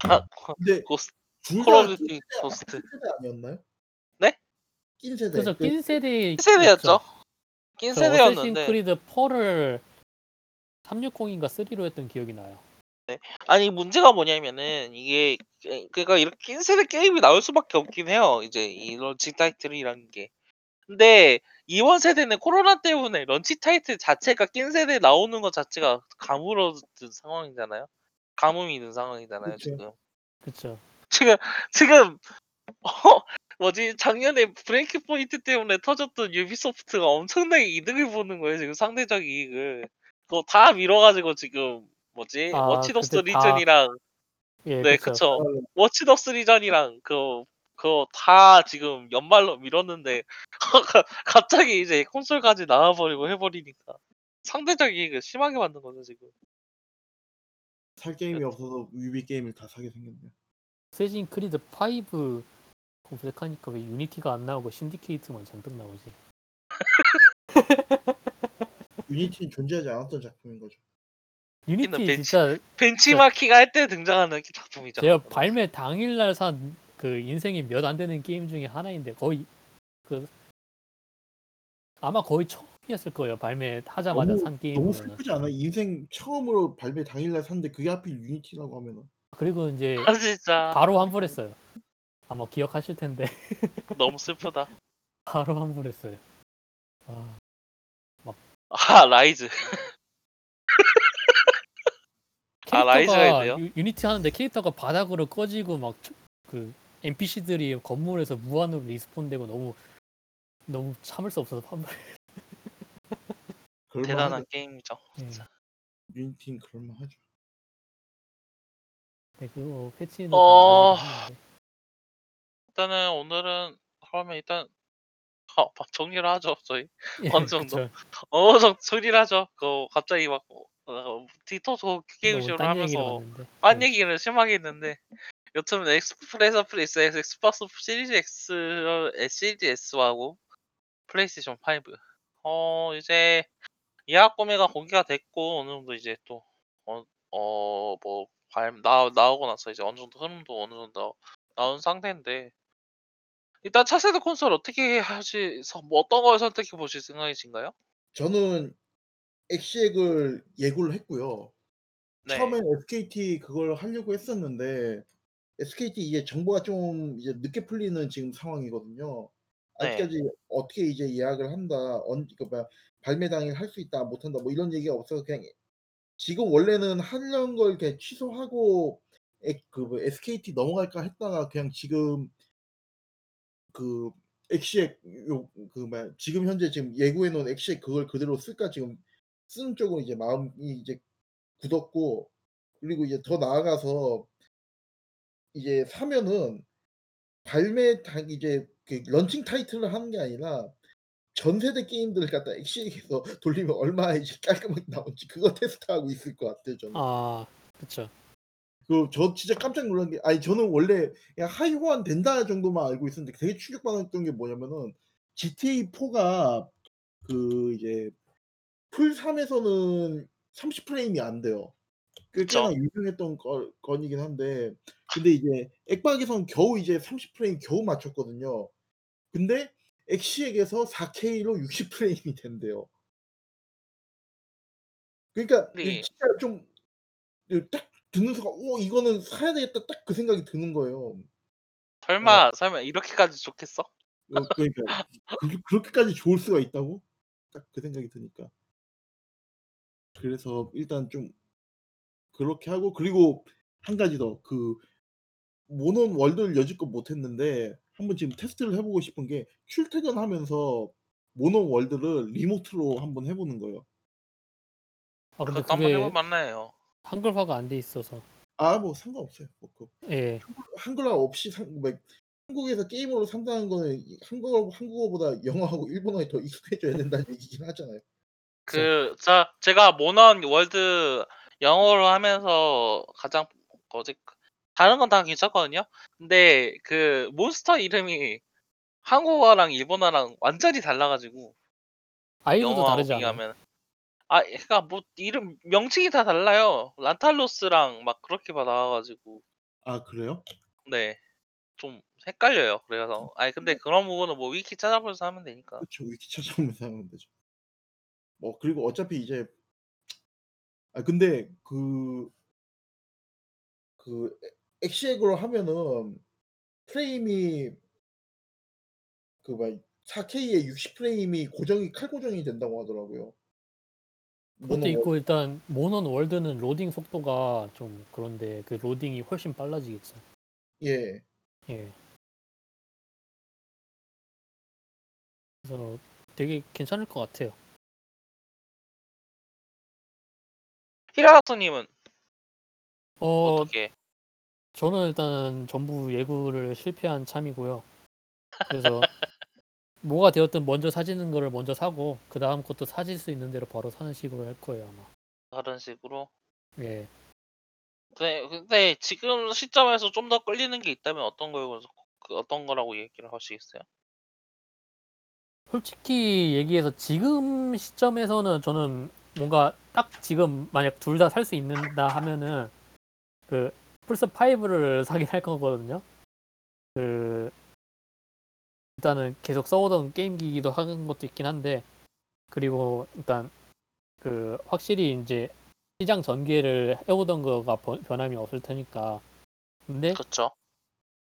아 근데 고스 (laughs) 둘 콜 오브 듀티 낀 고스트 세대 아니었나요? 네? 낀 세대. 그래서 그- 낀 세대 낀 세대였죠 낀 어쌔신 세대였는데 크리드 4를 360인가 3로 했던 기억이 나요. 아니 문제가 뭐냐면은 이게 그- 그러니까 이렇게 낀 세대 게임이 나올 수밖에 없긴 해요. 이제 이 launch 타이틀이라는 게. 근데 이번 세대는 코로나 때문에 launch 타이틀 자체가 낀 세대 나오는 것 자체가 가물어든 상황이잖아요. 가뭄이 든 상황이잖아요 그쵸. 지금. 그쵸. 지금 지금 어, 뭐지 작년에 브레이크 포인트 때문에 터졌던 유비소프트가 엄청나게 이득을 보는 거예요 지금 상대적 이익을. 그거 다 밀어가지고 지금 뭐지 아, 워치독스 그때 다- 리전이랑 예, 네, 그쵸. 그쵸. 워치독스 리전이랑 그 그거 다 지금 연말로 밀었는데 (laughs) 갑자기 이제 콘솔까지 나와버리고 해버리니까 상대적 이익을 심하게 받는 거죠 지금. 살 게임이 없어서 유비 게임을 다 사게 생겼네요. 어쌔신 크리드 5 검색하니까 왜 유니티가 안 나오고 신디케이트만 잔뜩 나오지? (laughs) 유니티는 존재하지 않았던 작품인 거죠. 유니티 벤치- 진짜 벤치마킹 할 때 등장하는 작품이죠. 제가 발매 당일날 산 그 인생이 몇 안 되는 게임 중에 하나인데 거의 그 아마 거의 처음이었을 거예요. 발매하자마자 너무- 산 너무 게임은. 슬프지 않아? 인생 처음으로 발매 당일날 샀는데 그게 하필 유니티라고 하면은 그리고 이제 아 진짜 바로 환불했어요. 아마 기억하실 텐데 (laughs) 너무 슬프다. 바로 환불했어요. 아, 아 라이즈. (laughs) 아, 라이즈가 캐릭터가 있네요? 유- 유니티 하는데 캐릭터가 바닥으로 꺼지고 막 그 NPC들이 건물에서 무한으로 respawn되고 너무 너무 참을 수 없어서 환불. (laughs) 대단한. 게임이죠. 음. 진짜. 유니티는 그럴만하죠. 네, 그거 패치는 어. 다 나가긴 일단은 오늘은 그러면 일단 어, 막 정리를 하죠 저희 했는데. (laughs) 어느 정도? 그쵸. 어느 정도 정리를 하죠. 그 갑자기 막 어, 디토서 게임 너무 쇼를 딴 얘기를 하면서 봤는데. 딴 네. 얘기를 심하게 했는데 여튼 엑스프레스 플레이스 엑스박스 시리즈 X 에, 시리즈 S하고 플레이스테이션 5. 어 이제 예약 구매가 공개가 됐고 어느 정도 이제 또어어 뭐나 나오고 나서 이제 어느 정도 흐름도 어느 정도 나온 상태인데 일단 차세대 콘솔 어떻게 하시 서- 뭐 어떤 걸 선택해 보실 생각이신가요? 저는 엑시액을 예고를 했고요. 네. 처음엔 SKT 그걸 하려고 했었는데 SKT 이게 정보가 좀 이제 늦게 풀리는 지금 상황이거든요. 네. 아직까지 어떻게 이제 예약을 한다, 언, 그 뭐야, 발매 당일 할 수 있다, 못 한다, 뭐 이런 얘기가 없어서 그냥 지금 원래는 하려는 걸 이렇게 취소하고 엑- 그뭐 SKT 넘어갈까 했다가 그냥 지금 그 엑시액 요그 뭐야 지금 현재 지금 예고해 놓은 엑시액 그걸 그대로 쓸까 지금 쓰는 쪽으로 이제 마음이 이제 굳었고 그리고 이제 더 나아가서 이제 사면은 발매 당 이제 그 런칭 타이틀을 하는 게 아니라 전 세대 게임들을 갖다 엑시액에서 (laughs) 돌리면 얼마나 이제 깔끔하게 나올지 그거 테스트하고 있을 것 같아요 저는. 아, 그렇죠. 그저 진짜 깜짝 놀란 게 아니 저는 원래 그냥 하위 호환 된다 정도만 알고 있었는데 되게 충격받았던 게 뭐냐면은 GTA 4가 그 이제 플스 3에서는 30 프레임이 안 돼요. 그 꽤나 그쵸. 유명했던 거, 건이긴 한데 근데 이제 액박에선 겨우 이제 30 프레임 겨우 맞췄거든요. 근데 엑시액에서 4K로 60 프레임이 된대요. 그러니까 이 네. 진짜 좀그딱 듣는 순간 '오 이거는 사야 되겠다.' 딱 그 생각이 드는 거예요. 설마 설마 이렇게까지 좋겠어? 어 그러니까 그 그렇게까지 좋을 수가 있다고? 딱 그 생각이 드니까. 그래서 일단 좀 그렇게 하고 그리고 한 가지 더 그 몬헌 월드를 여지껏 못 했는데 한번 지금 테스트를 해 보고 싶은 게 출퇴근하면서 몬헌 월드를 remote로 한번 해 보는 거예요. 아, 근데 그것도 한번 그게 해볼 만하나요. 한글화가 안 돼 있어서. 아 뭐 상관없어요. 뭐 그 예. 한글화 없이 상뭐 한국에서 게임으로 산다는 거는 이 한국어 한국어보다 영어하고 일본어에 더 익숙해져야 된다는 얘기긴 하잖아요. 그 자 제가 몬헌 월드 영어로 하면서 가장 어제 다른 건 다 괜찮거든요. 근데 그 몬스터 이름이 한국어랑 일본어랑 완전히 달라 가지고 아이브도 영어하고 다르지 않아요? 비교하면 아 그러니까 뭐 이름 명칭이 다 달라요. 란탈로스랑 막 그렇게 막 나와 가지고 아 그래요? 네. 좀 헷갈려요. 그래서 아니 근데 그런 부분은 뭐 위키 찾아보면서 하면 되니까. 그쵸. 위키 찾아보면서 하면 되죠. 뭐 그리고 어차피 이제 아 근데 그 그 엑 엑시엑으로 하면은 프레임이 그 뭐야 4K에 60 프레임이 고정이 칼 고정이 된다고 하더라고요. 그것도 있고 월 일단 몬헌 월드는 로딩 속도가 좀 그런데 그 로딩이 훨씬 빨라지겠죠. 예. 예. 그래서 되게 괜찮을 것 같아요. 히라토 님은 어, 어떻게? 저는 일단 전부 예고를 실패한 참이고요. 그래서 (laughs) 뭐가 되었든 먼저 사지는 거를 먼저 사고 그 다음 것도 사질 수 있는 대로 바로 사는 식으로 할 거예요 아마. 다른 식으로? 예. 네, 근데 지금 시점에서 좀 더 끌리는 게 있다면 어떤 거요? 그 어떤 거라고 얘기를 하시겠어요? 솔직히 얘기해서 지금 시점에서는 저는 뭔가 딱 지금 만약 둘 다 살 수 있는다 하면은 그 플스 5를 사긴 할 거거든요. 그 일단은 계속 써오던 게임기기도 하는 것도 있긴 한데 그리고 일단 그 확실히 이제 시장 전개를 해오던 거가 번- 변함이 없을 테니까 근데 그쵸.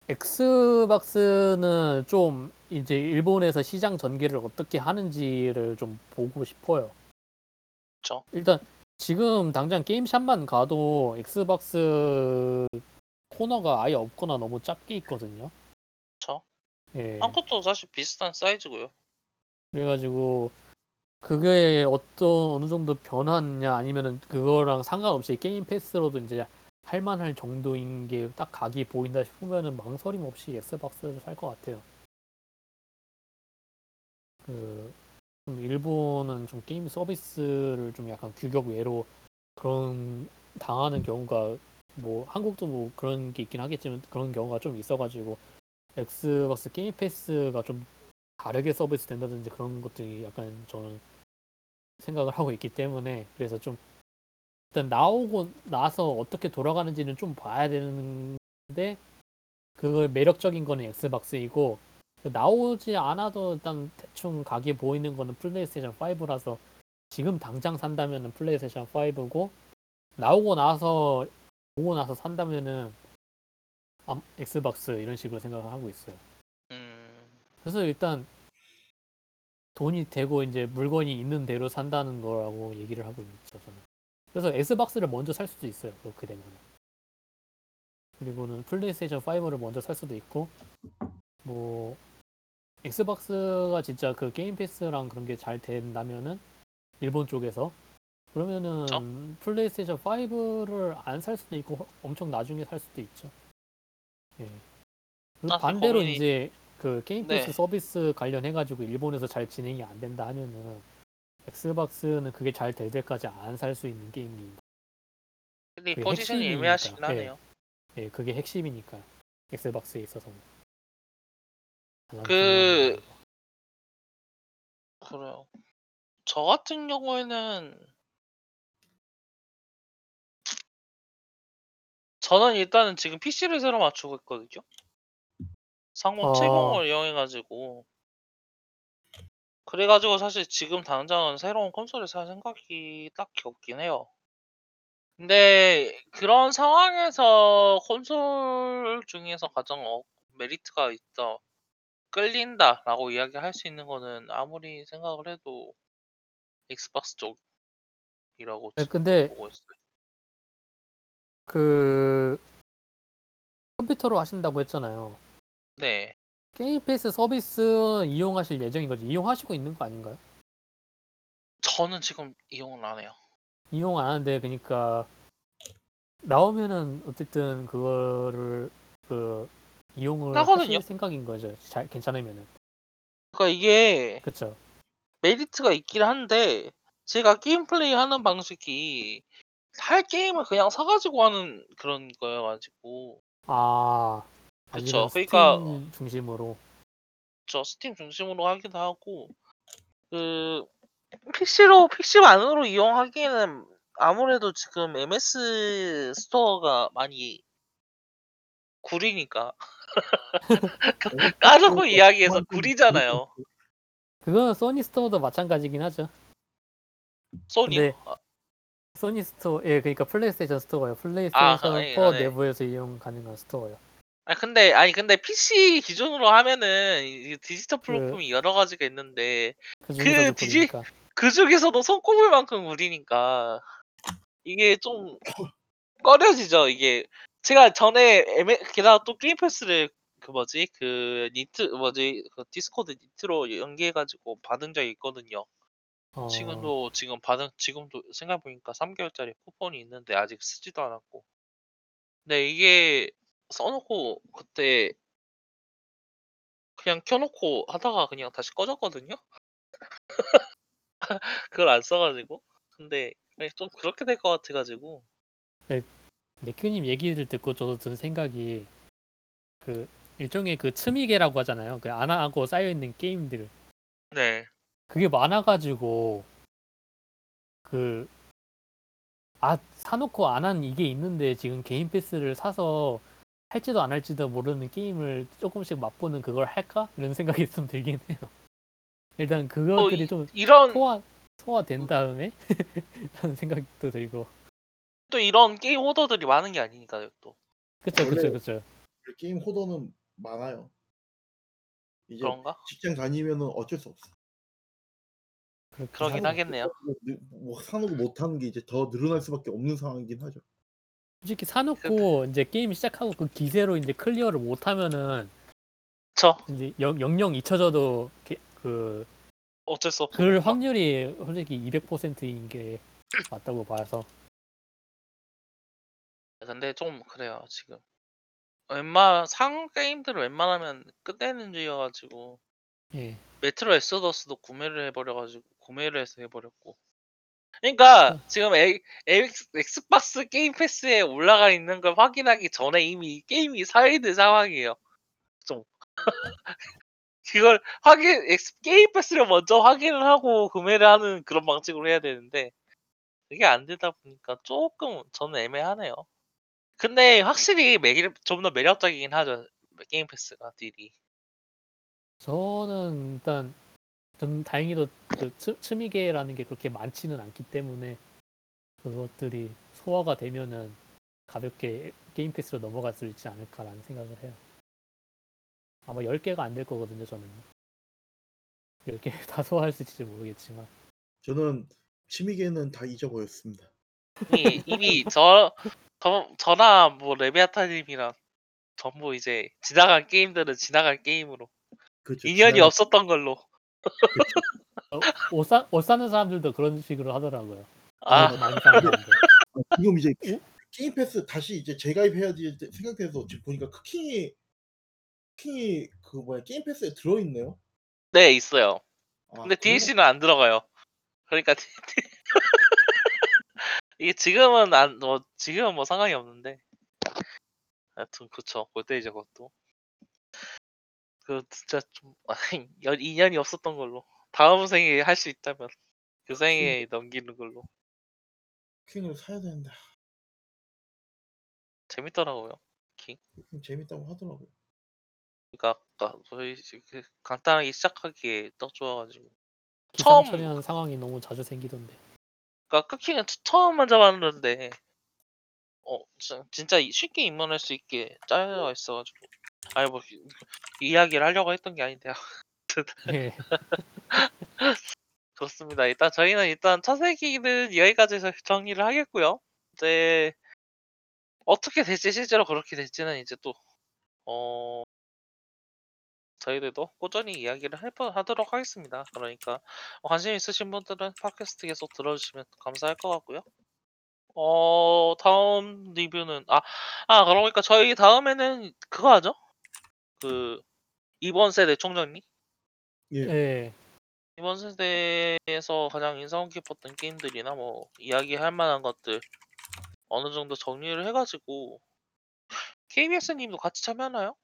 엑스박스는 좀 이제 일본에서 시장 전개를 어떻게 하는지를 좀 보고 싶어요. 그쵸. 일단 지금 당장 게임샵만 가도 엑스박스 코너가 아예 없거나 너무 작게 있거든요. 그쵸. 예. 한국도 사실 비슷한 사이즈고요. 그래가지고 그게 어떤 어느 정도 변화냐 아니면은 그거랑 상관없이 게임 패스로도 이제 할만할 정도인 게 딱 각이 보인다 싶으면은 망설임 없이 엑스박스를 살 것 같아요. 그, 좀 일본은 좀 게임 서비스를 좀 약간 규격 외로 그런 당하는 경우가 뭐 한국도 뭐 그런 게 있긴 하겠지만 그런 경우가 좀 있어가지고 엑스박스 게임 패스가 좀 다르게 서비스 된다든지 그런 것들이 약간 저는 생각을 하고 있기 때문에 그래서 좀 일단 나오고 나서 어떻게 돌아가는지는 좀 봐야 되는데 그걸 매력적인 거는 엑스박스이고 나오지 않아도 일단 대충 각이 보이는 거는 플레이스테이션 5라서 지금 당장 산다면은 플레이스테이션 5고 나오고 나서 보고 나서 산다면은 암- 엑스박스 이런 식으로 생각을 하고 있어요. 음, 그래서 일단 돈이 되고 이제 물건이 있는 대로 산다는 거라고 얘기를 하고 있죠 저는. 그래서 엑스박스를 먼저 살 수도 있어요 그렇게 되면. 그리고는 플레이스테이션 5를 먼저 살 수도 있고 뭐 엑스박스가 진짜 그 게임 패스랑 그런 게 잘 된다면은 일본 쪽에서 그러면은 그쵸? 플레이스테이션 5를 안 살 수도 있고 엄청 나중에 살 수도 있죠. 예. 그 사실 반대로 고민이- 이제 그 게임 패스 네. 서비스 관련해 가지고 일본에서 잘 진행이 안 된다 하면은 엑스박스는 그게 잘 될 때까지 안 살 수 있는 게임입니다. 근데 포지션이 핵심이니까. 애매하시긴 예. 하네요. 예, 그게 핵심이니까 엑스박스에 있어서는. 그-. 그래요. 저 같은 경우에는 저는 일단은 지금 PC를 새로 맞추고 있거든요. 상호 아. 채공을 이용해가지고 그래가지고 사실 지금 당장은 새로운 콘솔을 살 생각이 딱히 없긴 해요. 근데 그런 상황에서 콘솔 중에서 가장 어- 메리트가 있다, 끌린다라고 이야기할 수 있는 거는 아무리 생각을 해도 엑스박스 쪽이라고 네, 지금 근데 보고 있어요. 그 컴퓨터로 하신다고 했잖아요. 네. 게임 패스 서비스 이용하실 예정인 거지. 이용하시고 있는 거 아닌가요? 저는 지금 이용을 안 해요. 이용 안 하는데 그러니까 나오면은 어쨌든 그거를 그 이용을 하거든요. 하실 생각인 거죠. 잘 괜찮으면은. 그러니까 이게 그렇죠. 메리트가 있긴 한데 제가 게임 플레이 하는 방식이 할 게임을 그냥 사가지고 하는 그런 거여가지고 아, 아 그쵸. 이런 그러니까 스팀 중심으로 저 스팀 중심으로 하기도 하고 그 PC로 PC만으로 이용하기에는 아무래도 지금 MS 스토어가 많이 구리니까 까놓고 이야기해서 구리잖아요. 그거는 소니 스토어도 마찬가지긴 하죠. 소니. 네. 소니 스토어, 예, 그러니까 플레이스테이션 스토어요. 아, 플레이스테이션 아니, 4 네. 내부에서 이용 가능한 스토어요. 아 근데 아니 근데 PC 기준으로 하면은 이 디지털 그 플랫폼이 여러 가지가 있는데 그 디지- 보니까 그 중에서도 손꼽을 만큼 구리니까 이게 좀 꺼려지죠 이게 제가 전에 애매, 게다가 또 게임 패스를 그 뭐지? 그 니트 뭐지? 그 디스코드 니트로 연계해가지고 받은 적이 있거든요. 어, 지금도 지금 받은 지금도 생각해보니까 3개월짜리 쿠폰이 있는데 아직 쓰지도 않았고. 근데 이게 써놓고 그때 그냥 켜놓고 하다가 그냥 다시 꺼졌거든요? (laughs) 그걸 안 써가지고. 근데 좀 그렇게 될 것 같아가지고. 네 큐님 얘기를 듣고 저도 든 생각이 그 일종의 그 츠미게라고 하잖아요. 그 안 하고 쌓여 있는 게임들. 네. 그게 많아가지고 그 아 사놓고 안 한 이게 있는데 지금 게임 패스를 사서 할지도 안 할지도 모르는 게임을 조금씩 맛보는 그걸 할까? 이런 생각이 좀 들긴 해요. 일단 그것들이 이- 좀 이런 소화 소화된 다음에? (laughs) 라는 생각도 들고 또 이런 게임 hoarder들이 많은 게 아니니까요 또 그쵸 그쵸 원래- 그쵸 게임 hoarder는 많아요. 이제 그런가? 직장 다니면은 어쩔 수 없어. 그렇긴 그러긴. 하겠네요. 뭐, 뭐 사놓고 못하는 게 이제 더 늘어날 수밖에 없는 상황이긴 하죠. 솔직히 사놓고 이제 게임 시작하고 그 기세로 이제 클리어를 못하면은 그쵸 이제 영, 영영 잊혀져도 게- 그 어쩔 수 없어 그럴 확률이 솔직히 200%인 게 맞다고 봐서 근데 좀 그래요 지금. 웬만 상 게임들을 웬만하면 끝내는 주의여가지고. 예. 메트로 엑소더스도 구매를 해버려가지고 구매를 해서 해버렸고. 그러니까 지금 에, 엑스, 엑스박스 게임 패스에 올라가 있는 걸 확인하기 전에 이미 게임이 사 둔 상황이에요. 좀. (laughs) 그걸 확인 엑스, 게임 패스를 먼저 확인을 하고 구매를 하는 그런 방식으로 해야 되는데 그게 안 되다 보니까 조금 저는 애매하네요 근데 확실히 좀더 매력적이긴 하죠 게임 패스가 deal이 저는 일단 좀 다행히도 그 츠- 츠미게라는 게 그렇게 많지는 않기 때문에 그것들이 소화가 되면은 가볍게 게임 패스로 넘어갈 수 있지 않을까라는 생각을 해요. 아마 10개가 안 될 거거든요, 저는. 10개 (laughs) 다 소화할 수 있을지 모르겠지만. 저는 취미계는 다 잊어버렸습니다. 이미, 이미 저, 저 저나 뭐 레비아타님이랑 전부 이제 지나간 게임들은 지나간 게임으로 그렇죠. 인연이 지난- 없었던 걸로 어, 옷, 사, 옷 사는 사람들도 그런 식으로 하더라고요. 아 많이 사는데. 지금 이제 게임 패스 다시 이제 재가입해야지 생각해서 지금 보니까 크킹이 크킹이 그 뭐야 게임 패스에 들어있네요. 네 있어요 아, 근데 그래요? DLC는 안 들어가요 그러니까 (laughs) 이게 지금은 안 뭐 지금은 뭐 상관이 없는데. 하여튼 그쵸 그때이제 그것도. 그 진짜 좀 (laughs) 연- 인연이 없었던 걸로. 다음 생에 할 수 있다면 그 생에 넘기는 걸로. 크킹을 사야 되는데. 재밌더라고요 재밌다고 하더라고요. 그러니까 아까 저희 그 간단하게 시작하기에 딱 좋아가지고. 처음- 기상천외한 상황이 너무 자주 생기던데. 그러니까 쿠킹은 처- 처음 만져봤는데 어 진- 진짜 이- 쉽게 입문할 수 있게 짜여 있어가지고. 아니 뭐 이- 이야기를 하려고 했던 게 아닌데요. 예. (laughs) 그렇습니다. 일단 저희는 일단 첫 세기는 여기까지 해서 정리를 하겠고요. 이제 어떻게 될지 실제로 그렇게 될지는 이제 또 어 저희들도 꾸준히 이야기를 해보, 하도록 하겠습니다 그러니까 관심 있으신 분들은 팟캐스트 계속 들어주시면 감사할 것 같고요 어 다음 리뷰는 아, 아 그러니까 저희 다음에는 그거 하죠? 그 이번 세대 총정리? 예. 예. 이번 세대에서 가장 인상 깊었던 게임들이나 뭐 이야기할 만한 것들 어느 정도 정리를 해가지고 KBS님도 같이 참여하나요?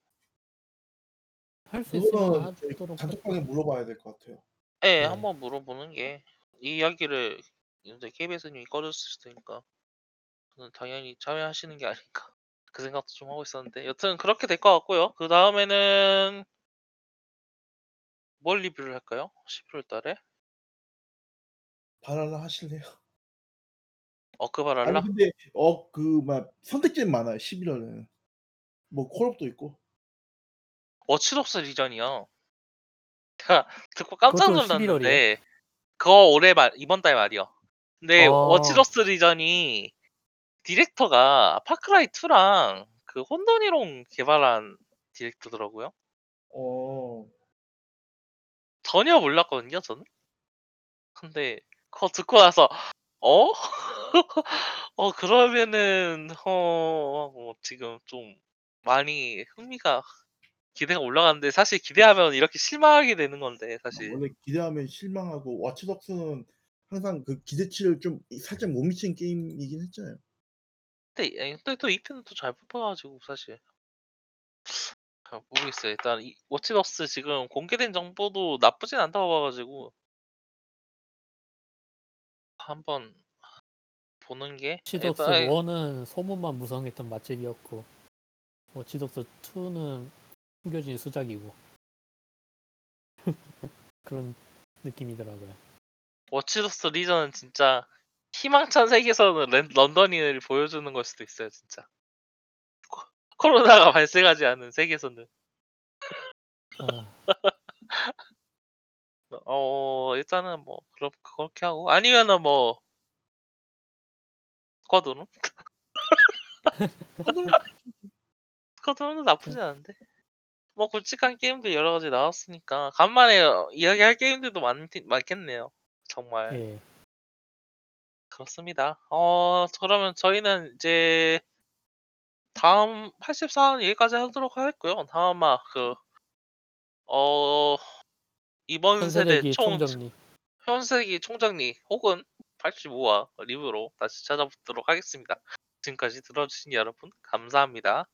할 수 있으면 그거는 저희 하도록 단톡방에 물어봐야 될 것 같아요. 네, 네. 한번 물어보는 게 이 이야기를 이제 KBS님이 수도 있으니까 저는 당연히 참여하시는 게 아닐까 (laughs) 그 생각도 좀 하고 있었는데 여튼 그렇게 될 것 같고요. 그 다음에는 뭘 리뷰를 할까요? 11월 달에 발할라 하실래요? (laughs) 어크 발할라 아니 근데 어 그 막 선택지는 많아요. 11월에는 뭐 콜옵도 있고. 워치독스 리전이요. 제가 듣고 깜짝 그것도 놀랐는데 그거 올해 말 이번 달 말이요. 근데 아. 워치독스 리전이 디렉터가 파 크라이 2랑 그 혼돈 이론 개발한 디렉터더라고요. 어 전혀 몰랐거든요, 저는. 근데 그거 듣고 나서 어? (laughs) 어 그러면은 어 뭐 지금 좀 많이 흥미가 기대가 올라가는데 사실 기대하면 이렇게 실망하게 되는 건데 사실 원래 기대하면 실망하고 워치독스는 항상 그 기대치를 좀 살짝 못 미친 게임이긴 했잖아요. 근데, 아니, 근데 또 2편은 또 잘 뽑아가지고 사실 아, 모르겠어요. 일단 이 워치독스 지금 공개된 정보도 나쁘진 않다고 봐가지고 한번 보는 게 워치독스 일단- 1은 소문만 무성했던 맛집이었고 워치독스 2는 숨겨진 수작이고 (laughs) 그런 느낌이더라고요. 워치독스 리전은 진짜 희망찬 세계선은 랜- 런던인을 보여주는 걸 수도 있어요, 진짜. 코, 코로나가 (laughs) 발생하지 않은 세계선은. 아, (laughs) 어, 일단은 뭐, 그럼 그렇게 하고. 아니면은 뭐, 스쿼드론? 스쿼드론도 나쁘지 않은데. 뭐, 굵직한 게임도 여러 가지 나왔으니까. 간만에 어, 이야기할 게임들도 많, 많겠네요. 정말. 예. 그렇습니다. 어, 그러면 저희는 이제 다음 84화 여기까지 하도록 하겠고요. 다음 막 그, 어, 이번 세대 총, 총정리. 현세기 총정리 혹은 85화 리뷰로 다시 찾아뵙도록 하겠습니다. 지금까지 들어주신 여러분 감사합니다.